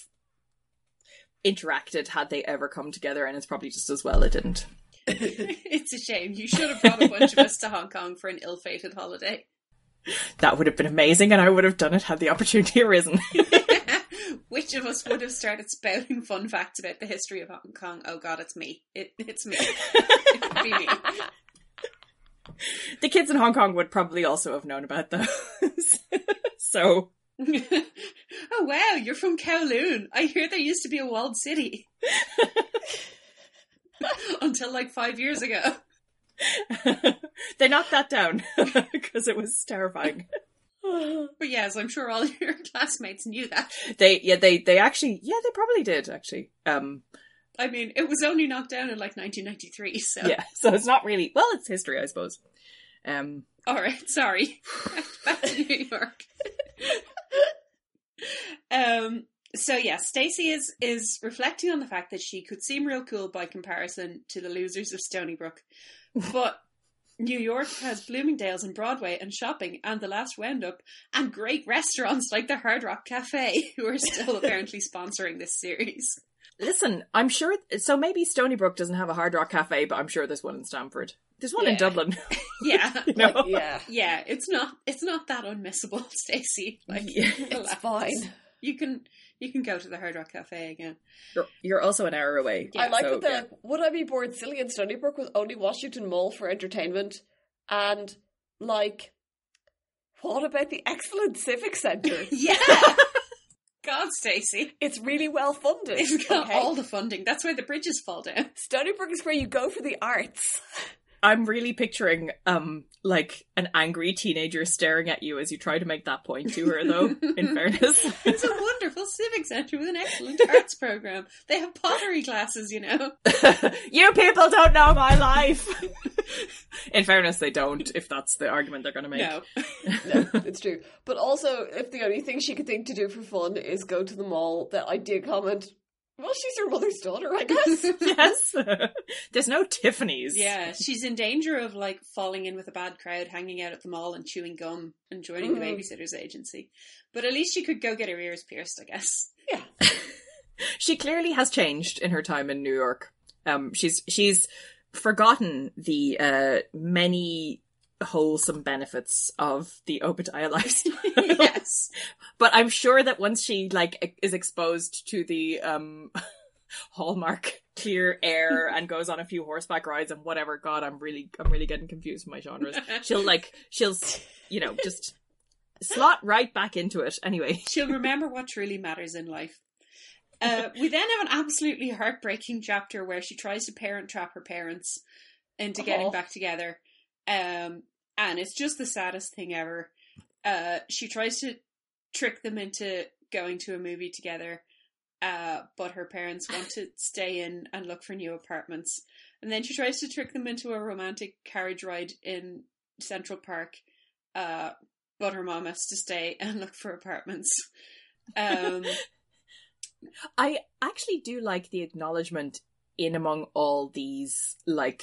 interacted had they ever come together, and it's probably just as well it didn't. it's a shame. You should have brought a bunch of us to Hong Kong for an ill-fated holiday. That would have been amazing, and I would have done it had the opportunity arisen. Which of us would have started spouting fun facts about the history of Hong Kong? Oh God, it's me. It, it's me. It would be me. the kids in Hong Kong would probably also have known about those. so oh wow, you're from Kowloon. I hear there used to be a walled city. Until like five years ago. they knocked that down because it was terrifying. But yes, I'm sure all your classmates knew that. They yeah they they actually yeah they probably did actually. Um I mean, it was only knocked down in like 1993, so. yeah so it's not really well it's history I suppose. Um Alright, sorry. Back to New York. um, so yeah, Stacey is is reflecting on the fact that she could seem real cool by comparison to the losers of Stoneybrook, but New York has Bloomingdale's and Broadway and shopping and the last roundup and great restaurants like the Hard Rock Cafe, who are still apparently sponsoring this series. listen I'm sure so maybe Stoneybrook doesn't have a Hard Rock Cafe but I'm sure there's one in Stamford. There's one in Dublin. Yeah, you know? Like, yeah, yeah, it's not it's not that unmissable, Stacey. Like Yeah. it's fine. You can you can go to the Hard Rock Cafe again. You're, you're also an hour away. Yeah, I like so, that. They're yeah. like, would I be bored silly in Stoneybrook with only Washington Mall for entertainment? And like, what about the excellent Civic Centre? Yeah. God, Stacey. it's really well funded. It's got okay? all the funding. That's why the bridges fall down. Stoneybrook is where you go for the arts. I'm really picturing um like an angry teenager staring at you as you try to make that point to her though, in fairness. It's a wonderful civic centre with an excellent arts program. They have pottery classes, you know. you people don't know my life. in fairness, they don't, if that's the argument they're gonna make. No. no, it's true. But also, if the only thing she could think to do for fun is go to the mall, that idea comment, well, she's her mother's daughter, I guess. yes. There's no Tiffany's. Yeah, she's in danger of like falling in with a bad crowd, hanging out at the mall and chewing gum and joining the babysitter's agency. But at least she could go get her ears pierced, I guess. yeah. She clearly has changed in her time in New York. Um she's she's forgotten the uh many wholesome benefits of the Obadiah lifestyle. yes. But I'm sure that once she like is exposed to the um hallmark clear air and goes on a few horseback rides and whatever, God, I'm really I'm really getting confused with my genres. She'll like she'll you know just slot right back into it. Anyway, She'll remember what truly matters in life. Uh, we then have an absolutely heartbreaking chapter where she tries to parent trap her parents into getting Aw. back together. Um, and it's just the saddest thing ever. Uh, she tries to trick them into going to a movie together, uh, but her parents want to stay in and look for new apartments. And then she tries to trick them into a romantic carriage ride in Central Park, uh, but her mom has to stay and look for apartments. Um, I actually do like the acknowledgement in among all these like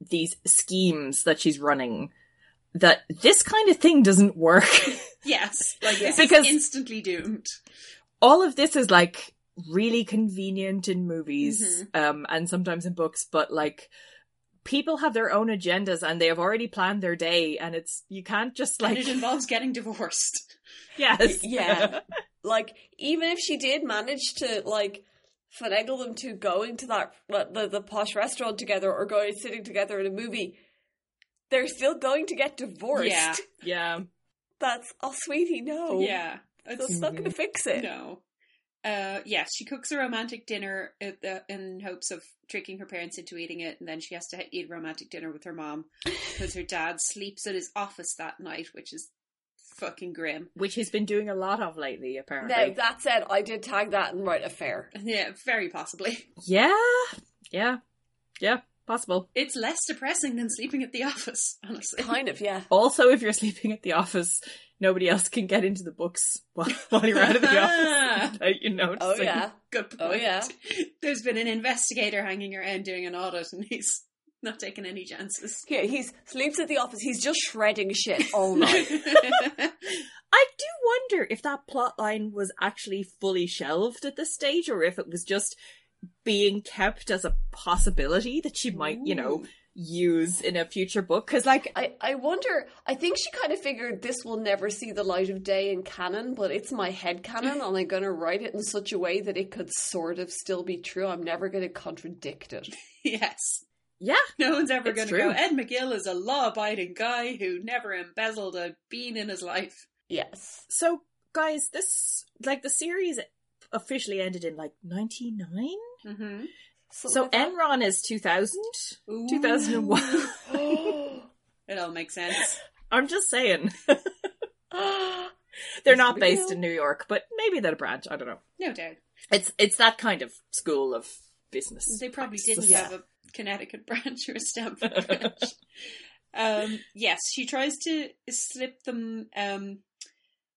these schemes that she's running that this kind of thing doesn't work. yes, like this Because- is instantly doomed. all of this is like really convenient in movies Mm-hmm. um and sometimes in books but like people have their own agendas and they have already planned their day and it's you can't just like and it involves getting divorced. yes Yeah. like, even if she did manage to, like, finagle them to going to that, the, the posh restaurant together or going sitting together in a movie, they're still going to get divorced. Yeah. yeah That's, oh, sweetie, no. Yeah, That's it's not going to fix it. no. Uh, yes, she cooks a romantic dinner at the, in hopes of tricking her parents into eating it, and then she has to eat a romantic dinner with her mom because her dad sleeps at his office that night, which is fucking grim. which he's been doing a lot of lately apparently Now, that said, I did tag that and write affair. Yeah, very possibly. yeah yeah yeah possible. It's less depressing than sleeping at the office, honestly. Kind of, yeah. Also, if you're sleeping at the office, nobody else can get into the books while, while you're out of the office you noticing. Oh yeah. Good point. Oh, yeah. There's been an investigator hanging around doing an audit and he's not taking any chances. Yeah, he sleeps at the office. He's just shredding shit all night. I do wonder if that plot line was actually fully shelved at this stage, or if it was just being kept as a possibility that she might, you know, use in a future book. Because, like, I, I wonder, I think she kind of figured this will never see the light of day in canon, but it's my head canon, and I'm going to write it in such a way that it could sort of still be true. I'm never going to contradict it. yes. Yeah, No one's ever going to go, Ed McGill is a law abiding guy who never embezzled a bean in his life. Yes. So, guys, this like the series officially ended in like ninety nine. Mm-hmm. So Enron is two thousand. 2001. It all makes sense. I'm just saying They're they're not based in New York, but maybe they're a branch. I don't know. No doubt. It's it's that kind of school of business. They probably practices. didn't have a Connecticut branch or a Stamford branch. um, yes, she tries to slip them um,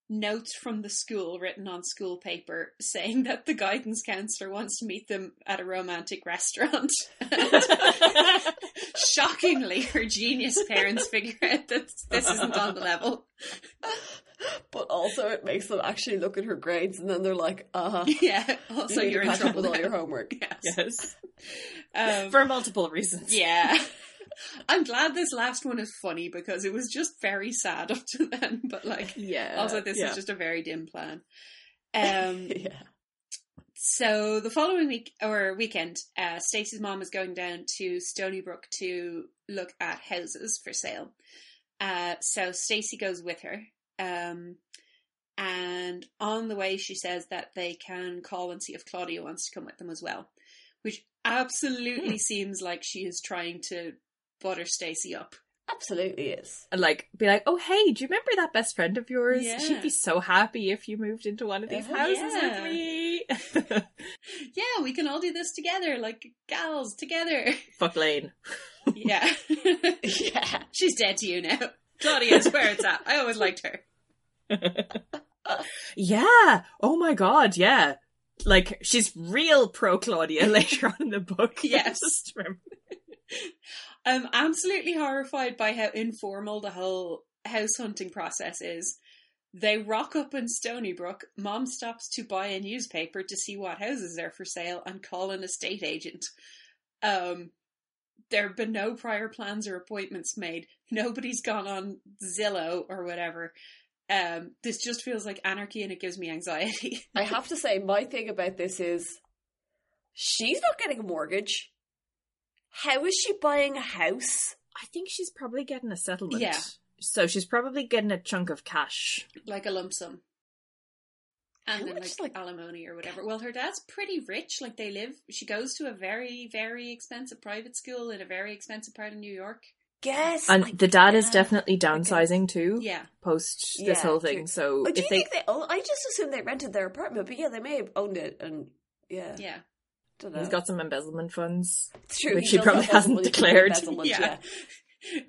notes from the school written on school paper saying that the guidance counselor wants to meet them at a romantic restaurant. Shockingly, her genius parents figure out that this isn't on the level. But also, it makes them actually look at her grades, and then they're like, "Uh huh." Yeah, also you you're in catch up trouble with all your homework. Yes. yes, Um, for multiple reasons. Yeah. I'm glad this last one is funny because it was just very sad up to then, but like yeah. also this yeah. is just a very dim plan. Um yeah. so the following week or weekend, uh Stacey's mom is going down to Stoneybrook to look at houses for sale. Uh so Stacey goes with her. Um and on the way she says that they can call and see if Claudia wants to come with them as well. Which absolutely seems like she is trying to butter Stacey up. Absolutely is. and like be like, oh hey, do you remember that best friend of yours? Yeah. She'd be so happy if you moved into one of these Uh-huh. houses Yeah. with me. Yeah, we can all do this together, like gals together. Fuck Laine. yeah. Yeah. She's dead to you now. Claudia's where it's at. I always liked her. Yeah. Oh my god. Yeah. Like she's real pro Claudia later on in the book. Yes. Remember- I'm absolutely horrified by how informal the whole house hunting process is. They rock up in Stoneybrook. Mom stops to buy a newspaper to see what houses are for sale and call an estate agent. Um, there have been no prior plans or appointments made. Nobody's gone on Zillow or whatever. Um, this just feels like anarchy and it gives me anxiety. I have to say, my thing about this is she's not getting a mortgage. How is she buying a house? I think she's probably getting a settlement. Yeah. So she's probably getting a chunk of cash. like a lump sum. And then like, like- alimony or whatever. Well, her dad's pretty rich. Like they live. She goes to a very, very expensive private school in a very expensive part of New York. Yes, And I- the dad is definitely downsizing too. Yeah, Post this Yeah, whole true. thing. So Oh, do if you they think they own? I just assumed they rented their apartment, but yeah, they may have owned it, and yeah, yeah, don't know. He's got some embezzlement funds. It's true, which he he probably have all the hasn't money declared. embezzlement, yeah.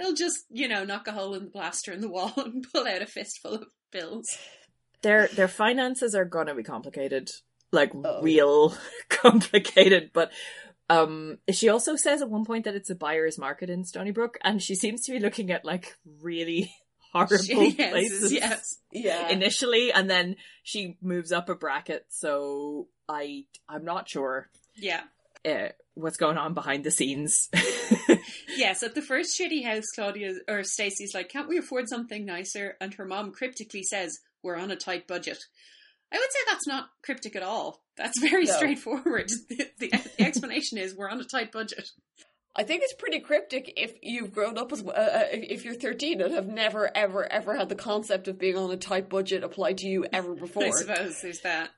He'll just you know knock a hole in the plaster in the wall and pull out a fistful of bills. Their their finances are gonna be complicated. Like Oh. real complicated. But um she also says at one point that it's a buyer's market in Stoneybrook and she seems to be looking at like really horrible yes, places. yes. yeah. initially and then she moves up a bracket so i i'm not sure Yeah. uh, what's going on behind the scenes Yes, at the first shitty house, Claudia or Stacey's like, "Can't we afford something nicer?" And her mom cryptically says, "We're on a tight budget." I would say that's not cryptic at all. That's very No. straightforward. The, the, the explanation is we're on a tight budget. I think it's pretty cryptic if you've grown up as uh, uh, if you're 13 and have never ever ever had the concept of being on a tight budget applied to you ever before. I suppose there's that.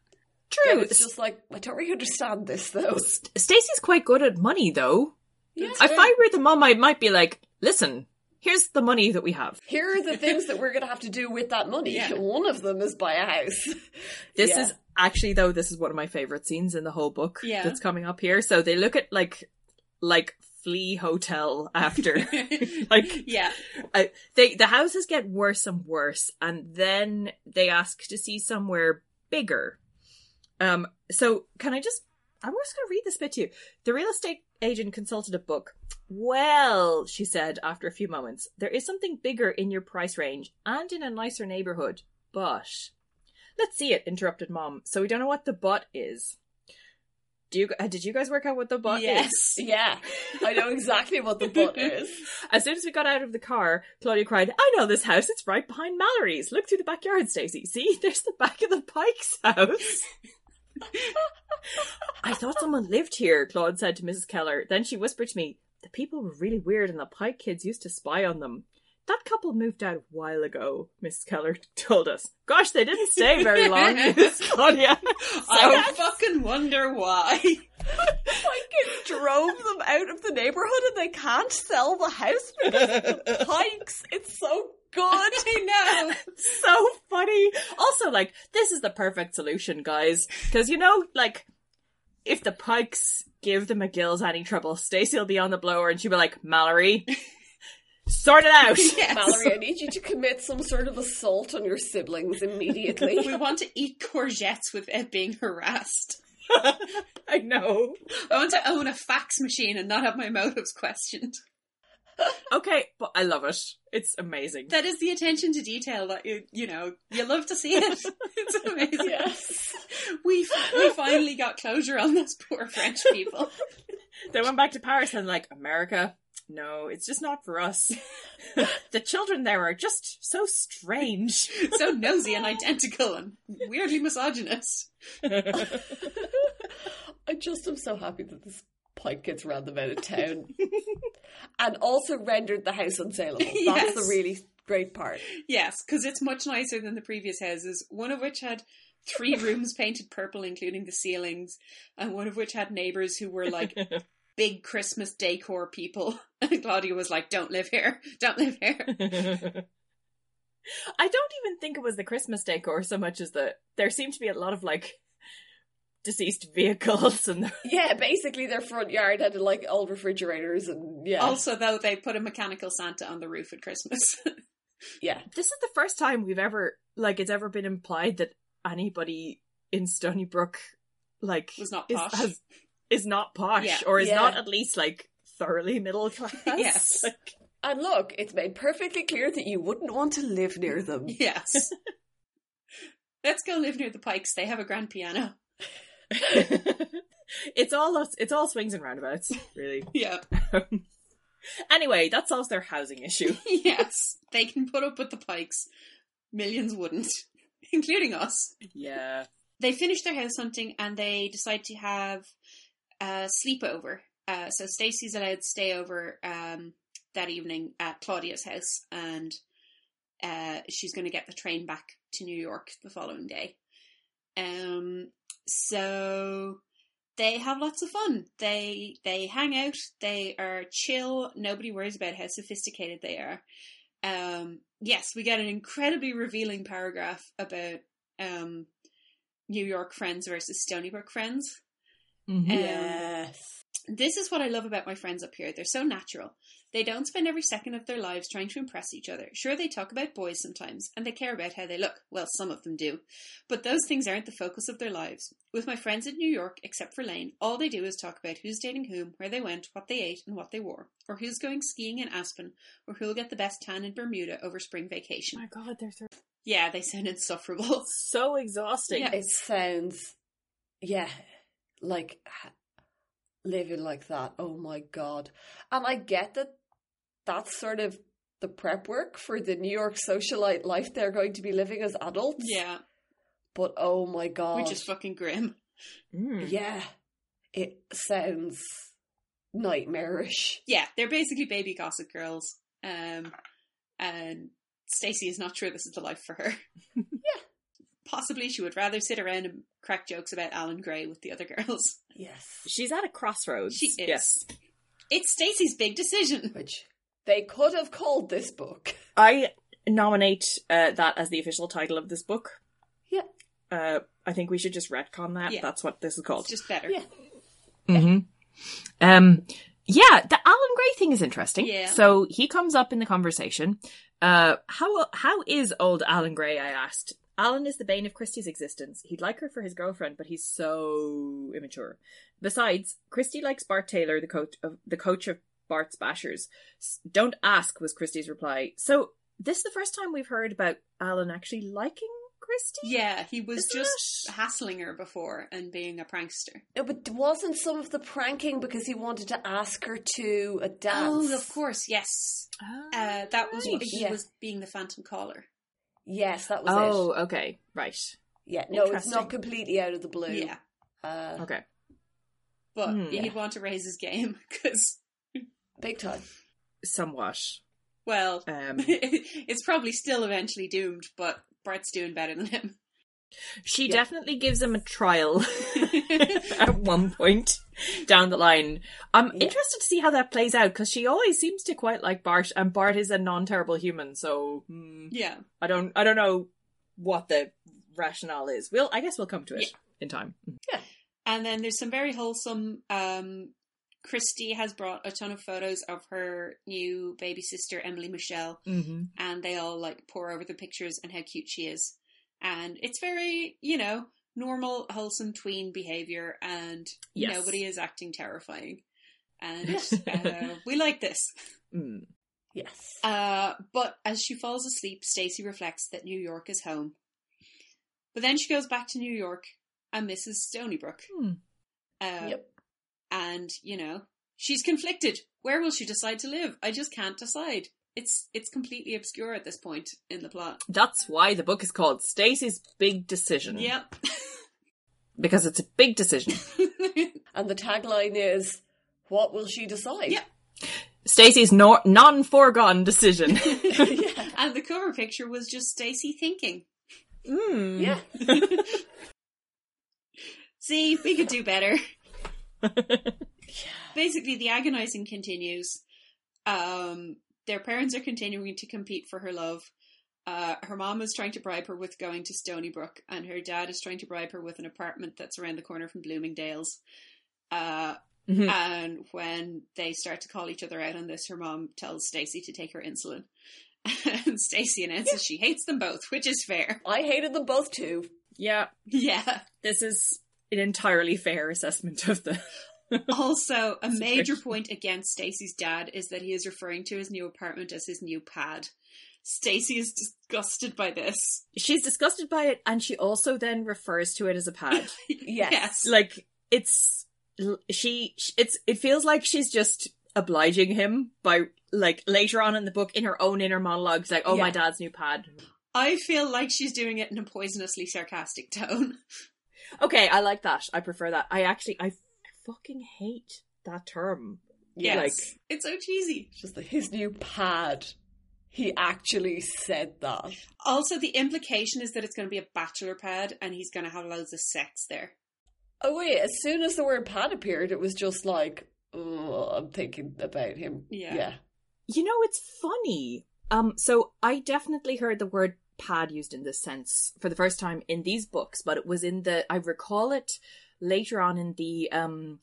Yeah, true it's just like I don't really understand this though. stacey's quite good at money though Yeah, if i were the mom i might be like listen here's the money that we have here are the things that we're going to have to do with that money. Yeah. One of them is buy a house. this Yeah. is actually though this is one of my favorite scenes in the whole book Yeah. that's coming up here so they look at like like flea hotel after. like yeah, I, they the houses get worse and worse, and then they ask to see somewhere bigger. Um, so can I just? I'm just going to read this bit to you. The real estate agent consulted a book. Well, she said after a few moments, there is something bigger in your price range and in a nicer neighborhood, but let's see it. Interrupted Mom. So we don't know what the but is. Do you? Uh, did you guys work out what the but yes. is? Yes, yeah, I know exactly what the butt is. As soon as we got out of the car, Claudia cried, I know this house. It's right behind Mallory's. Look through the backyard, Stacey. See? There's the back of the Pike's house. I thought someone lived here, Claude said to Mrs. Keller. Then she whispered to me, The people were really weird and the Pike kids used to spy on them. That couple moved out a while ago, Mrs. Keller told us. Gosh, they didn't stay very long, Mrs. Claudia. I fucking wonder why. Pike drove them out of the neighborhood and they can't sell the house because of the pikes. It's so good. I know. so funny. Also, like, this is the perfect solution, guys. Because, you know, like, if the Pikes give the McGills any trouble, Stacey will be on the blower and she'll be like, Mallory, sort it out. Yes. Mallory, I need you to commit some sort of assault on your siblings immediately. We want to eat courgettes without being harassed. I know. I want to own a fax machine and not have my motives questioned. Okay, but I love it. It's amazing. That is the attention to detail that you you know you love to see it. It's amazing. yes. We we finally got closure on those poor French people. They went back to Paris and like, America, no, it's just not for us. the children there are just so strange. So nosy and identical and weirdly misogynist. I just am so happy that this pike gets ran them out of town. and also rendered the house unsaleable. That's Yes. the really great part. Yes, because it's much nicer than the previous houses. One of which had three rooms painted purple, including the ceilings, and one of which had neighbors who were like big Christmas decor people. And Claudia was like, "Don't live here. Don't live here." I don't even think it was the Christmas decor so much as the there seemed to be a lot of like deceased vehicles and Yeah, basically their front yard had like old refrigerators and yeah. Also, though, they put a mechanical Santa on the roof at Christmas. yeah. this is the first time we've ever like it's ever been implied that anybody in Stoneybrook like Was not is, posh. has, is not posh Yeah. or is Yeah. not at least like thoroughly middle class. Yes. Like, And look, it's made perfectly clear that you wouldn't want to live near them. yes. Let's go live near the Pikes. They have a grand piano. it's all it's all swings and roundabouts, really. Yeah. anyway, that solves their housing issue. yes. They can put up with the Pikes. Millions wouldn't, including us. Yeah. They finish their house hunting and they decide to have a sleepover. Uh, so Stacey's allowed to stay over um, that evening at Claudia's house, and uh, she's going to get the train back to New York the following day. Um, so they have lots of fun. They they hang out. They are chill. Nobody worries about how sophisticated they are. Um, yes, we get an incredibly revealing paragraph about um, New York friends versus Stoneybrook friends. Mhm. Um, Yes. This is what I love about my friends up here. They're so natural. They don't spend every second of their lives trying to impress each other. Sure, they talk about boys sometimes, and they care about how they look. Well, some of them do. But those things aren't the focus of their lives. With my friends in New York, except for Laine, all they do is talk about who's dating whom, where they went, what they ate, and what they wore. Or who's going skiing in Aspen, or who'll get the best tan in Bermuda over spring Oh vacation. my god, they're so, Yeah, they sound insufferable. so exhausting. Yeah. It sounds, yeah, like living like that. Oh my god! And I get that that's sort of the prep work for the New York socialite life they're going to be living as adults. Yeah, But oh my god, which is fucking grim. Mm. yeah, it sounds nightmarish. yeah, they're basically baby gossip girls. Um, and Stacey is not sure this is the life for her. yeah. Possibly she would rather sit around and crack jokes about Alan Gray with the other girls. Yes, She's at a crossroads. She is. Yes. It's Stacey's big decision. which they could have called this book. I nominate uh, that as the official title of this book. Yeah. Uh, I think we should just retcon that. Yeah. That's what this is called. It's just better. Yeah. hmm Um, Yeah, the Alan Gray thing is interesting. Yeah. So he comes up in the conversation. Uh, how how is old Alan Gray? I asked. Alan is the bane of Kristy's existence. He'd like her for his girlfriend, but he's so immature. Besides, Kristy likes Bart Taylor, the coach of the coach of Bart's Bashers. Don't ask was Kristy's reply. So this is the first time we've heard about Alan actually liking Kristy. Yeah, he was Isn't just it? hassling her before and being a prankster. No, but wasn't some of the pranking because he wanted to ask her to a dance? Oh, of course, yes. Ah, Uh, that was what he Yeah. was being the Phantom Caller. Yes, that was Oh, it. okay, right, Yeah, no, it's not completely out of the blue. Yeah, Uh, okay. but Hmm. he'd want to raise his game because, Big time. Somewhat. well, Um, it's probably still eventually doomed. But Bart's doing better than him. She Yeah. definitely gives him a trial at one point down the line. I'm Yeah. interested to see how that plays out because she always seems to quite like Bart, and Bart is a non-terrible human. So hmm, yeah, I don't, I don't know what the rationale is. We'll, I guess we'll come to it Yeah. in time. Yeah, and then there's some very wholesome. Um, Kristy has brought a ton of photos of her new baby sister Emily Michelle, Mm-hmm. and they all like pour over the pictures and how cute she is. And it's very, you know, normal, wholesome tween behavior, and Yes. nobody is acting terrifying. And uh, we like this. Mm. Yes. Uh, but as she falls asleep, Stacey reflects that New York is home. But then she goes back to New York and misses Stoneybrook. Hmm. Uh, Yep. And, you know, she's conflicted. Where will she decide to live? I just can't decide. It's it's completely obscure at this point in the plot. That's why the book is called Stacey's Big Decision. Yep. because it's a big decision. And the tagline is, "What will she decide?" Yeah. Stacey's no- non-foregone decision. yeah. and the cover picture was just Stacey thinking. Mm. Yeah. See, we could do better. Basically, the agonizing continues. Um, their parents are continuing to compete for her love. Uh, her mom is trying to bribe her with going to Stoneybrook, and her dad is trying to bribe her with an apartment that's around the corner from Bloomingdale's. Uh, Mhm. and when they start to call each other out on this, her mom tells Stacey to take her insulin. and Stacey announces she hates them both, which is fair. I hated them both too. Yeah, Yeah. this is an entirely fair assessment of the. Also, a major point against Stacey's dad is that he is referring to his new apartment as his new pad. Stacey is disgusted by this. She's disgusted by it, and she also then refers to it as a pad. Yes. like it's she. It's it feels like she's just obliging him by like later on in the book in her own inner monologues, like, "Oh, my dad's new pad." I feel like she's doing it in a poisonously sarcastic tone. Okay, I like that. I prefer that. I actually, I fucking hate that term. Yes. Like- it's so cheesy. Just the, his new pad. He actually said that. Also, the implication is that it's going to be a bachelor pad and he's going to have loads of sex there. Oh wait, as soon as the word pad appeared, it was just like, oh, I'm thinking about him. Yeah. Yeah. You know, it's funny. Um, so I definitely heard the word pad used in this sense for the first time in these books, but it was in the I recall it later on in the um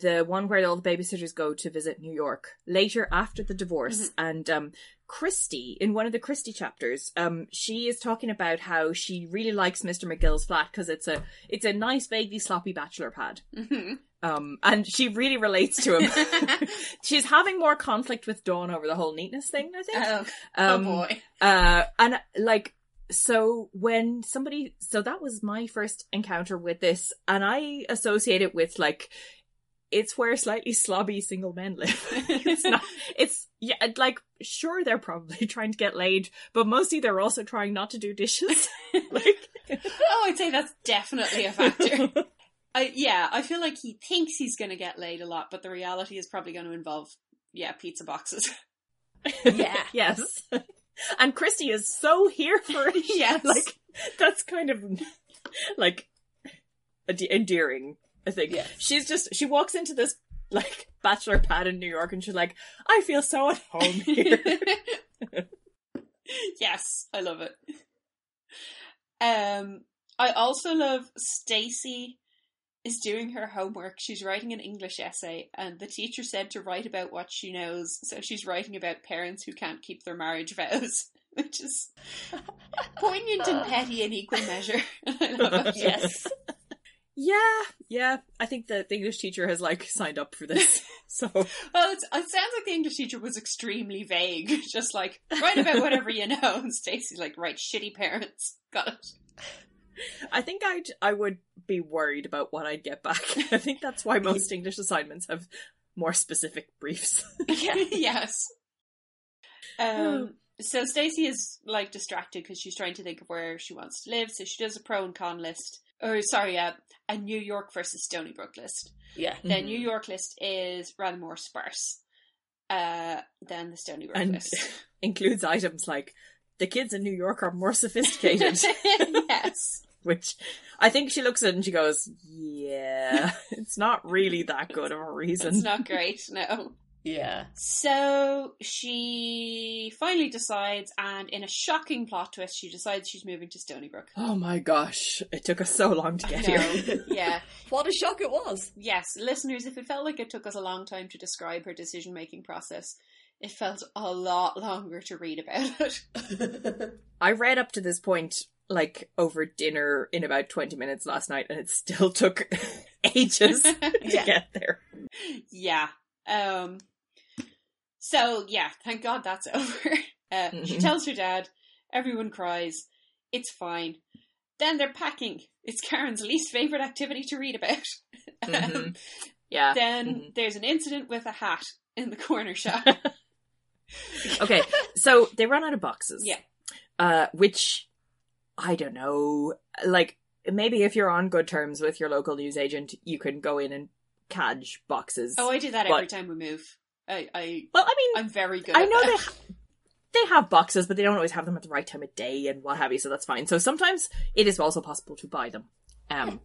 the one where all the babysitters go to visit New York later after the divorce and um Kristy in one of the Kristy chapters um she is talking about how she really likes Mr. McGill's flat because it's a it's a nice vaguely sloppy bachelor pad Mhm. Um, and she really relates to him. She's having more conflict with Dawn over the whole neatness thing, I think. oh, um, oh boy. Uh, and like, so when somebody, so that was my first encounter with this, and I associate it with like, it's where slightly slobby single men live. it's not, it's, yeah, like, sure, they're probably trying to get laid, but mostly they're also trying not to do dishes. like, Oh, I'd say that's definitely a factor. I, yeah, I feel like he thinks he's going to get laid a lot, but the reality is probably going to involve, yeah, pizza boxes. Yeah. yes. And Kristy is so here for it. Yes. Like, that's kind of like endearing, I think. Yes. She's just, she walks into this like bachelor pad in New York and she's like, I feel so at home here. yes, I love it. Um, I also love Stacey is doing her homework. She's writing an English essay, and the teacher said to write about what she knows. So she's writing about parents who can't keep their marriage vows, which is poignant and petty in equal measure. I love it. Yes. Yeah, yeah. I think that the English teacher has like signed up for this. So Well, it's, it sounds like the English teacher was extremely vague. Just like, write about whatever you know. And Stacey's like, write shitty parents. Got it. I think I'd I would be worried about what I'd get back. I think that's why most English assignments have more specific briefs. Yeah. yes. Um, so Stacey is like distracted because she's trying to think of where she wants to live. So she does a pro and con list. Or sorry, uh, a New York versus Stoneybrook list. Yeah. The Mhm. New York list is rather more sparse uh, than the Stoneybrook And list. includes items like the kids in New York are more sophisticated, yes. which I think she looks at it and she goes, "Yeah, it's not really that good of a reason." It's not great, no. Yeah. So she finally decides, and in a shocking plot twist, she decides she's moving to Stoneybrook. Oh my gosh, it took us so long to get here. yeah. What a shock it was. Yes, listeners, if it felt like it took us a long time to describe her decision making process, it felt a lot longer to read about it. I read up to this point like over dinner in about 20 minutes last night and it still took ages to Yeah. get there. yeah. Um so yeah, thank God that's over. Uh, She Mhm. tells her dad, everyone cries, it's fine. Then they're packing. It's Karen's least favourite activity to read about. Um, Mhm. Yeah. then Mhm. there's an incident with a hat in the corner shop. Okay, so they run out of boxes. Yeah. Uh, which, I don't know, like, maybe if you're on good terms with your local newsagent, you can go in and cadge boxes. oh, I do that But- every time we move. I, I well, I mean, I'm very good. I at know they that. ha- they have boxes, but they don't always have them at the right time of day and what have you. So that's fine. So sometimes it is also possible to buy them, um,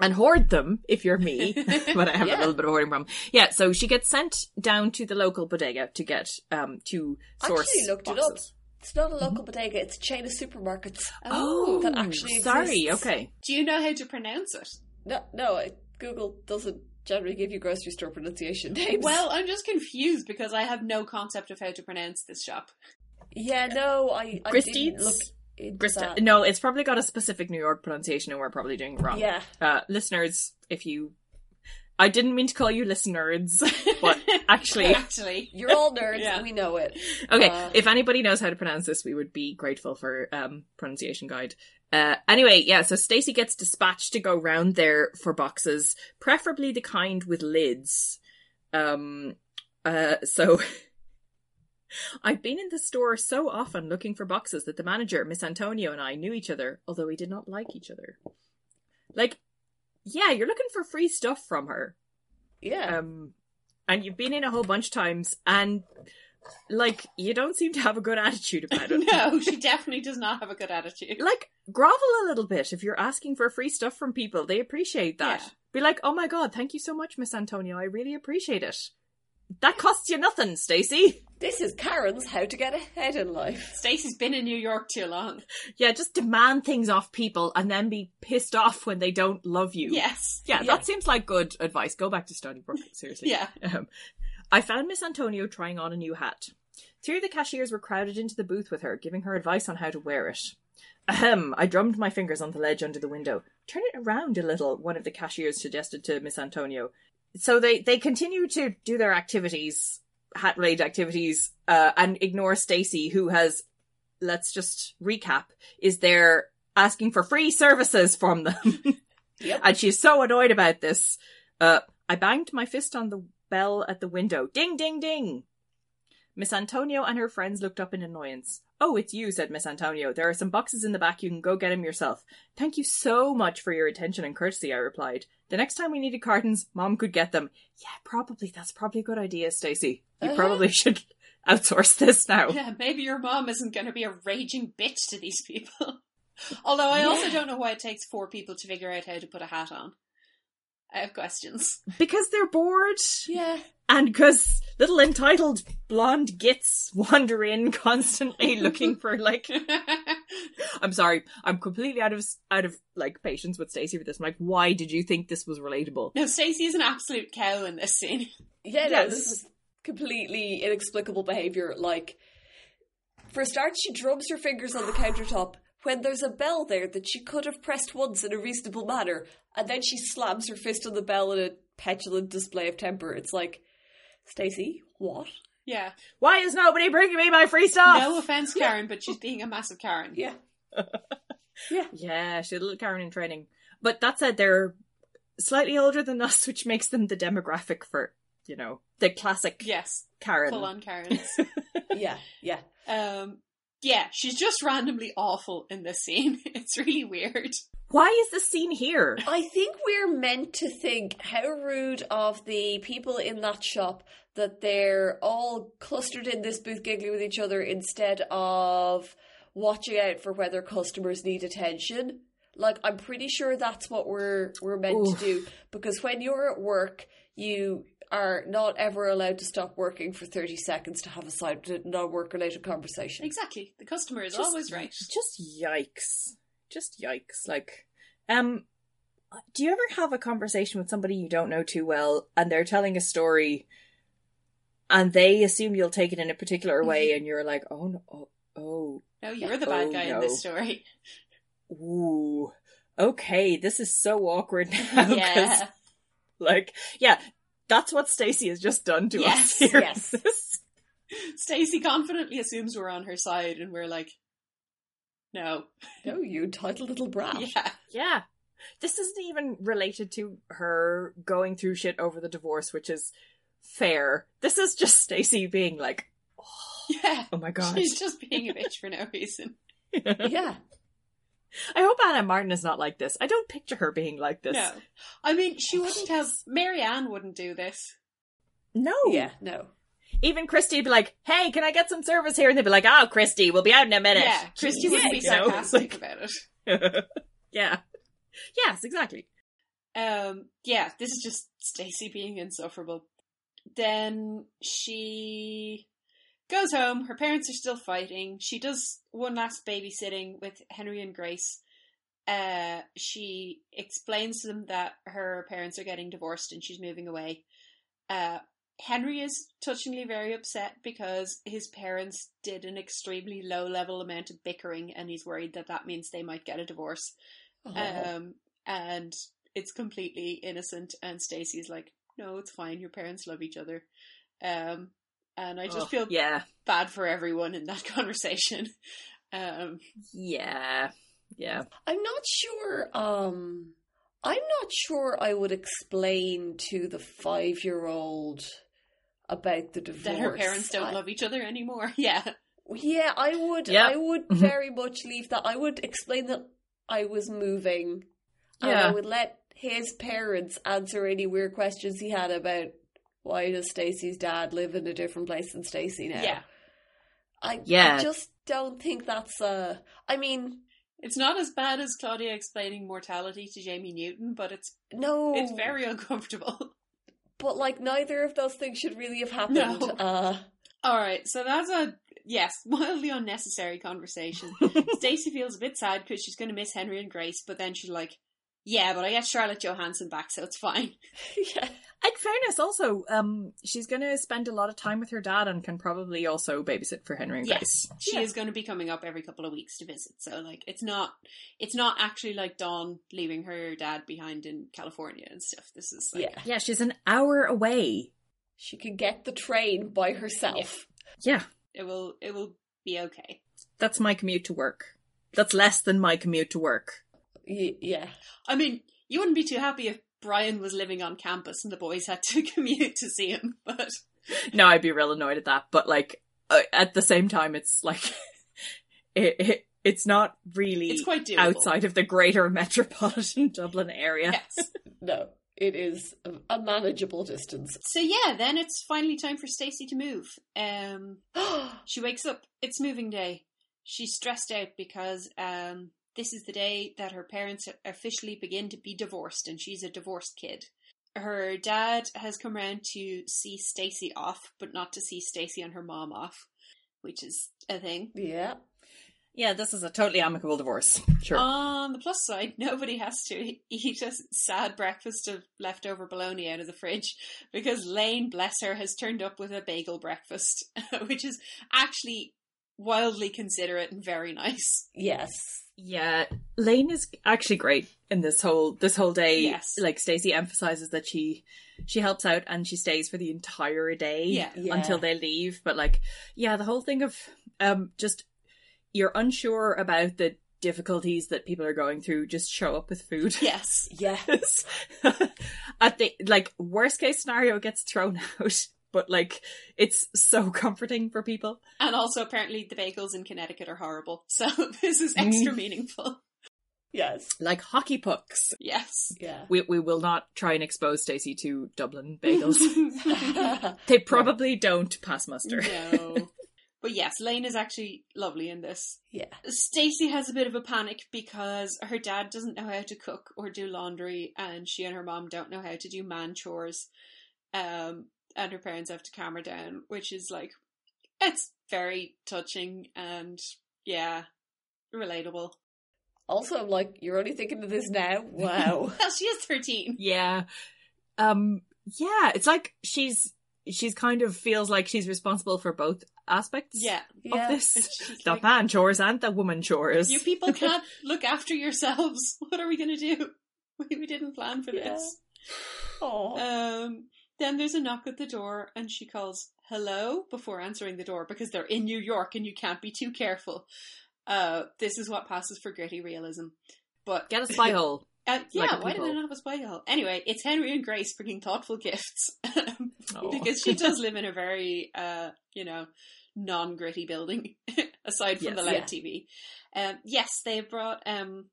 and hoard them if you're me. but I have Yeah. a little bit of hoarding problem. Yeah. So she gets sent down to the local bodega to get um to I source. actually looked it up. It's not a local bodega, it's a chain of supermarkets. Oh, that actually sorry. exists. Okay. do you know how to pronounce it? No, no, Google doesn't generally give you grocery store pronunciation names. Well, I'm just confused because I have no concept of how to pronounce this shop. yeah, no, I, I didn't That. no, it's probably got a specific New York pronunciation, and we're probably doing it wrong. Yeah, Uh, listeners, if you, I didn't mean to call you listeners, but actually, actually, you're all nerds. Yeah. We know it. Okay, Uh, if anybody knows how to pronounce this, we would be grateful for um pronunciation guide. Uh, anyway, yeah, so Stacey gets dispatched to go round there for boxes, preferably the kind with lids. Um, uh, so I've been in the store so often looking for boxes that the manager, Miss Antonio, and I knew each other, although we did not like each other. Like, yeah, you're looking for free stuff from her. Yeah. Um, and you've been in a whole bunch of times, and like you don't seem to have a good attitude about it. no, she definitely does not have a good attitude. Like grovel a little bit if you're asking for free stuff from people. They appreciate that. Yeah. Be like, "Oh my god, thank you so much, Miss Antonio. I really appreciate it." That costs you nothing, Stacey. this is Karen's how to get ahead in life. Stacey's been in New York too long. Yeah, just demand things off people and then be pissed off when they don't love you. Yes. Yeah, Yeah. that seems like good advice. Go back to Stoneybrook, seriously. Yeah. Um, I found Miss Antonio trying on a new hat. Three of the cashiers were crowded into the booth with her, giving her advice on how to wear it. Ahem, I drummed my fingers on the ledge under the window. Turn it around a little, one of the cashiers suggested to Miss Antonio. So they, they continue to do their activities, hat related activities, uh, and ignore Stacey, who has, let's just recap, is there asking for free services from them. Yep. and she's so annoyed about this. Uh, I banged my fist on the bell at the window. Ding, ding, ding. Miss Antonio and her friends looked up in annoyance. Oh, it's you, said Miss Antonio. There are some boxes in the back. You can go get them yourself. Thank you so much for your attention and courtesy, I replied. The next time we needed cartons, Mom could get them. Yeah, probably. That's probably a good idea, Stacey. You Uh-huh. probably should outsource this now. Yeah, maybe your mom isn't going to be a raging bitch to these people. Although I also don't know why it takes four people to figure out how to put a hat on. I have questions. Because they're bored. Yeah. And because little entitled blonde gits wander in constantly looking for like I'm sorry. I'm completely out of out of like patience with Stacey for this. I'm like, why did you think this was relatable? No, Stacey is an absolute cow in this scene. Yeah, no, Yes. this is completely inexplicable behavior. Like, for a start, she drums her fingers on the countertop when there's a bell there that she could have pressed once in a reasonable manner, and then she slams her fist on the bell in a petulant display of temper. It's like, Stacey, what? Yeah. Why is nobody bringing me my free stuff? No offense, Karen, but she's being a massive Karen. Yeah. Yeah, she's a little Karen in training. But that said, they're slightly older than us, which makes them the demographic for, you know, the classic Yes. Karen. Full on Karens. Yeah, yeah. um, yeah, she's just randomly awful in this scene. It's really weird. Why is this scene here? I think we're meant to think how rude of the people in that shop that they're all clustered in this booth giggling with each other instead of watching out for whether customers need attention. Like I'm pretty sure that's what we're we're meant Oof. to do because when you're at work, you are not ever allowed to stop working for 30 seconds to have a side non-work related conversation. Exactly. The customer is Just- always right. Just yikes. Just yikes. Like, um, do you ever have a conversation with somebody you don't know too well and they're telling a story and they assume you'll take it in a particular way and you're like, oh no, oh, oh, No, you're the bad Oh, guy in this story. ooh, okay, this is so awkward now. 'cause, Yeah. Like, yeah, that's what Stacey has just done to Yes, us here. yes. This- Stacey confidently assumes we're on her side, and we're like, no. No, you entitled little brat. Yeah. yeah. This isn't even related to her going through shit over the divorce, which is fair. This is just Stacey being like, oh, Yeah. oh my god. She's just being a bitch for no reason. Yeah. I hope Ann M. Martin is not like this. I don't picture her being like this. No. I mean, she wouldn't have. Mary Marianne wouldn't do this. No. Yeah, no. Even Kristy would be like, hey, can I get some service here? And they'd be like, oh, Kristy, we'll be out in a minute. Yeah. Kristy wouldn't be You know, sarcastic like- about it. yeah. Yes, exactly. Um, yeah, this is just Stacey being insufferable. Then she goes home. Her parents are still fighting. She does one last babysitting with Henry and Grace. Uh, she explains to them that her parents are getting divorced and she's moving away. Uh, Henry is touchingly very upset because his parents did an extremely low level amount of bickering and he's worried that that means they might get a divorce Oh. um, and it's completely innocent. And Stacey's like, "No, it's fine. Your parents love each other." Um, and I just Ugh, feel Yeah. bad for everyone in that conversation. Um, Yeah. Yeah. I'm not sure. Um, I'm not sure I would explain to the five-year-old about the divorce. that her parents don't I- love each other anymore. Yeah, Yeah, I would. Yeah. I would Mhm. very much leave that. I would explain that I was moving, and I would let his parents answer any weird questions he had about why does Stacey's dad live in a different place than Stacey now. yeah. I, Yeah. I just don't think that's. Uh, I mean, It's not as bad as Claudia explaining mortality to Jamie Newton, but it's no, it's very uncomfortable. But like, neither of those things should really have happened. No. Uh, All right, so that's a yes, wildly unnecessary conversation. Stacey feels a bit sad because she's going to miss Henry and Grace, but then she's like, "Yeah, but I get Charlotte Johanssen back, so it's fine." yeah. In fairness, also, um, she's going to spend a lot of time with her dad and can probably also babysit for Henry and Yes, Grace. she Yeah. is going to be coming up every couple of weeks to visit. So like, it's not it's not actually like Dawn leaving her dad behind in California and stuff. This is like, Yeah. Yeah, she's an hour away. She can get the train by herself. Yeah, it will it will be okay. that's my commute to work. That's less than my commute to work. Yeah. I mean, you wouldn't be too happy if Brian was living on campus and the boys had to commute to see him, but No, I'd be real annoyed at that, but like uh, at the same time, it's like it, it it's not really it's quite doable. outside of the greater metropolitan Dublin area. Yes. No, it is a, a manageable distance. So yeah, then it's finally time for Stacey to move. Um, she wakes up. It's moving day. She's stressed out because um, this is the day that her parents officially begin to be divorced, and she's a divorced kid. Her dad has come round to see Stacey off, but not to see Stacey and her mom off, which is a thing. yeah. Yeah, this is a totally amicable divorce. Sure. On the plus side, nobody has to eat a sad breakfast of leftover bologna out of the fridge because Laine, bless her, has turned up with a bagel breakfast, which is actually wildly considerate and very nice. Yes. Yeah, Laine is actually great in this whole this whole day. Yes. Like Stacey emphasizes that she she helps out and she stays for the entire day Yeah. Yeah. until they leave. But like, yeah, the whole thing of um just you're unsure about the difficulties that people are going through, just show up with food. Yes. Yes. At the like worst case scenario gets thrown out. But like it's so comforting for people. And also, apparently, the bagels in Connecticut are horrible. So this is extra Mm. meaningful. Yes. Like hockey pucks. Yes. Yeah. We we will not try and expose Stacey to Dublin bagels. They probably don't pass muster. no. But yes, Laine is actually lovely in this. Yeah. Stacey has a bit of a panic because her dad doesn't know how to cook or do laundry, and she and her mom don't know how to do man chores. Um, and her parents have to calm her down, which is like, it's very touching and yeah, relatable. Also, I'm like, you're only thinking of this now? Wow. Well, she is 13. Yeah. Um yeah, it's like she's she's kind of feels like she's responsible for both aspects Yeah. of yeah. this. The like, man chores and the woman chores. you people can't look after yourselves. What are we going to do? We, we didn't plan for Yeah. this. Oh. Um, then there's a knock at the door, and she calls hello before answering the door because they're in New York and you can't be too careful. Uh, this is what passes for gritty realism. But Get a spy hole. uh, yeah, like why did I not have a spy hole? Anyway, it's Henry and Grace bringing thoughtful gifts Oh. because she does live in a very, uh, you know, non-gritty building aside from Yes. the loud Yeah. TV. Um, yes, they've brought um,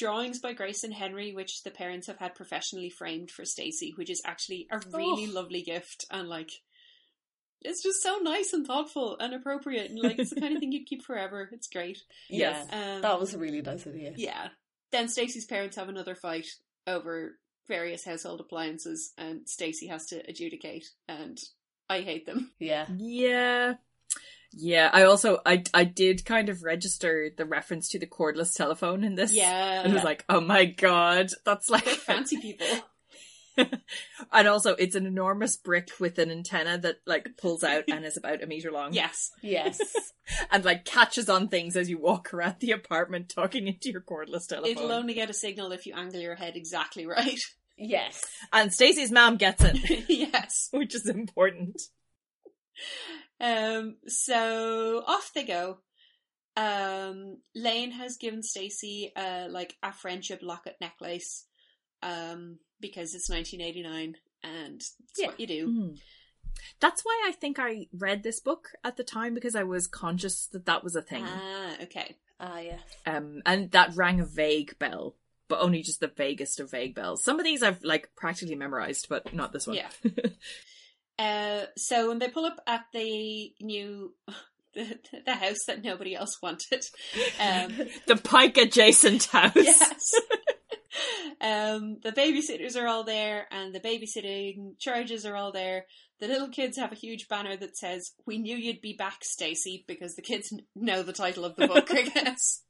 drawings by Grace and Henry, which the parents have had professionally framed for Stacey, which is actually a really Oh. lovely gift and like. It's just so nice and thoughtful and appropriate, and like it's the kind of thing you'd keep forever. It's great. yeah. Um, That was a really nice idea. yeah. Then Stacey's parents have another fight over various household appliances, and Stacey has to adjudicate, and I hate them. Yeah. Yeah. Yeah, I also I I did kind of register the reference to the cordless telephone in this. Yeah, And it was like, oh my god, that's like they're fancy people. and also it's an enormous brick with an antenna that like pulls out and is about a meter long. Yes, Yes. And like catches on things as you walk around the apartment talking into your cordless telephone. it'll only get a signal if you angle your head exactly right. yes. And Stacey's mom gets it, yes. which is important. Um. So off they go. Um. Laine has given Stacey uh like a friendship locket necklace, um, because it's 1989 and it's Yeah. what you do. Mm. That's why I think I read this book at the time because I was conscious that that was a thing. Ah, okay. Ah, yes. um, and that rang a vague bell, but only just the vaguest of vague bells. Some of these I've like practically memorized, but not this one. Yeah. Uh, so when they pull up at the new the, the house that nobody else wanted, um, the Pike adjacent house. yes, um, the babysitters are all there, and the babysitting charges are all there. The little kids have a huge banner that says, "We knew you'd be back, Stacey," because the kids know the title of the book, I guess.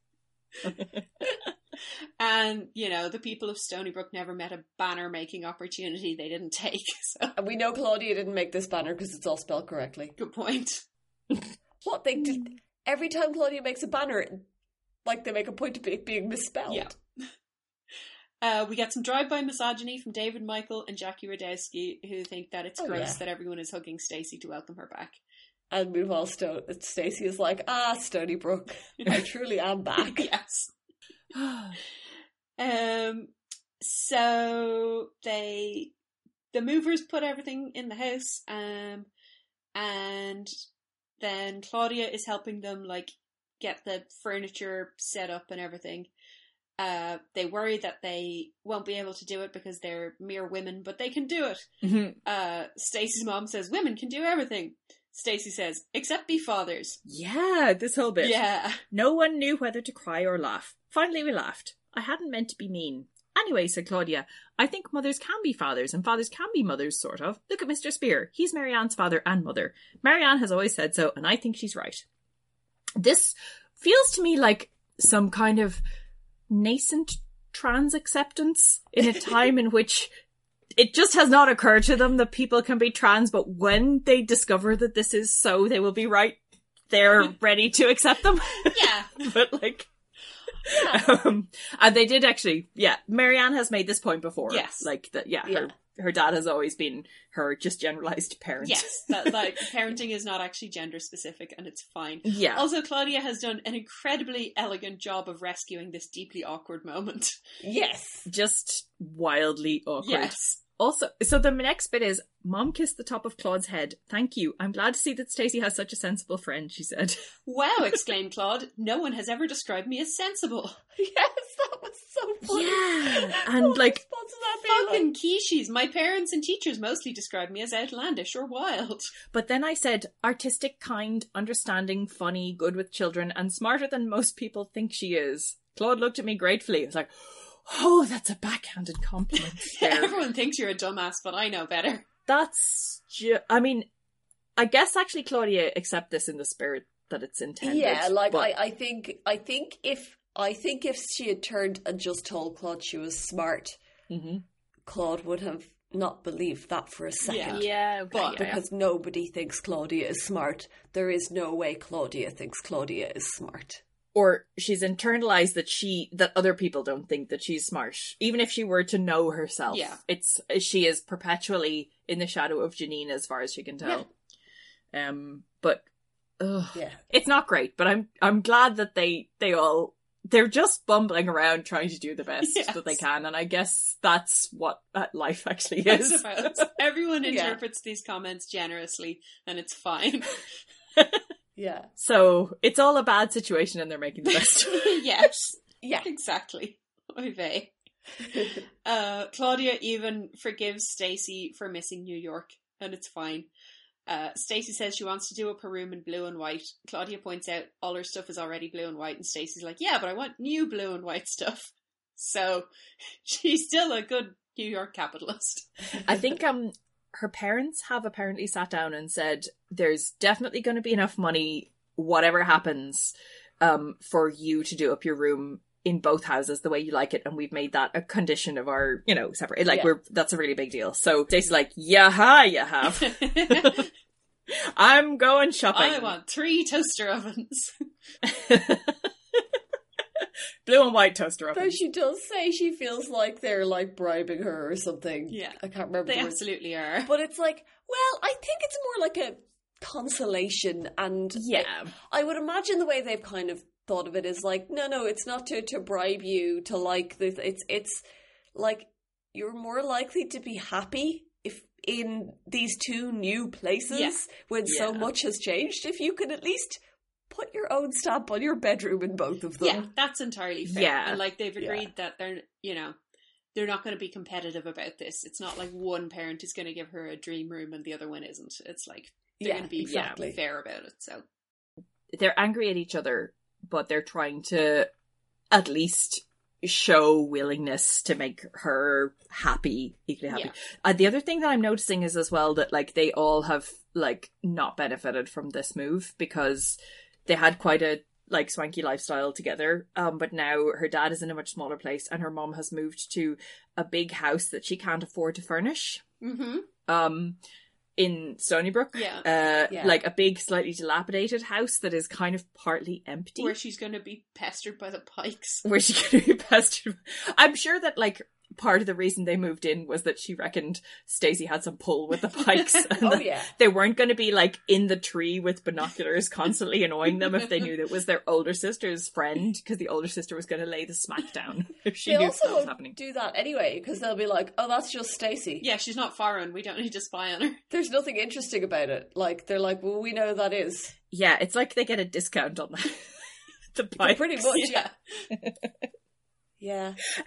And you know, the people of Stoneybrook never met a banner making opportunity they didn't take. So, And we know Claudia didn't make this banner because it's all spelled correctly. good point. What they did every time Claudia makes a banner, like they make a point of it being misspelled. Yeah. Uh, we get some drive-by misogyny from David Michael and Jackie Rodowsky, who think that it's Oh, gross yeah. that everyone is hugging Stacey to welcome her back. And meanwhile, Sto- Stacey is like, "Ah, Stoneybrook, I truly am back." yes. Um. So they, the movers put everything in the house. Um, and then Claudia is helping them like get the furniture set up and everything. Uh, they worry that they won't be able to do it because they're mere women, but they can do it. Mhm. Uh, Stacey's mom says women can do everything. Stacey says, except be fathers. Yeah, this whole bit. Yeah. No one knew whether to cry or laugh. Finally, we laughed. I hadn't meant to be mean. Anyway, said Claudia, I think mothers can be fathers, and fathers can be mothers, sort of. Look at Mr. Spier. He's Mary Anne's father and mother. Mary Anne has always said so, and I think she's right. This feels to me like some kind of nascent trans acceptance in a time in which it just has not occurred to them that people can be trans, but when they discover that this is so, they will be right. They're ready to accept them. Yeah. but like, um, and they did actually, yeah. Mary Anne has made this point before. Yes. like that. Yeah, Yeah. her her dad has always been her just generalized parent. Yes. That like parenting is not actually gender specific and it's fine. yeah. Also, Claudia has done an incredibly elegant job of rescuing this deeply awkward moment. Yes. just wildly awkward. Yes. Also, so the next bit is Mom kissed the top of Claude's head. Thank you. I'm glad to see that Stacey has such a sensible friend, she said. Wow, exclaimed Claude. No one has ever described me as sensible. Yes, that was so funny. Yeah, and, was like, the response that being like, Fucking quiches. My parents and teachers mostly describe me as outlandish or wild. But then I said artistic, kind, understanding, funny, good with children, and smarter than most people think she is. Claude looked at me gratefully. I was like, oh, that's a backhanded compliment. Everyone thinks you're a dumbass, but I know better. that's ju- I mean, I guess actually Claudia accept this in the spirit that it's intended. Yeah, like but- I, I think I think if I think if she had turned and just told Claude she was smart, Mhm. Claude would have not believed that for a second. Yeah, But- yeah, yeah. Because nobody thinks Claudia is smart. There is no way Claudia thinks Claudia is smart. Or she's internalized that she that other people don't think that she's smart even if she were to know herself Yeah. it's she is perpetually in the shadow of janine as far as she can tell um but ugh, Yeah. it's not great but i'm i'm glad that they they all they're just bumbling around trying to do the best Yes. that they can and i guess that's what uh, life actually is. Everyone Yeah. interprets these comments generously, and it's fine. Yeah. so it's all a bad situation and they're making the best of it. yes, Yeah. exactly. Oy vey. Uh, Claudia even forgives Stacey for missing New York, and it's fine. Uh, Stacey says she wants to do up her room in blue and white. Claudia points out all her stuff is already blue and white, and Stacey's like, "Yeah, but I want new blue and white stuff." So she's still a good New York capitalist. I think um her parents have apparently sat down and said there's definitely going to be enough money whatever happens um for you to do up your room in both houses the way you like it and we've made that a condition of our you know separate like Yeah. we're that's a really big deal so Stacey's like yeah ha you have I'm going shopping I want three toaster ovens. blue and white toaster oven But she does say she feels like they're like bribing her or something. Yeah. I can't remember. They the absolutely are. But it's like, well, I think it's more like a consolation and yeah I would imagine the way they've kind of thought of it is like, no, no, it's not to, to bribe you to like this. It's it's like you're more likely to be happy if in these two new places Yeah. when so much has changed. If you can at least put your own stamp on your bedroom in both of them. Yeah, that's entirely fair. Yeah. And like they've Yeah. agreed that they're you know they're not going to be competitive about this. It's not like one parent is going to give her a dream room and the other one isn't. It's like they're Yeah, going to be exactly. fair about it. So they're angry at each other, but they're trying to at least show willingness to make her happy, equally happy. Yeah. Uh, the other thing that I'm noticing is as well that like they all have like not benefited from this move because they had quite a like swanky lifestyle together. Um, but now her dad is in a much smaller place and her mom has moved to a big house that she can't afford to furnish. mm-hmm. Um, in Stoneybrook, Yeah. uh, Yeah. like a big, slightly dilapidated house that is kind of partly empty where she's going to be pestered by the pikes. where she's going to be pestered. I'm sure that like part of the reason they moved in was that she reckoned Stacey had some pull with the pikes. and Oh that yeah. They weren't going to be like in the tree with binoculars constantly annoying them if they knew that it was their older sister's friend because the older sister was going to lay the smack down if she They knew also that was happening. do that anyway because they'll be like, "Oh, that's just Stacey." Yeah, she's not foreign. We don't need to spy on her. There's nothing interesting about it. Like they're like, "Well, we know that is." Yeah, it's like they get a discount on the, the pikes. Pretty much, yeah. Yeah.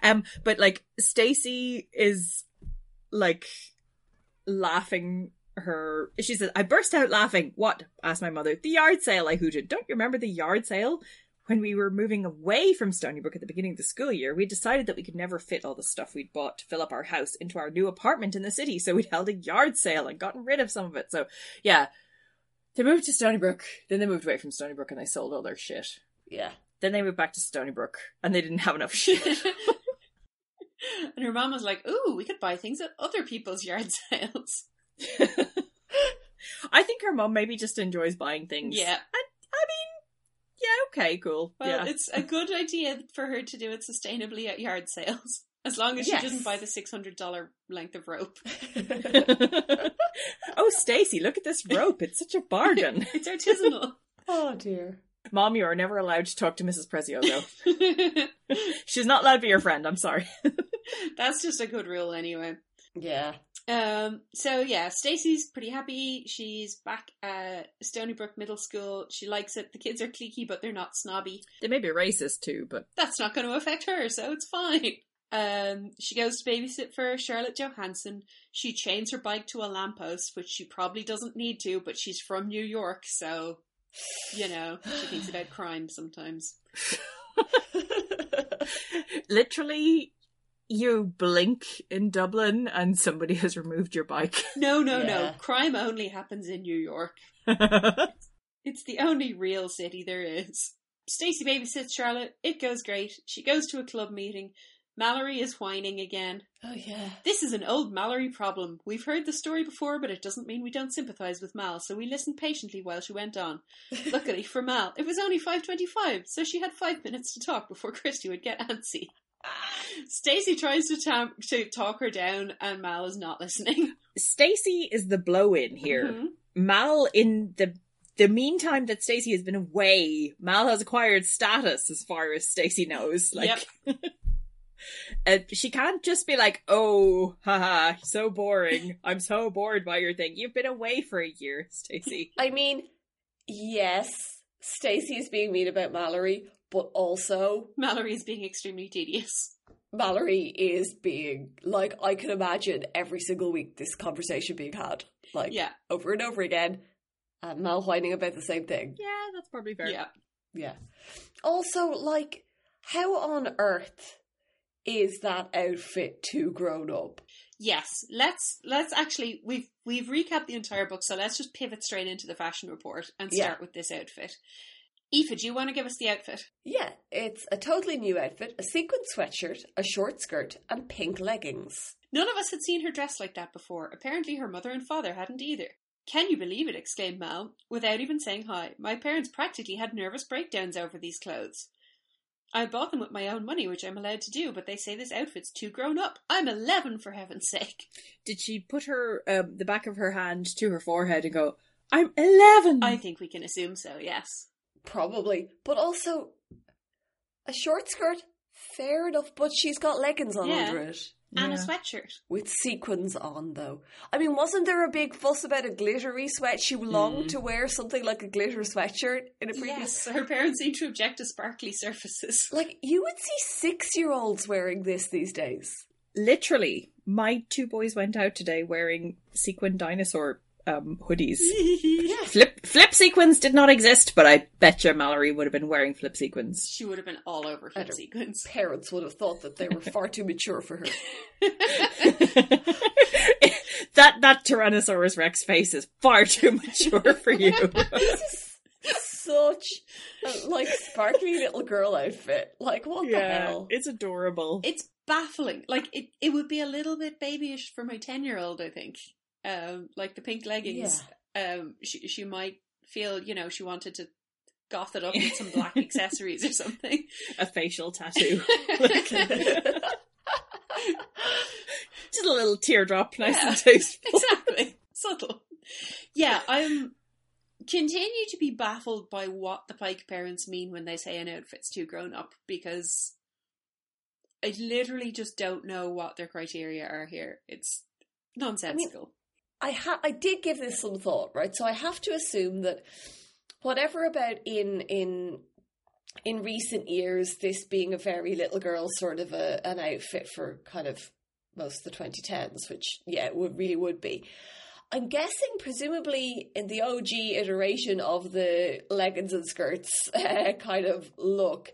Um, but like Stacey is like laughing her she said, I burst out laughing. What? asked my mother. The yard sale, I hooted. Don't you remember the yard sale? When we were moving away from Stoneybrook at the beginning of the school year, we decided that we could never fit all the stuff we'd bought to fill up our house into our new apartment in the city, so we'd held a yard sale and gotten rid of some of it. So yeah. They moved to Stoneybrook, then they moved away from Stoneybrook and they sold all their shit. Yeah. Then they moved back to Stoneybrook, and they didn't have enough shit. and her mom was like, "Ooh, we could buy things at other people's yard sales." I think her mom maybe just enjoys buying things. Yeah. I, I mean, yeah, okay, cool. Well, yeah. it's a good idea for her to do it sustainably at yard sales, as long as Yes. she doesn't buy the six hundred dollar length of rope. oh, Stacey, look at this rope. It's such a bargain. it's artisanal. oh dear. Mom, you are never allowed to talk to Mrs. Prezioso. She's not allowed to be your friend. I'm sorry. That's just a good rule, anyway. Yeah. Um, so yeah, Stacey's pretty happy. She's back at Stoneybrook Middle School. She likes it. The kids are cliquey, but they're not snobby. They may be racist too, but That's not going to affect her, so it's fine. Um, she goes to babysit for Charlotte Johanssen. She chains her bike to a lamppost, which she probably doesn't need to, but she's from New York, so you know she thinks about crime sometimes. literally, you blink in Dublin and somebody has removed your bike. No, no, no. Crime only happens in New York. It's the only real city there is. Stacey babysits Charlotte. It goes great. She goes to a club meeting. Mallory is whining again. Oh yeah. This is an old Mallory problem. We've heard the story before, but it doesn't mean we don't sympathise with Mal, so we listened patiently while she went on. Luckily for Mal, it was only 5.25, so she had five minutes to talk before Kristy would get antsy. Stacey tries to, tam- to talk her down, and Mal is not listening. Stacey is the blow in here. Mhm. Mal, in the the meantime that Stacey has been away, Mal has acquired status as far as Stacey knows. Like, uh, she can't just be like, "Oh, haha, so boring. I'm so bored by your thing. You've been away for a year, Stacey." I mean, yes, Stacey is being mean about Mallory, but also Mallory is being extremely tedious. Mallory is being like I can imagine every single week this conversation being had, like Yeah, over and over again, and Mal whining about the same thing. yeah, that's probably fair. yeah. Yeah. Also, like, how on earth is that outfit too grown up? Yes, let's let's actually we've we've recapped the entire book, so let's just pivot straight into the fashion report and Yeah. start with this outfit. Aoife, do you want to give us the outfit? Yeah, it's a totally new outfit: a sequin sweatshirt, a short skirt, and pink leggings. None of us had seen her dressed like that before. Apparently, her mother and father hadn't either. Can you believe it? exclaimed Mal, without even saying hi. My parents practically had nervous breakdowns over these clothes. I bought them with my own money, which I'm allowed to do, but they say this outfit's too grown up. I'm 11, for heaven's sake. Did she put her um, the back of her hand to her forehead and go, "I'm 11." I think we can assume so, yes. Probably, but also a short skirt. Fair enough, but she's got leggings on Yeah. under it. And a sweatshirt. With sequins on, though. I mean, wasn't there a big fuss about a glittery sweat? She longed hmm. to wear something like a glitter sweatshirt in a previous. Yes, her parents seem to object to sparkly surfaces. Like, you would see six year olds wearing this these days. Literally, my two boys went out today wearing sequin dinosaur um, hoodies. Flip flip sequins did not exist, but I bet you Mallory would have been wearing flip sequins. She would have been all over flip don't- sequins. Parents would have thought that they were far too mature for her. that that Tyrannosaurus Rex face is far too mature for you. This is such a, like sparkly little girl outfit. Like, what the hell? it's adorable. It's baffling. Like it, it would be a little bit babyish for my ten year old. I think, um, like the pink leggings. Um, she she might feel you know she wanted to goth it up with some black accessories or something. a facial tattoo, just a little teardrop, nice Yeah. and tasteful. exactly subtle. Yeah, I'm continue to be baffled by what the Pike parents mean when they say an outfit's too grown up because I literally just don't know what their criteria are here. It's nonsensical. I ha- I did give this some thought, right? So I have to assume that whatever about in in in recent years, this being a very little girl sort of a, an outfit for kind of most of the 2010s, which yeah, it would really would be. I'm guessing, presumably, in the OG iteration of the leggings and skirts uh, kind of look,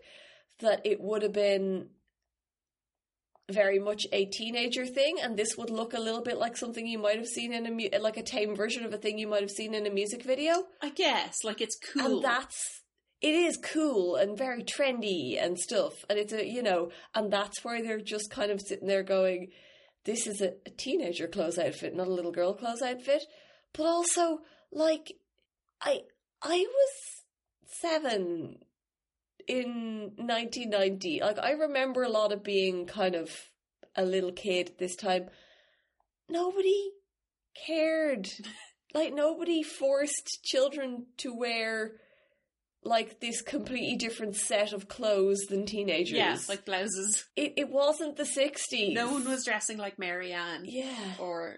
that it would have been very much a teenager thing, and this would look a little bit like something you might have seen in a mu- like a tame version of a thing you might have seen in a music video, I guess like it's cool. and that's it is cool and very trendy and stuff. And it's a, you know, and that's where they're just kind of sitting there going, this is a, a teenager clothes outfit, not a little girl clothes outfit. But also, like, I, I was seven in 1990. Like, I remember a lot of being kind of a little kid at this time. Nobody cared. like, nobody forced children to wear like this completely different set of clothes than teenagers. Yeah, like blouses. it, it wasn't the 60s. No one was dressing like Mary Anne Yeah. or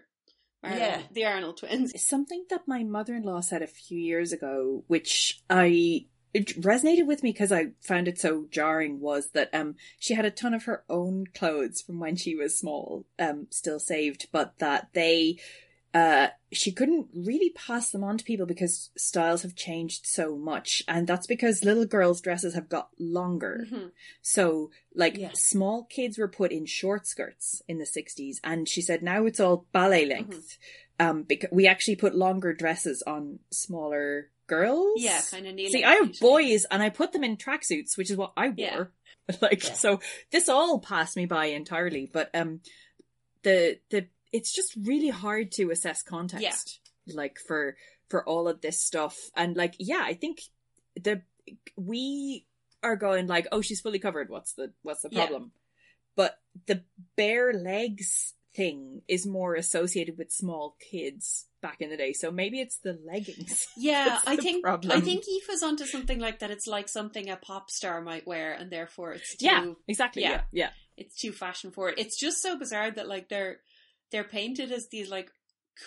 Arnold, Yeah. the Arnold twins. Something that my mother in law said a few years ago, which I it resonated with me because I found it so jarring, was that um she had a ton of her own clothes from when she was small, um still saved, but that they uh she couldn't really pass them on to people because styles have changed so much and that's because little girls dresses have got longer Mhm. so, like, small kids were put in short skirts in the 60s, and she said now it's all ballet length. Um, because we actually put longer dresses on smaller girls. Yeah, kind of. See, I have boys, and I put them in tracksuits, which is what I wore. Yeah. Like, Yeah. so this all passed me by entirely, but um, the the it's just really hard to assess context, like for for all of this stuff, and like, yeah, I think the we are going like, oh, she's fully covered. What's the what's the Yeah. problem? But the bare legs thing is more associated with small kids back in the day. So maybe it's the leggings. Yeah, I think problem. I think Aoife's onto something like that. It's like something a pop star might wear, and therefore it's too Yeah, exactly. yeah. Yeah, yeah. it's too fashion forward. It's just so bizarre that like they're they're painted as these like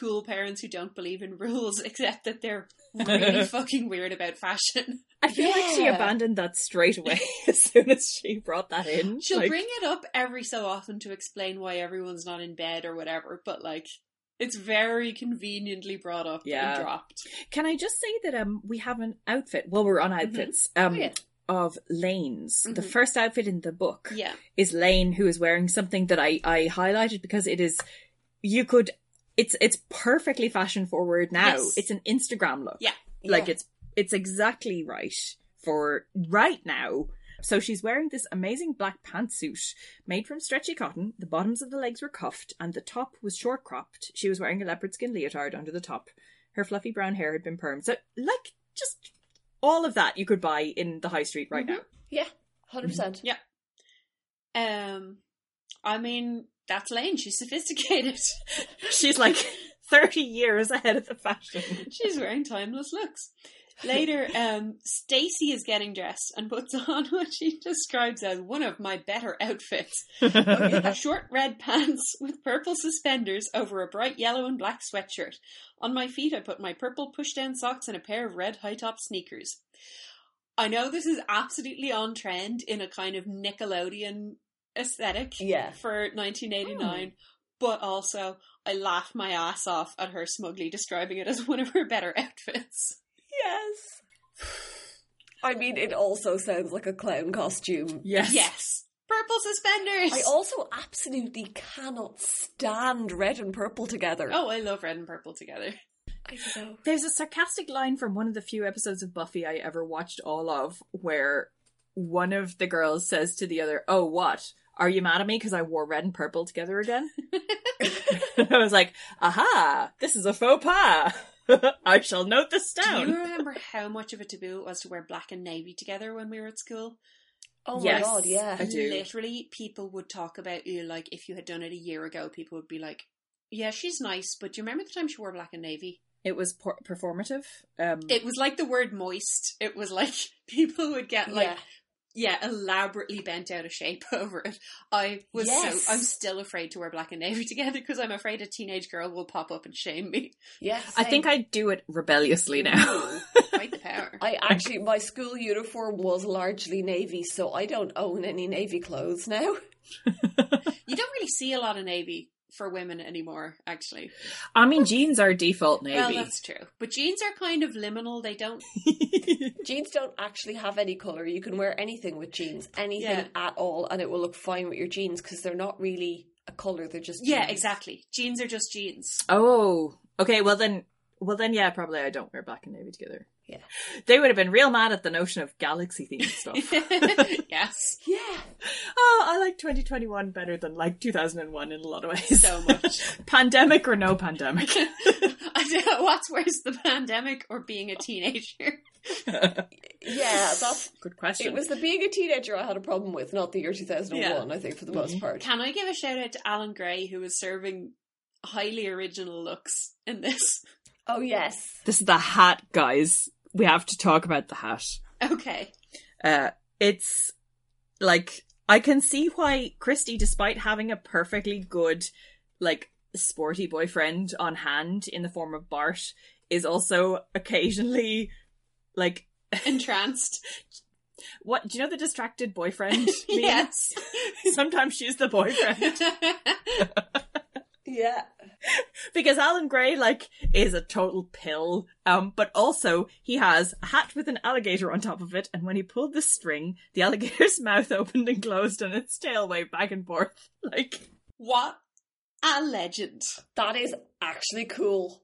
cool parents who don't believe in rules, except that they're really fucking weird about fashion. I feel like she abandoned that straight away as soon as she brought that in. She'll Like, bring it up every so often to explain why everyone's not in bed or whatever, but like it's very conveniently brought up Yeah. and dropped. Can I just say that um we have an outfit? Well, we're on outfits. Um. Oh, yeah. Of Laine's. The Mhm. first outfit in the book Yeah. is Laine, who is wearing something that I, I highlighted because it is, you could, it's it's perfectly fashion forward now. Yes. It's an Instagram look. Yeah. Like Yeah. it's it's exactly right for right now. So she's wearing this amazing black pantsuit made from stretchy cotton. The bottoms of the legs were cuffed and the top was short cropped. She was wearing a leopard skin leotard under the top. Her fluffy brown hair had been permed. So like just all of that you could buy in the high street right now. Yeah, 100%. Yeah. Um I mean, that's Laine, she's sophisticated. She's like 30 years ahead of the fashion. She's wearing timeless looks. Later, um, Stacey is getting dressed and puts on what she describes as one of my better outfits. A short red pants with purple suspenders over a bright yellow and black sweatshirt. On my feet, I put my purple push down socks and a pair of red high top sneakers. I know this is absolutely on trend in a kind of Nickelodeon aesthetic Yeah. for 1989, but also I laugh my ass off at her smugly describing it as one of her better outfits. Yes. I mean, it also sounds like a clown costume. yes. Yes. Purple suspenders! I also absolutely cannot stand red and purple together. oh, I love red and purple together. I don't know. There's a sarcastic line from one of the few episodes of Buffy I ever watched all of where one of the girls says to the other, Oh, what? Are you mad at me because I wore red and purple together again? I was like, Aha, this is a faux pas. I shall note this down. Do you remember how much of a taboo it was to wear black and navy together when we were at school? Oh Yes. my god, yeah. I do. Literally, people would talk about you like if you had done it a year ago, people would be like, "Yeah, she's nice, but do you remember the time she wore black and navy?" It was por- performative. Um, It was like the word moist. It was like people would get like yeah. Yeah, elaborately bent out of shape over it. I was Yes. so I'm still afraid to wear black and navy together because I'm afraid a teenage girl will pop up and shame me. Yeah. I think. I do it rebelliously now. Quite the power. I actually, my school uniform was largely navy, so I don't own any navy clothes now. You don't really see a lot of navy for women anymore, actually. I mean, jeans are default navy. Well, that's true. But jeans are kind of liminal. They don't. Jeans don't actually have any colour. You can wear anything with jeans, anything Yeah. at all, and it will look fine with your jeans because they're not really a colour, they're just Yeah, exactly. Jeans are just jeans. oh, okay. Well then, well then, yeah, probably I don't wear black and navy together. They would have been real mad at the notion of galaxy themed stuff. yes, Yeah. oh, I like 2021 better than like 2001 in a lot of ways. so much. pandemic or no pandemic. I don't know what's worse, the pandemic or being a teenager. Yeah, that's Good question. it was the being a teenager I had a problem with, not the year 2001, I think, for the most mm-hmm. part. Can I give a shout out to Alan Gray, who was serving highly original looks in this? Oh, yes. This is the hat, guys. We have to talk about the hat. Okay. Uh, it's like I can see why Kristy, despite having a perfectly good, like sporty boyfriend on hand in the form of Bart, is also occasionally like Entranced. what? Do you know the distracted boyfriend? yes. Sometimes she's the boyfriend Yeah. because Alan Gray like is a total pill. Um, but also he has a hat with an alligator on top of it, and when he pulled the string, the alligator's mouth opened and closed, and its tail waved back and forth. Like, what a legend. That is actually cool.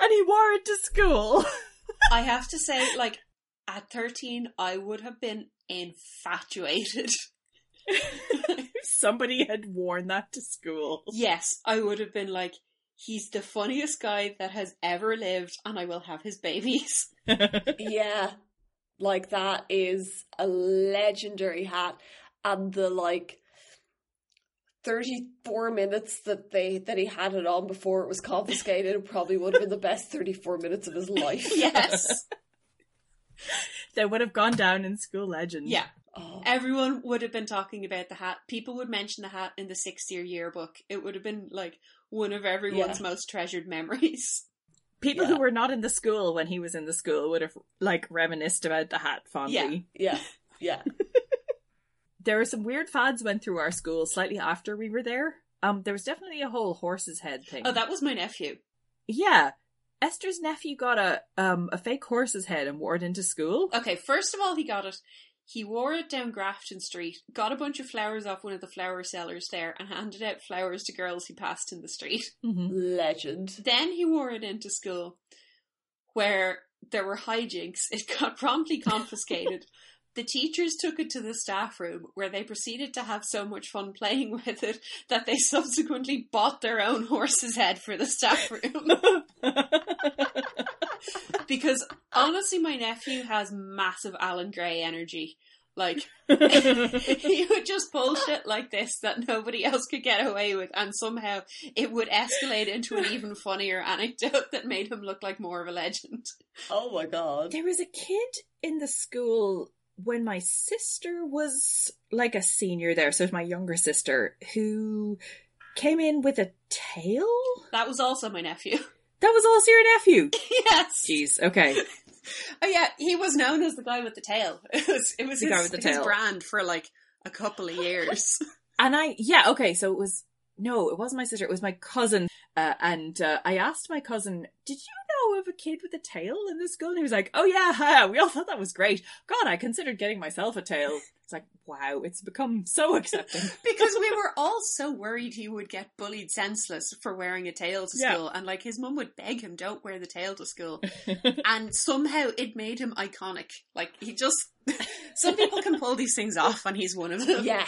and he wore it to school. I have to say, like, at 13, I would have been infatuated. Somebody had worn that to school. yes, I would have been like, he's the funniest guy that has ever lived, and I will have his babies. yeah. Like, that is a legendary hat. And the, like, 34 minutes that they that he had it on before it was confiscated probably would have been the best 34 minutes of his life. yes. They would have gone down in school legend. Yeah. Oh. Everyone would have been talking about the hat. People would mention the hat in the sixth year yearbook. It would have been like one of everyone's Yeah. most treasured memories. People Yeah. who were not in the school when he was in the school would have like reminisced about the hat fondly. Yeah. Yeah. Yeah. there were some weird fads went through our school slightly after we were there. Um, there was definitely a whole horse's head thing. Oh, that was my nephew. yeah. Esther's nephew got a um a fake horse's head and wore it into school. Okay, first of all, he got it. He wore it down Grafton Street, got a bunch of flowers off one of the flower sellers there, and handed out flowers to girls he passed in the street. hmm Legend. Then he wore it into school, where there were hijinks. It got promptly confiscated. the teachers took it to the staff room, where they proceeded to have so much fun playing with it that they subsequently bought their own horse's head for the staff room. Because honestly, my nephew has massive Alan Gray energy. Like, he would just pull shit like this that nobody else could get away with, and somehow it would escalate into an even funnier anecdote that made him look like more of a legend. Oh my god. There was a kid in the school when my sister was like a senior there, so it was my younger sister, who came in with a tail? That was also my nephew. That was also your nephew. yes. Jeez, okay. Oh yeah, he was known as the guy with the tail. It was it was The his, guy with the his tail. brand for like a couple of years. And I, yeah, okay, so it was, no, it wasn't my sister, it was my cousin. Uh, and uh, I asked my cousin, did you Oh, of a kid with a tail in the school? And he was like, oh yeah, we all thought that was great. God, I considered getting myself a tail. It's like, wow, it's become so accepting. because we were all so worried he would get bullied senseless for wearing a tail to Yeah. school and like his mum would beg him don't wear the tail to school and somehow it made him iconic like he just some people can pull these things off and he's one of them Yeah.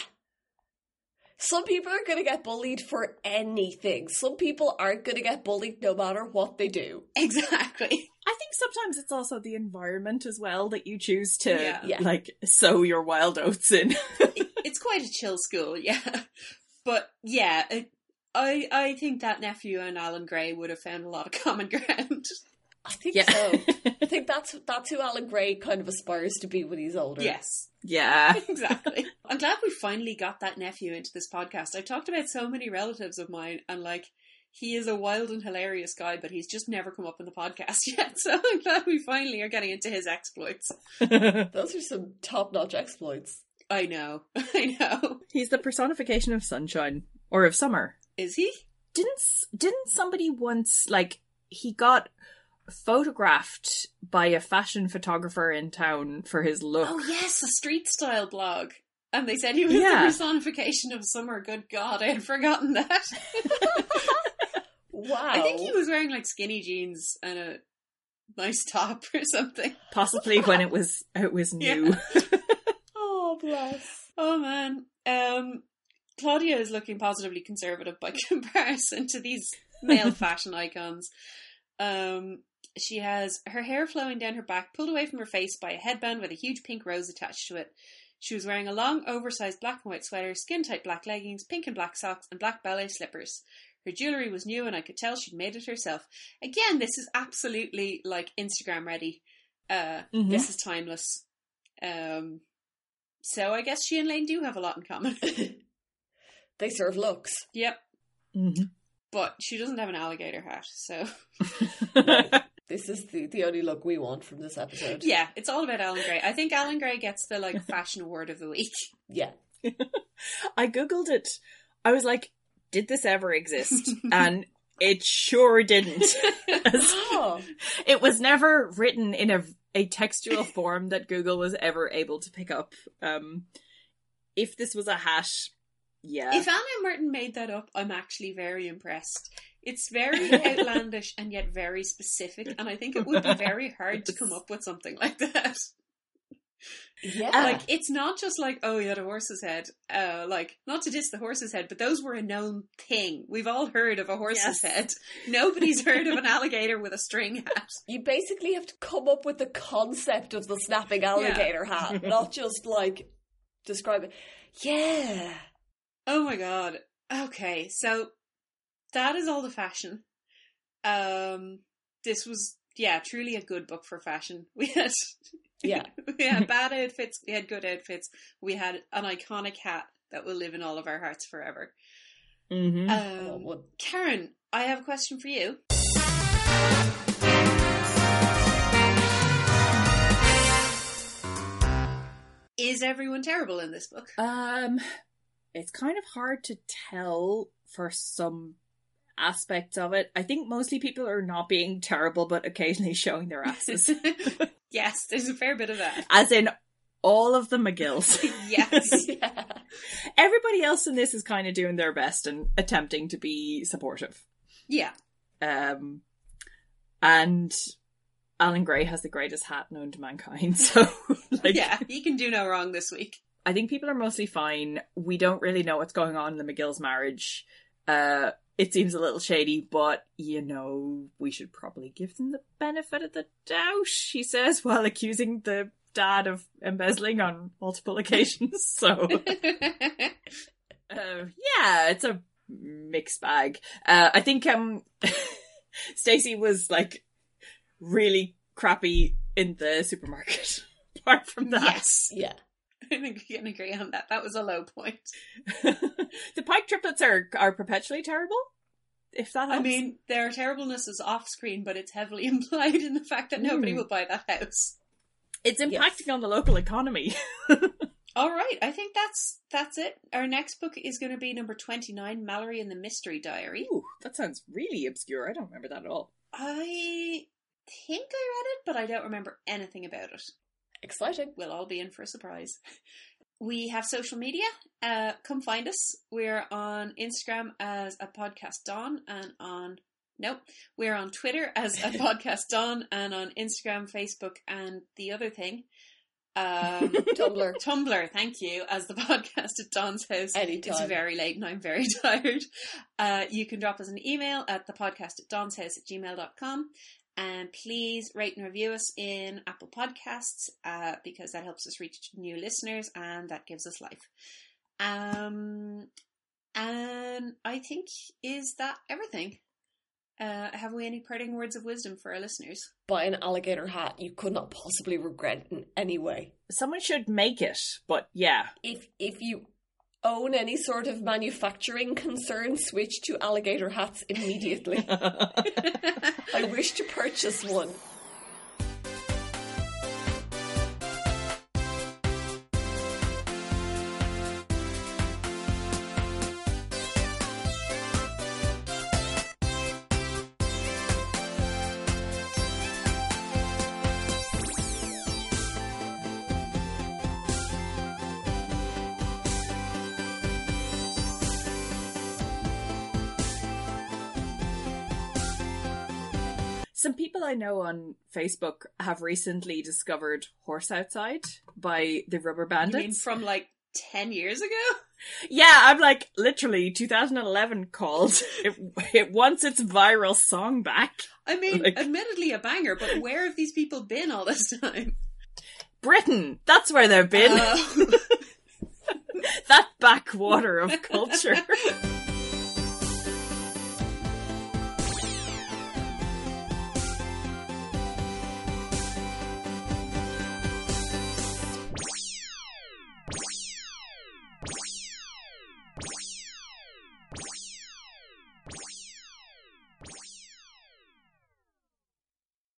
Some people are going to get bullied for anything. Some people aren't going to get bullied no matter what they do. exactly I think sometimes it's also the environment as well that you choose to Yeah. Yeah. like sow your wild oats in. It's quite a chill school yeah but yeah it, I I think that nephew and Alan Gray would have found a lot of common ground I think Yeah. so. I think that's that's who Alan Gray kind of aspires to be when he's older. yes yeah. exactly. I'm glad we finally got that nephew into this podcast. I've talked about so many relatives of mine, and like, he is a wild and hilarious guy, but he's just never come up in the podcast yet. So I'm glad we finally are getting into his exploits. Those are some top-notch exploits. I know, I know. He's the personification of sunshine or of summer. Is he? Didn't didn't somebody once like he got photographed by a fashion photographer in town for his look? Oh yes, a street style blog. And they said he was Yeah. the personification of summer. Good God, I had forgotten that. Wow. I think he was wearing like skinny jeans and a nice top or something. Possibly when it was it was new. Oh, bless. Oh man. Um, Claudia is looking positively conservative by comparison to these male fashion icons. Um, she has her hair flowing down her back, pulled away from her face by a headband with a huge pink rose attached to it. She was wearing a long, oversized black and white sweater, skin tight black leggings, pink and black socks, and black ballet slippers. Her jewellery was new, and I could tell she'd made it herself. Again, this is absolutely like Instagram ready. Uh, Mhm. This is timeless. Um, so I guess she and Laine do have a lot in common. They serve looks. yep, Mhm. but she doesn't have an alligator hat, so This is the, the only look we want from this episode. yeah, it's all about Alan Gray. I think Alan Gray gets the like fashion award of the week. Yeah. I googled it. I was like, did this ever exist? and it sure didn't. Oh, it was never written in a a textual form that Google was ever able to pick up. Um, if this was a hash, yeah, If Anna Merton made that up, I'm actually very impressed. It's very outlandish and yet very specific, and I think it would be very hard to come up with something like that. yeah. Like, it's not just like, oh, you had a horse's head. Uh, like, not to diss the horse's head, but those were a known thing. We've all heard of a horse's Yes. head. Nobody's heard of an alligator with a string hat. you basically have to come up with the concept of the snapping alligator hat, not just like describe it. Yeah. Oh my god. Okay, so that is all the fashion. Um this was yeah, truly a good book for fashion. We had Yeah. we had bad outfits, we had good outfits, we had an iconic hat that will live in all of our hearts forever. Mhm. Oh, Um, Karen, I have a question for you. Is everyone terrible in this book? Um, it's kind of hard to tell for some aspects of it. I think mostly people are not being terrible, but occasionally showing their asses. yes, there's a fair bit of that. As in all of the McGills. Yes. yeah. Everybody else in this is kind of doing their best and attempting to be supportive. Yeah. Um, and Alan Gray has the greatest hat known to mankind. So, like, yeah, he can do no wrong this week. I think people are mostly fine. We don't really know what's going on in the McGill's marriage. Uh, it seems a little shady, but you know, we should probably give them the benefit of the doubt, she says, while accusing the dad of embezzling on multiple occasions. So, uh, yeah, it's a mixed bag. Uh, I think um, Stacey was like really crappy in the supermarket. Apart from that, yes. Yeah. I think we can agree on that. That was a low point. the Pike triplets are are perpetually terrible. If that helps. I mean, their terribleness is off screen, but it's heavily implied in the fact that nobody Mm. will buy that house. it's impacting Yes. on the local economy. All right, I think that's that's it. Our next book is going to be number twenty nine, Mallory and the Mystery Diary. Ooh, that sounds really obscure. I don't remember that at all. I think I read it, but I don't remember anything about it. Exciting. We'll all be in for a surprise. We have social media. Uh, come find us. We're on Instagram as a podcast Dawn and on nope, we're on Twitter as a podcast Dawn and on Instagram, Facebook, and the other thing. Um, Tumblr. Tumblr, thank you, as the podcast at Dawn's house. Anytime. It's very late and I'm very tired. Uh, you can drop us an email at the podcast at Dawn's house at gmail.com. And please rate and review us in Apple Podcasts uh, because that helps us reach new listeners and that gives us life. Um, and I think is that everything. Uh, have we any parting words of wisdom for our listeners? Buy an alligator hat you could not possibly regret in any way. Someone should make it, but yeah. If if you own any sort of manufacturing concern, switch to alligator hats immediately. I wish to purchase one. I know on Facebook have recently discovered Horse Outside by the Rubber You Bandits. mean from like 10 years ago? Yeah, I'm like literally 2011 called. It, it wants its viral song back. I mean, Like- admittedly a banger, but where have these people been all this time? Britain, that's where they've been. Oh. that backwater of culture.